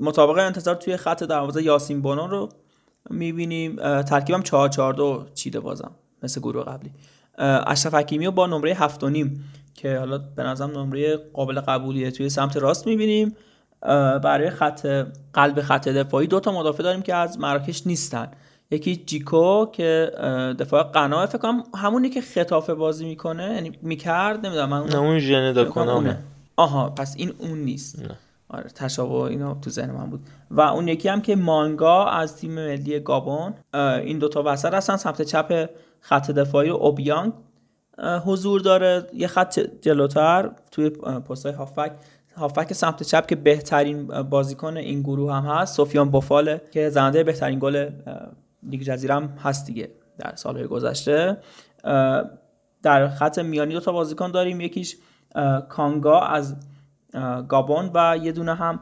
[SPEAKER 6] مطابق انتظار توی خط دروازه یاسین بونو رو می‌بینیم. ترکیبم 4 4 2 چیده بازم مثل گروه قبلی. اشرف حکیمی رو با نمره 7 و نیم که حالا به نظرم نمره قابل قبولیه توی سمت راست می‌بینیم. برای خط قلب خط دفاعی دو تا مدافع داریم که از مراکش نیستن. یکی جیکو که دفاع قناه فکر کنم همونی که خطافه بازی می‌کنه یعنی می‌کرد نمی‌دونم من
[SPEAKER 2] نه اون کنامه
[SPEAKER 6] اونه. آها پس این اون نیست.
[SPEAKER 2] نه.
[SPEAKER 6] آره تشابه اینا تو ذهن من بود. و اون یکی هم که مانگا از تیم ملی گابون این دوتا وسط هستن سمت چپ خط دفاعی اوبیانگ. اه، حضور داره یه خط جلوتر توی پستای هافک. هافک سمت چپ که بهترین بازیکن این گروه هم هست سفیان بوفاله که زنده بهترین گل لیگ جزیره هم هست دیگه در سالهای گذشته. در خط میانی دو تا بازیکن داریم. یکیش کانگا از گابون و یه دونه هم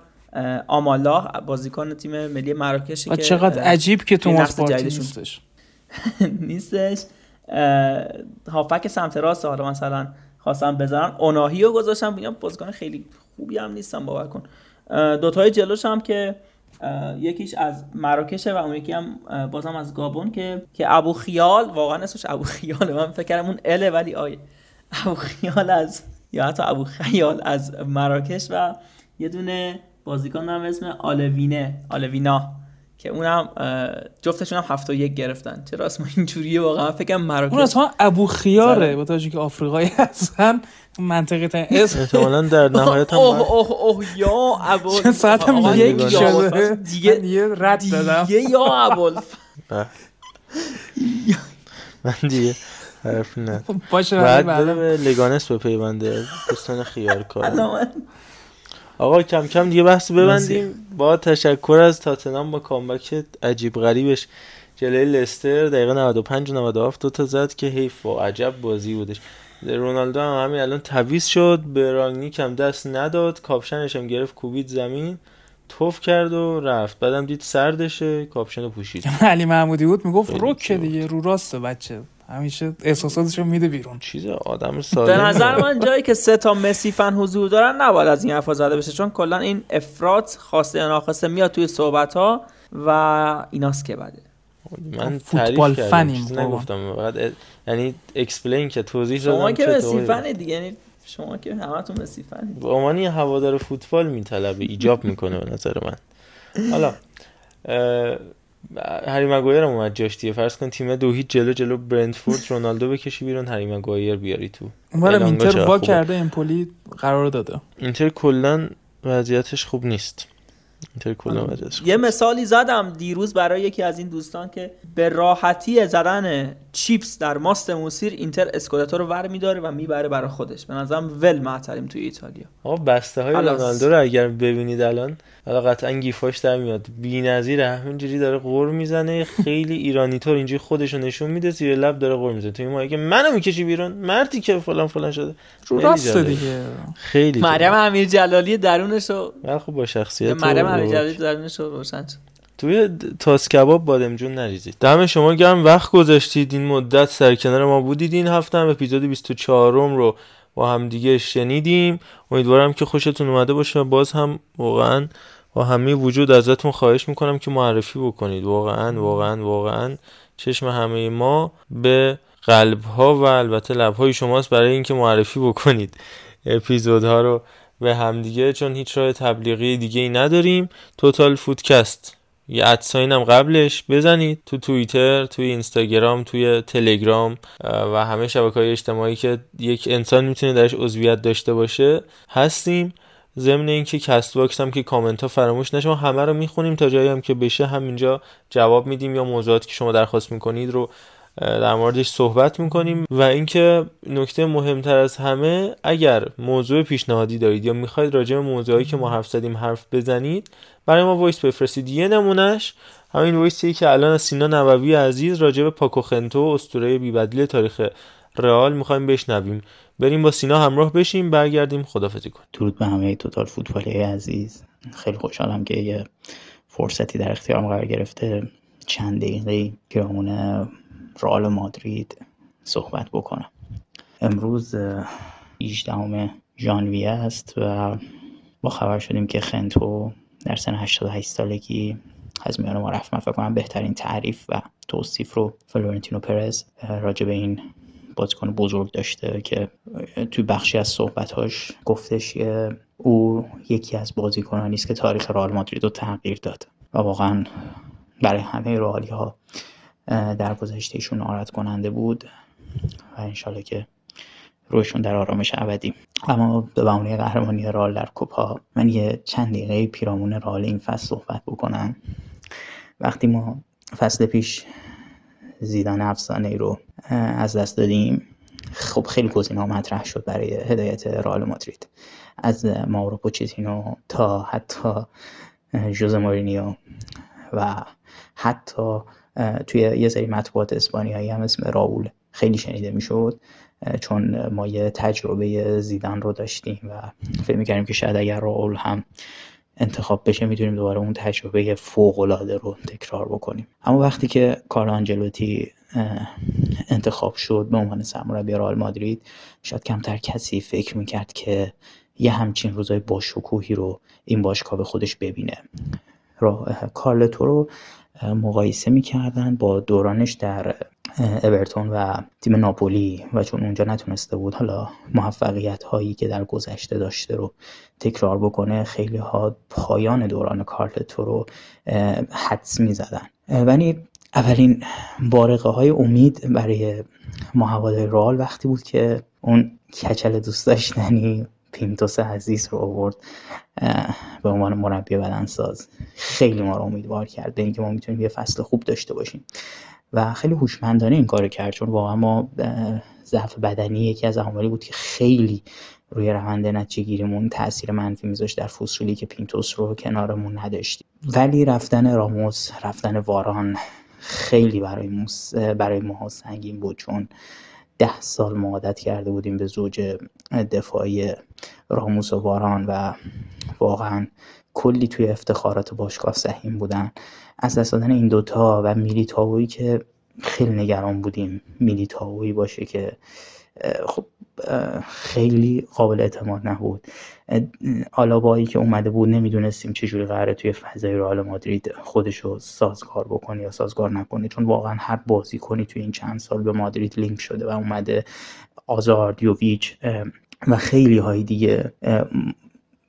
[SPEAKER 6] آمالا بازیکن تیم ملی مراکش که
[SPEAKER 4] چقدر عجیب که
[SPEAKER 6] جدیدشون
[SPEAKER 4] نیستش.
[SPEAKER 6] نیستش. هافک سمت راست حالا مثلا خواستم بذارن اوناهی رو گذاشتم. اینا بازیکن خیلی خوبی هم نیستن باور کن. دوتای جلوش هم که یکیش از مراکشه و اون یکی هم بازم از گابون که که ابو خیال واقعا اسمش ابو خیاله من فکر کردم اون اله ولی آیه ابو خیال از یا حتی ابو خیال از مراکش و یه دونه بازیکن هم اسم آلوینه آلوینا. که اونم جفتشون هم هفت و یک گرفتن چرا اسم اینجوریه واقعا من فکرم مراکش
[SPEAKER 4] اون اصلا ابو خیاره. با توجه که آفریقایی هستن منطقه ترین اسم
[SPEAKER 2] احتمالا در نهایت هم
[SPEAKER 6] اوه اوه اوه یا ابو
[SPEAKER 4] چند ساعتم
[SPEAKER 6] آقا،
[SPEAKER 4] یک شده.
[SPEAKER 6] دیگه
[SPEAKER 4] رد دادم
[SPEAKER 6] دیگه یا ابو.
[SPEAKER 2] من دیگه حرفی نه
[SPEAKER 4] باشه
[SPEAKER 2] بعد به لگانس به پیونده دوستان خیار کار آقا کم کم دیگه بحث ببندیم. با تشکر از تاتنهام با comeback عجیب غریبش. جلوی لستر دقیقه 95 و 97 دو تا زد که حیف و عجب بازی بودش. رونالدو هم همین الان تعویض شد به رانگنیک هم دست نداد. کاپشنش هم گرفت کوبید زمین توف کرد و رفت. بعدم دید سردشه کاپشن رو پوشید.
[SPEAKER 4] علی محمودی بود می‌گفت
[SPEAKER 2] رکه.
[SPEAKER 4] دیگه رو راسته بچه. همیشه احساساتشو میده بیرون.
[SPEAKER 2] چیز آدم
[SPEAKER 6] به
[SPEAKER 2] سالم
[SPEAKER 6] نظر من جایی که سه تا مسی فن حضور دارن نباید از این حرفا زده بشه چون کلا این افراط خواسته یا ناخواسته میاد توی صحبت ها و ایناست که بده.
[SPEAKER 2] من
[SPEAKER 4] فوتبال فنیم.
[SPEAKER 2] نگفتم. فقط یعنی explain که توضیح
[SPEAKER 6] شما
[SPEAKER 2] دادم
[SPEAKER 6] که
[SPEAKER 2] که
[SPEAKER 6] مسی. فنه دیگه یعنی شما که همتون مسی فنه
[SPEAKER 2] به عنوان یه هوادار فوتبال میطلبه ایجاب می‌کنه به نظر من. حالا هری مگایر هم اومد جاش دیگه. فرض کن تیم دو هیچ جلو جلو برنتفورد رونالدو بکشی بیرون هری مگایر بیاری تو.
[SPEAKER 4] اونورم اینتر وا. کرده امپولی قرار داده.
[SPEAKER 2] اینتر کلا وضعیتش خوب نیست.
[SPEAKER 6] یه مثالی زدم دیروز برای یکی از این دوستان که به راحتی زدن چیپس در ماست موسیر اینتر اسکوداتو رو ور میداره و می‌بره برای خودش. به نظرم ول معطلیم توی ایتالیا.
[SPEAKER 2] آقا بسته های. رونالدو رو اگر ببینید الان حالا قطعا گیفاش در میاد. بی‌نظیره همینجوری داره قور می‌زنه. خیلی ایرانی طور اینجوری خودش رو نشون میده زیر لب داره قور می‌زنه. تو این ماهی که منو می‌کشی بیرون مردی که فلان فلان شده.
[SPEAKER 4] رو راست. دیگه.
[SPEAKER 2] خیلی
[SPEAKER 6] مریم امیر جلالی درونش رو
[SPEAKER 2] من خب با شخصیت
[SPEAKER 6] مریم شد.
[SPEAKER 2] توی تاس کباب بادمجون نریزید. دم شما گرم وقت گذاشتید. این مدت سر کنار ما بودید این هفته هم. اپیزود 24 رو با هم دیگه شنیدیم. امیدوارم که خوشتون اومده باشه. باز هم واقعا با همه وجود ازتون خواهش می‌کنم که معرفی بکنید. واقعا واقعا واقعا چشم همه ما به قلب ها و البته لب های شماست برای اینکه معرفی بکنید. اپیزودها رو به همدیگه چون هیچ راه تبلیغی دیگه ای نداریم. Total Footcast یه at sign هم قبلش. بزنید تو توییتر توی اینستاگرام توی تلگرام و همه شبکه های اجتماعی که یک انسان می‌تونه درش عضویت داشته باشه. هستیم. ضمن اینکه Castbox هم که کامنت ها فراموش نشه ما همه رو می‌خونیم تا جایی هم که بشه همینجا جواب میدیم یا موضوعاتی که شما درخواست می‌کنید رو در موردش صحبت می‌کنیم و اینکه نکته مهمتر از همه اگر موضوع پیشنهادی دارید یا می‌خواید راجع به موضوعی که ما حرف زدیم حرف بزنید برای ما voice بفرستید. یه نمونهش همین voice ی که الان از سینا نووی عزیز راجع به پاکو خنتو اسطوره بیبدیل تاریخ رئال می‌خوایم بشنویم. بریم با سینا همراه بشیم برگردیم. خدافظی کنیم.
[SPEAKER 7] درود به همه توتال فوتبالی عزیز. خیلی خوشحالم که یه فرصتی در اختیارم قرار گرفته چند دقیقه پیرامون رئال مادرید صحبت بکنم. امروز اه، 18 ژانویه است و با خبر شدیم که خنتو در سن 88 سالگی از میان ما رفت. من فکر کنم بهترین تعریف و توصیف رو فلورنتینو پرز راجع به این بازیکن بزرگ داشته که توی بخشی از صحبتاش گفتش که او یکی از بازیکنانی است که تاریخ رئال مادرید رو تغییر داد. و واقعا برای همه رئالی در گذشته ایشون ناراحت کننده بود و انشالله که روشون در آرامش ابدی. اما به بهونه قهرمانی رئال در کوپا من یه چند دقیقه پیرامون رئال این فصل صحبت بکنم. وقتی ما فصل پیش زیدان افسانه رو اه، از دست دادیم خب خیلی گزینه‌ها مطرح شد برای هدایت رئال مادرید. از ماورو پوچتینو تا حتی ژوزه مورینیو و حتی توی یه سری مطبوعات اسپانیایی هم اسم راول خیلی شنیده می‌شد چون ما یه تجربه زیدان رو داشتیم و فکر می‌کردیم که شاید اگر راول هم انتخاب بشه می‌تونیم دوباره اون تجربه فوق العاده رو تکرار بکنیم. اما وقتی که کارلو آنجلوتی انتخاب شد به عنوان سرمربی رئال مادرید شاید کمتر کسی فکر می‌کرد که یه همچین روزای باشکوهی رو این باشگاه به خودش ببینه. را- رو اه، مقایسه می‌کردن با دورانش در اورتون و تیم ناپولی و چون اونجا نتونسته بود حالا موفقیت هایی که در گذشته داشته رو تکرار بکنه خیلی ها پایان دوران کارلتو رو حدس می‌زدن. ولی اولین بارقه های امید برای ما هواداری رئال وقتی بود که اون کچل دوست داشتنی پینتوس عزیز رو آورد به عنوان مربی بدنساز. خیلی ما رو امیدوار کرد به اینکه ما می‌تونیم یه فصل خوب داشته باشیم. و خیلی هوشمندانه این کارو کرد چون واقعا ما ضعف بدنی یکی از عواملی بود که خیلی روی روند نتیجه گیریمون تاثیر منفی میذاشت در فصولی که پینتوس رو کنارمون نداشتیم. ولی رفتن راموس رفتن واران خیلی برای موس برای ما سنگین بود چون ده سال ما عادت کرده بودیم به زوج دفاعی راموس و واران و واقعا کلی توی افتخارات باشگاه سهیم بودن. از دست دادن این دوتا و میلیتاوی که خیلی نگران بودیم میلیتاوی باشه که خب خیلی قابل اعتماد نبود. آلابایی که اومده بود نمی‌دونستیم چجوری قراره توی فضای رئال مادرید خودشو سازگار بکنه یا سازگار نکنه. چون واقعا هر بازیکنی توی این چند سال به مادرید لینک شده و اومده. آزارد یوویچ اه، و خیلی های دیگه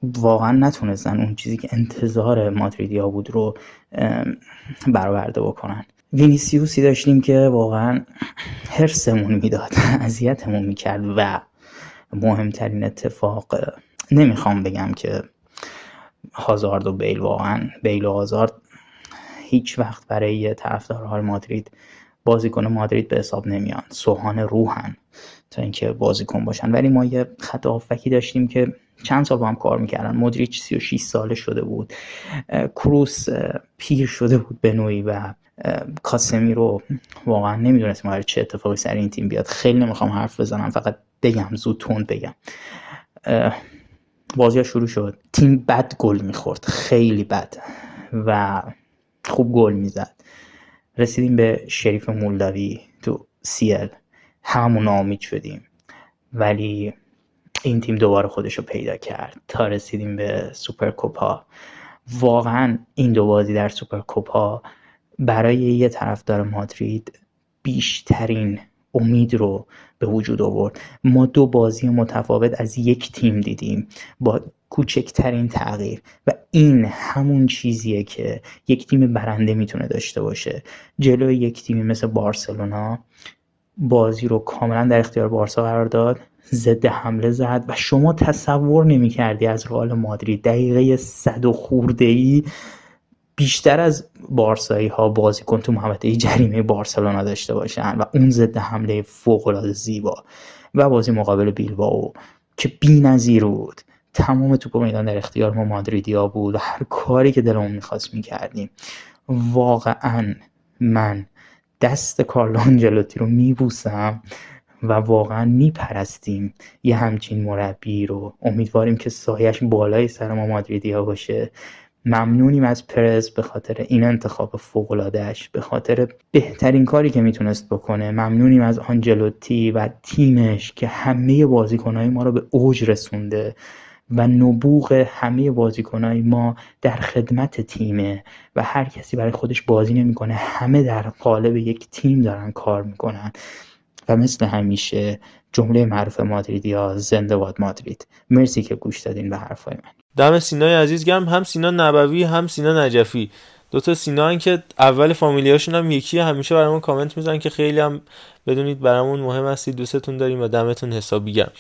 [SPEAKER 7] واقعا نتونستن اون چیزی که انتظار مادریدیا بود رو برآورده بکنن. وینیسیوسی داشتیم که واقعا هرسمون می‌داد اذیتمون می‌کرد و مهمترین اتفاق نمی‌خوام بگم که هازارد و بیل واقعا بیل و هازارد هیچ وقت برای طرفدار مادرید بازیکن مادرید به حساب نمیان. سوهان روحن. تا اینکه بازیکن باشن. ولی ما یه خط آفکی داشتیم که چند سال با هم کار می‌کردن. مدریچ 36 ساله شده بود. کروس پیر شده بود به نوعی و کاسمی رو واقعا نمی‌دونستیم قرار چه اتفاقی سر این تیم بیاد. خیلی نمی‌خوام حرف بزنم فقط بگم زود تند بگم. بازی ها شروع شد. تیم بد گل می‌خورد. خیلی بد و خوب گل می‌زد. رسیدیم به شریف مولداوی تو سیل همون نامید شدیم. ولی این تیم دوباره خودش رو پیدا کرد تا رسیدیم به سوپرکوپا. واقعا این دو بازی در سوپرکوپا برای یه طرفدار مادرید بیشترین امید رو به وجود آورد. ما دو بازی متفاوت از یک تیم دیدیم با کوچکترین تغییر و این همون چیزیه که یک تیم برنده می‌تونه داشته باشه. جلوی یک تیمی مثل بارسلونا بازی رو کاملا در اختیار بارسا قرار داد. ضد حمله زد و شما تصور نمی‌کردی از رئال مادرید دقیقه صد و خورده ای بیشتر از بارسایی ها بازیکن تو محوطه جریمه بارسلونا داشته باشن و اون ضد حمله فوق العاده زیبا و بازی مقابل بیلبائو که بی‌نظیر بود تمام توپ میدان در اختیار ما مادریدیا بود و هر کاری که دلمون می‌خواست می‌کردیم. واقعا من دست کارلو آنجلوتی رو میبوسم و واقعا میپرستیم یه همچین مربی رو. امیدواریم که سایش بالای سر ما مادریدیا باشه. ممنونیم از پرز به خاطر این انتخاب فوقلادهش به خاطر بهترین کاری که می‌تونست بکنه. ممنونیم از آنجلوتی و تیمش که همه بازیکنهای ما رو به اوج رسونده. و نبوغ همه بازیکنهای ما در خدمت تیمه و هر کسی برای خودش بازی نمی‌کنه. همه در قالب یک تیم دارن کار می‌کنن. و مثل همیشه جمله معروف مادریدی ها زنده باد مادرید. مرسی که گوش دادین به حرفای من.
[SPEAKER 2] دم سینای عزیز گرم هم سینا نبوی هم سینا نجفی. دوتا سینا هن که اول فامیلیاشون هم یکی همیشه برامون کامنت میزن که خیلی هم بدونید برامون مهم هستید. دوستتون داریم و دمتون حسابی گرم.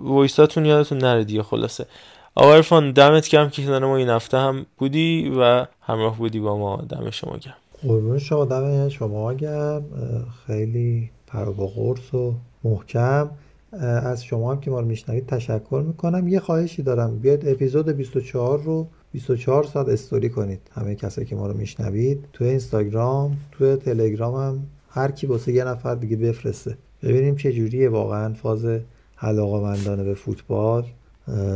[SPEAKER 2] ویساتون یادتون نره دیگه خلاصه. آقا ارفان دمت کم که کنار ما این هفته هم بودی و همراه بودی با ما. دم شما گرم.
[SPEAKER 3] قربون شما دم شما گرم. خیلی پر و قرص و محکم. از شما هم که ما رو میشنوید تشکر می‌کنم. یه خواهشی دارم. بیاید اپیزود 24 رو 24 ساعت استوری کنید. همه کسایی که ما رو میشنوید. تو اینستاگرام تو تلگرام هم هر کی واسه یه نفر دیگه بفرسته. ببینیم چه جوریه واقعا. فاز علاقمندانه به فوتبال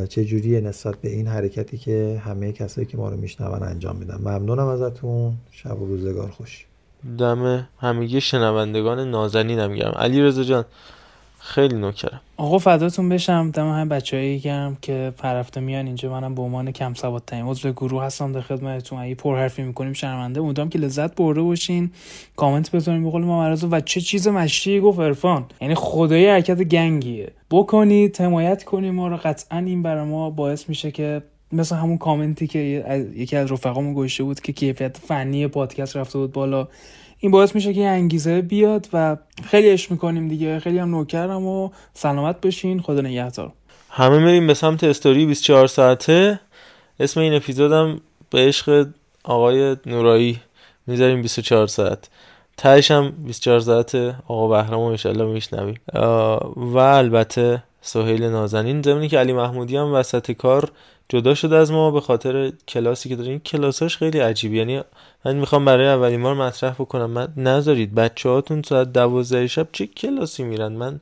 [SPEAKER 3] چه جوریه نسبت به این حرکتی که همه کسایی که ما رو میشنون انجام میدن. ممنونم ازتون. شب و روزگار خوش.
[SPEAKER 2] دم همگی شنوندگان نازنینم گرم. علی رضا جان خیلی نوکرم.
[SPEAKER 4] آقا فداتون بشم. دم هم بچه‌ای گرم که پرفته میان اینجا. منم به عنوان کم سوادترین عضو گروه هستم در خدمتتون. اگه پر حرفی می‌کنیم شرمنده. امیدوارم که لذت برده باشین. کامنت بذارین به ما مرزو و چه چیز مشتی گفت عرفان. یعنی خدای حرکت گنگیه. بکنید حمایت کنیم ما رو. قطعا این برای ما باعث میشه که مثل همون کامنتی که یکی از رفقامون گوشته بود که کیفیت فنی پادکست رفته بود بالا. این باعث میشه که انگیزه بیاد و خیلی عشق می‌کنیم دیگه. خیلی هم نوکرم و سلامت باشین. خدا نگهدار.
[SPEAKER 2] همه میریم به سمت استوری 24 ساعته. اسم این اپیزودم به عشق آقای نورایی. می‌ذاریم 24 ساعت. تهش هم 24 ساعت آقا بهرام و انشالله میشنویم. و البته سهیل نازنین. زمینی که علی محمودی هم وسط کار جدا شده از ما به خاطر کلاسی که داریم. کلاساش خیلی عجیب یعنی من می‌خوام برای اولین بار مطرح بکنم. من نذارید بچه هاتون ساعت دوازده شب چه کلاسی میرن؟ من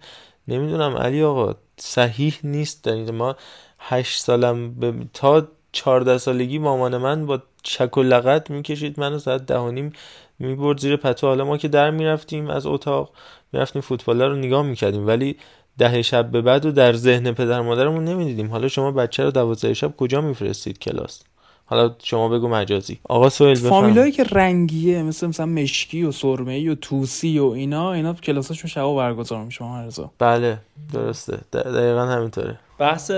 [SPEAKER 2] نمی‌دونم علی آقا صحیح نیست. دارید ما هشت سالم به تا چهارده سالگی مامان من با چک و لغت می‌کشید منو ساعت ده و نیم می‌برد زیر پتو. حالا ما که در می‌رفتیم از اتاق می‌رفتیم فوتبال رو نگاه می‌کردیم. ولی ده شب به بعد و در ذهن پدر مادرمون نمی‌دیدیم. حالا شما بچه رو دوازده شب کجا میفرستید کلاس؟ حالا شما بگو مجازی. آقا سویل بفهم
[SPEAKER 4] فامیلایی که رنگیه مثل مثلا مشکی و سرمه و توسی و اینا اینا کلاساشون شبا برگزار میشه
[SPEAKER 2] بله درسته. دقیقا همینطوره.
[SPEAKER 6] بحث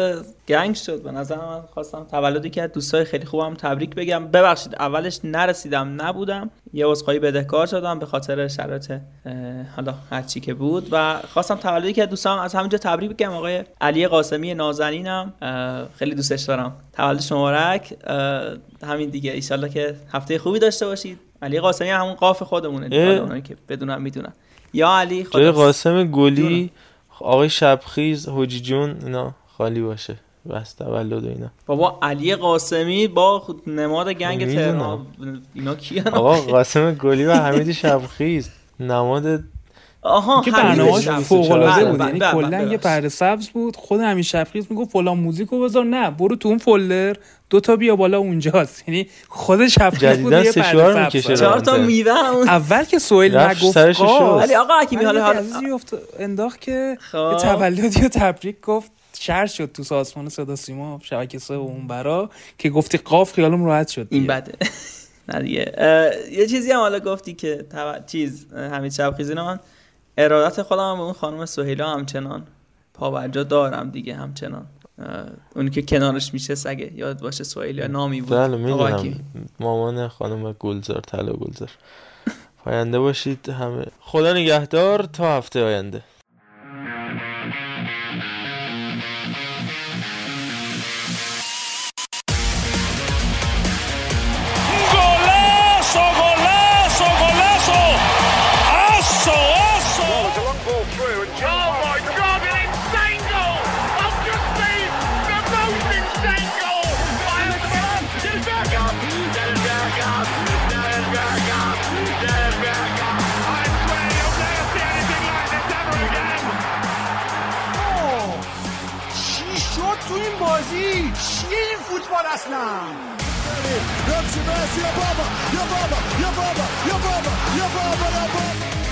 [SPEAKER 6] گنگ شد. به نظر من خواستم تولدی که دوستای خیلی خوبم تبریک بگم. ببخشید اولش نرسیدم نبودم. یه عذرخواهی بدهکار شدم به خاطر شرایط حالا هرچی که بود. و خواستم تولدی که دوستام از همینجا تبریک بگم. آقای علی قاسمی نازنینم. خیلی دوستش دارم. تولد مبارک همین دیگه. ایشالله که هفته خوبی داشته باشید. علی قاسمی همون قاف خودمونه اونایی که بدونم می‌دونن. یا علی
[SPEAKER 2] خدا قاسم گلی آقای شبخیز حجی جون اینا. خالی باشه. بس تولد اینا.
[SPEAKER 6] بابا علی قاسمی با نماد گنگ تهران. اینا کیان؟
[SPEAKER 2] آقا قاسم گلی و حمید شبخیز. نماد
[SPEAKER 4] آها که برنامه‌اش فوق العاده بود. یعنی کلا یه پرده سبز بود. خود همین شبخیز می‌گفت فلان موزیکو بذار. نه برو تو اون فولدر. دو تا بیا بالا اونجاست. یعنی خود شبخیز بود یه پرده سبز
[SPEAKER 6] چهار تا میوه
[SPEAKER 4] اول که سوئیل نگفت
[SPEAKER 6] ولی آقا حکیمی حالا حالا
[SPEAKER 4] انداخت که یه تولدی و تبریک گفت. شهر شد تو سازمان صدا سیما شبکه سه اون برا که گفتی قاف خیالم راحت شد
[SPEAKER 6] این بده. نه دیگه. یه چیزی هم حالا گفتی که چیز همین شبخیزی من ارادت خودم به اون خانم سهیلا همچنان پاورجا دارم دیگه همچنان. اونی که کنارش میشه سگه یاد باشه سهیلا نامی بود.
[SPEAKER 2] بله می‌دونم. مامان خانم گلزار طلا گلزار. پاینده باشید همه. خدا نگهدار تا هفته آینده.
[SPEAKER 8] Last now. Messi, Obama, Obama, Obama, Obama, Obama, Obama.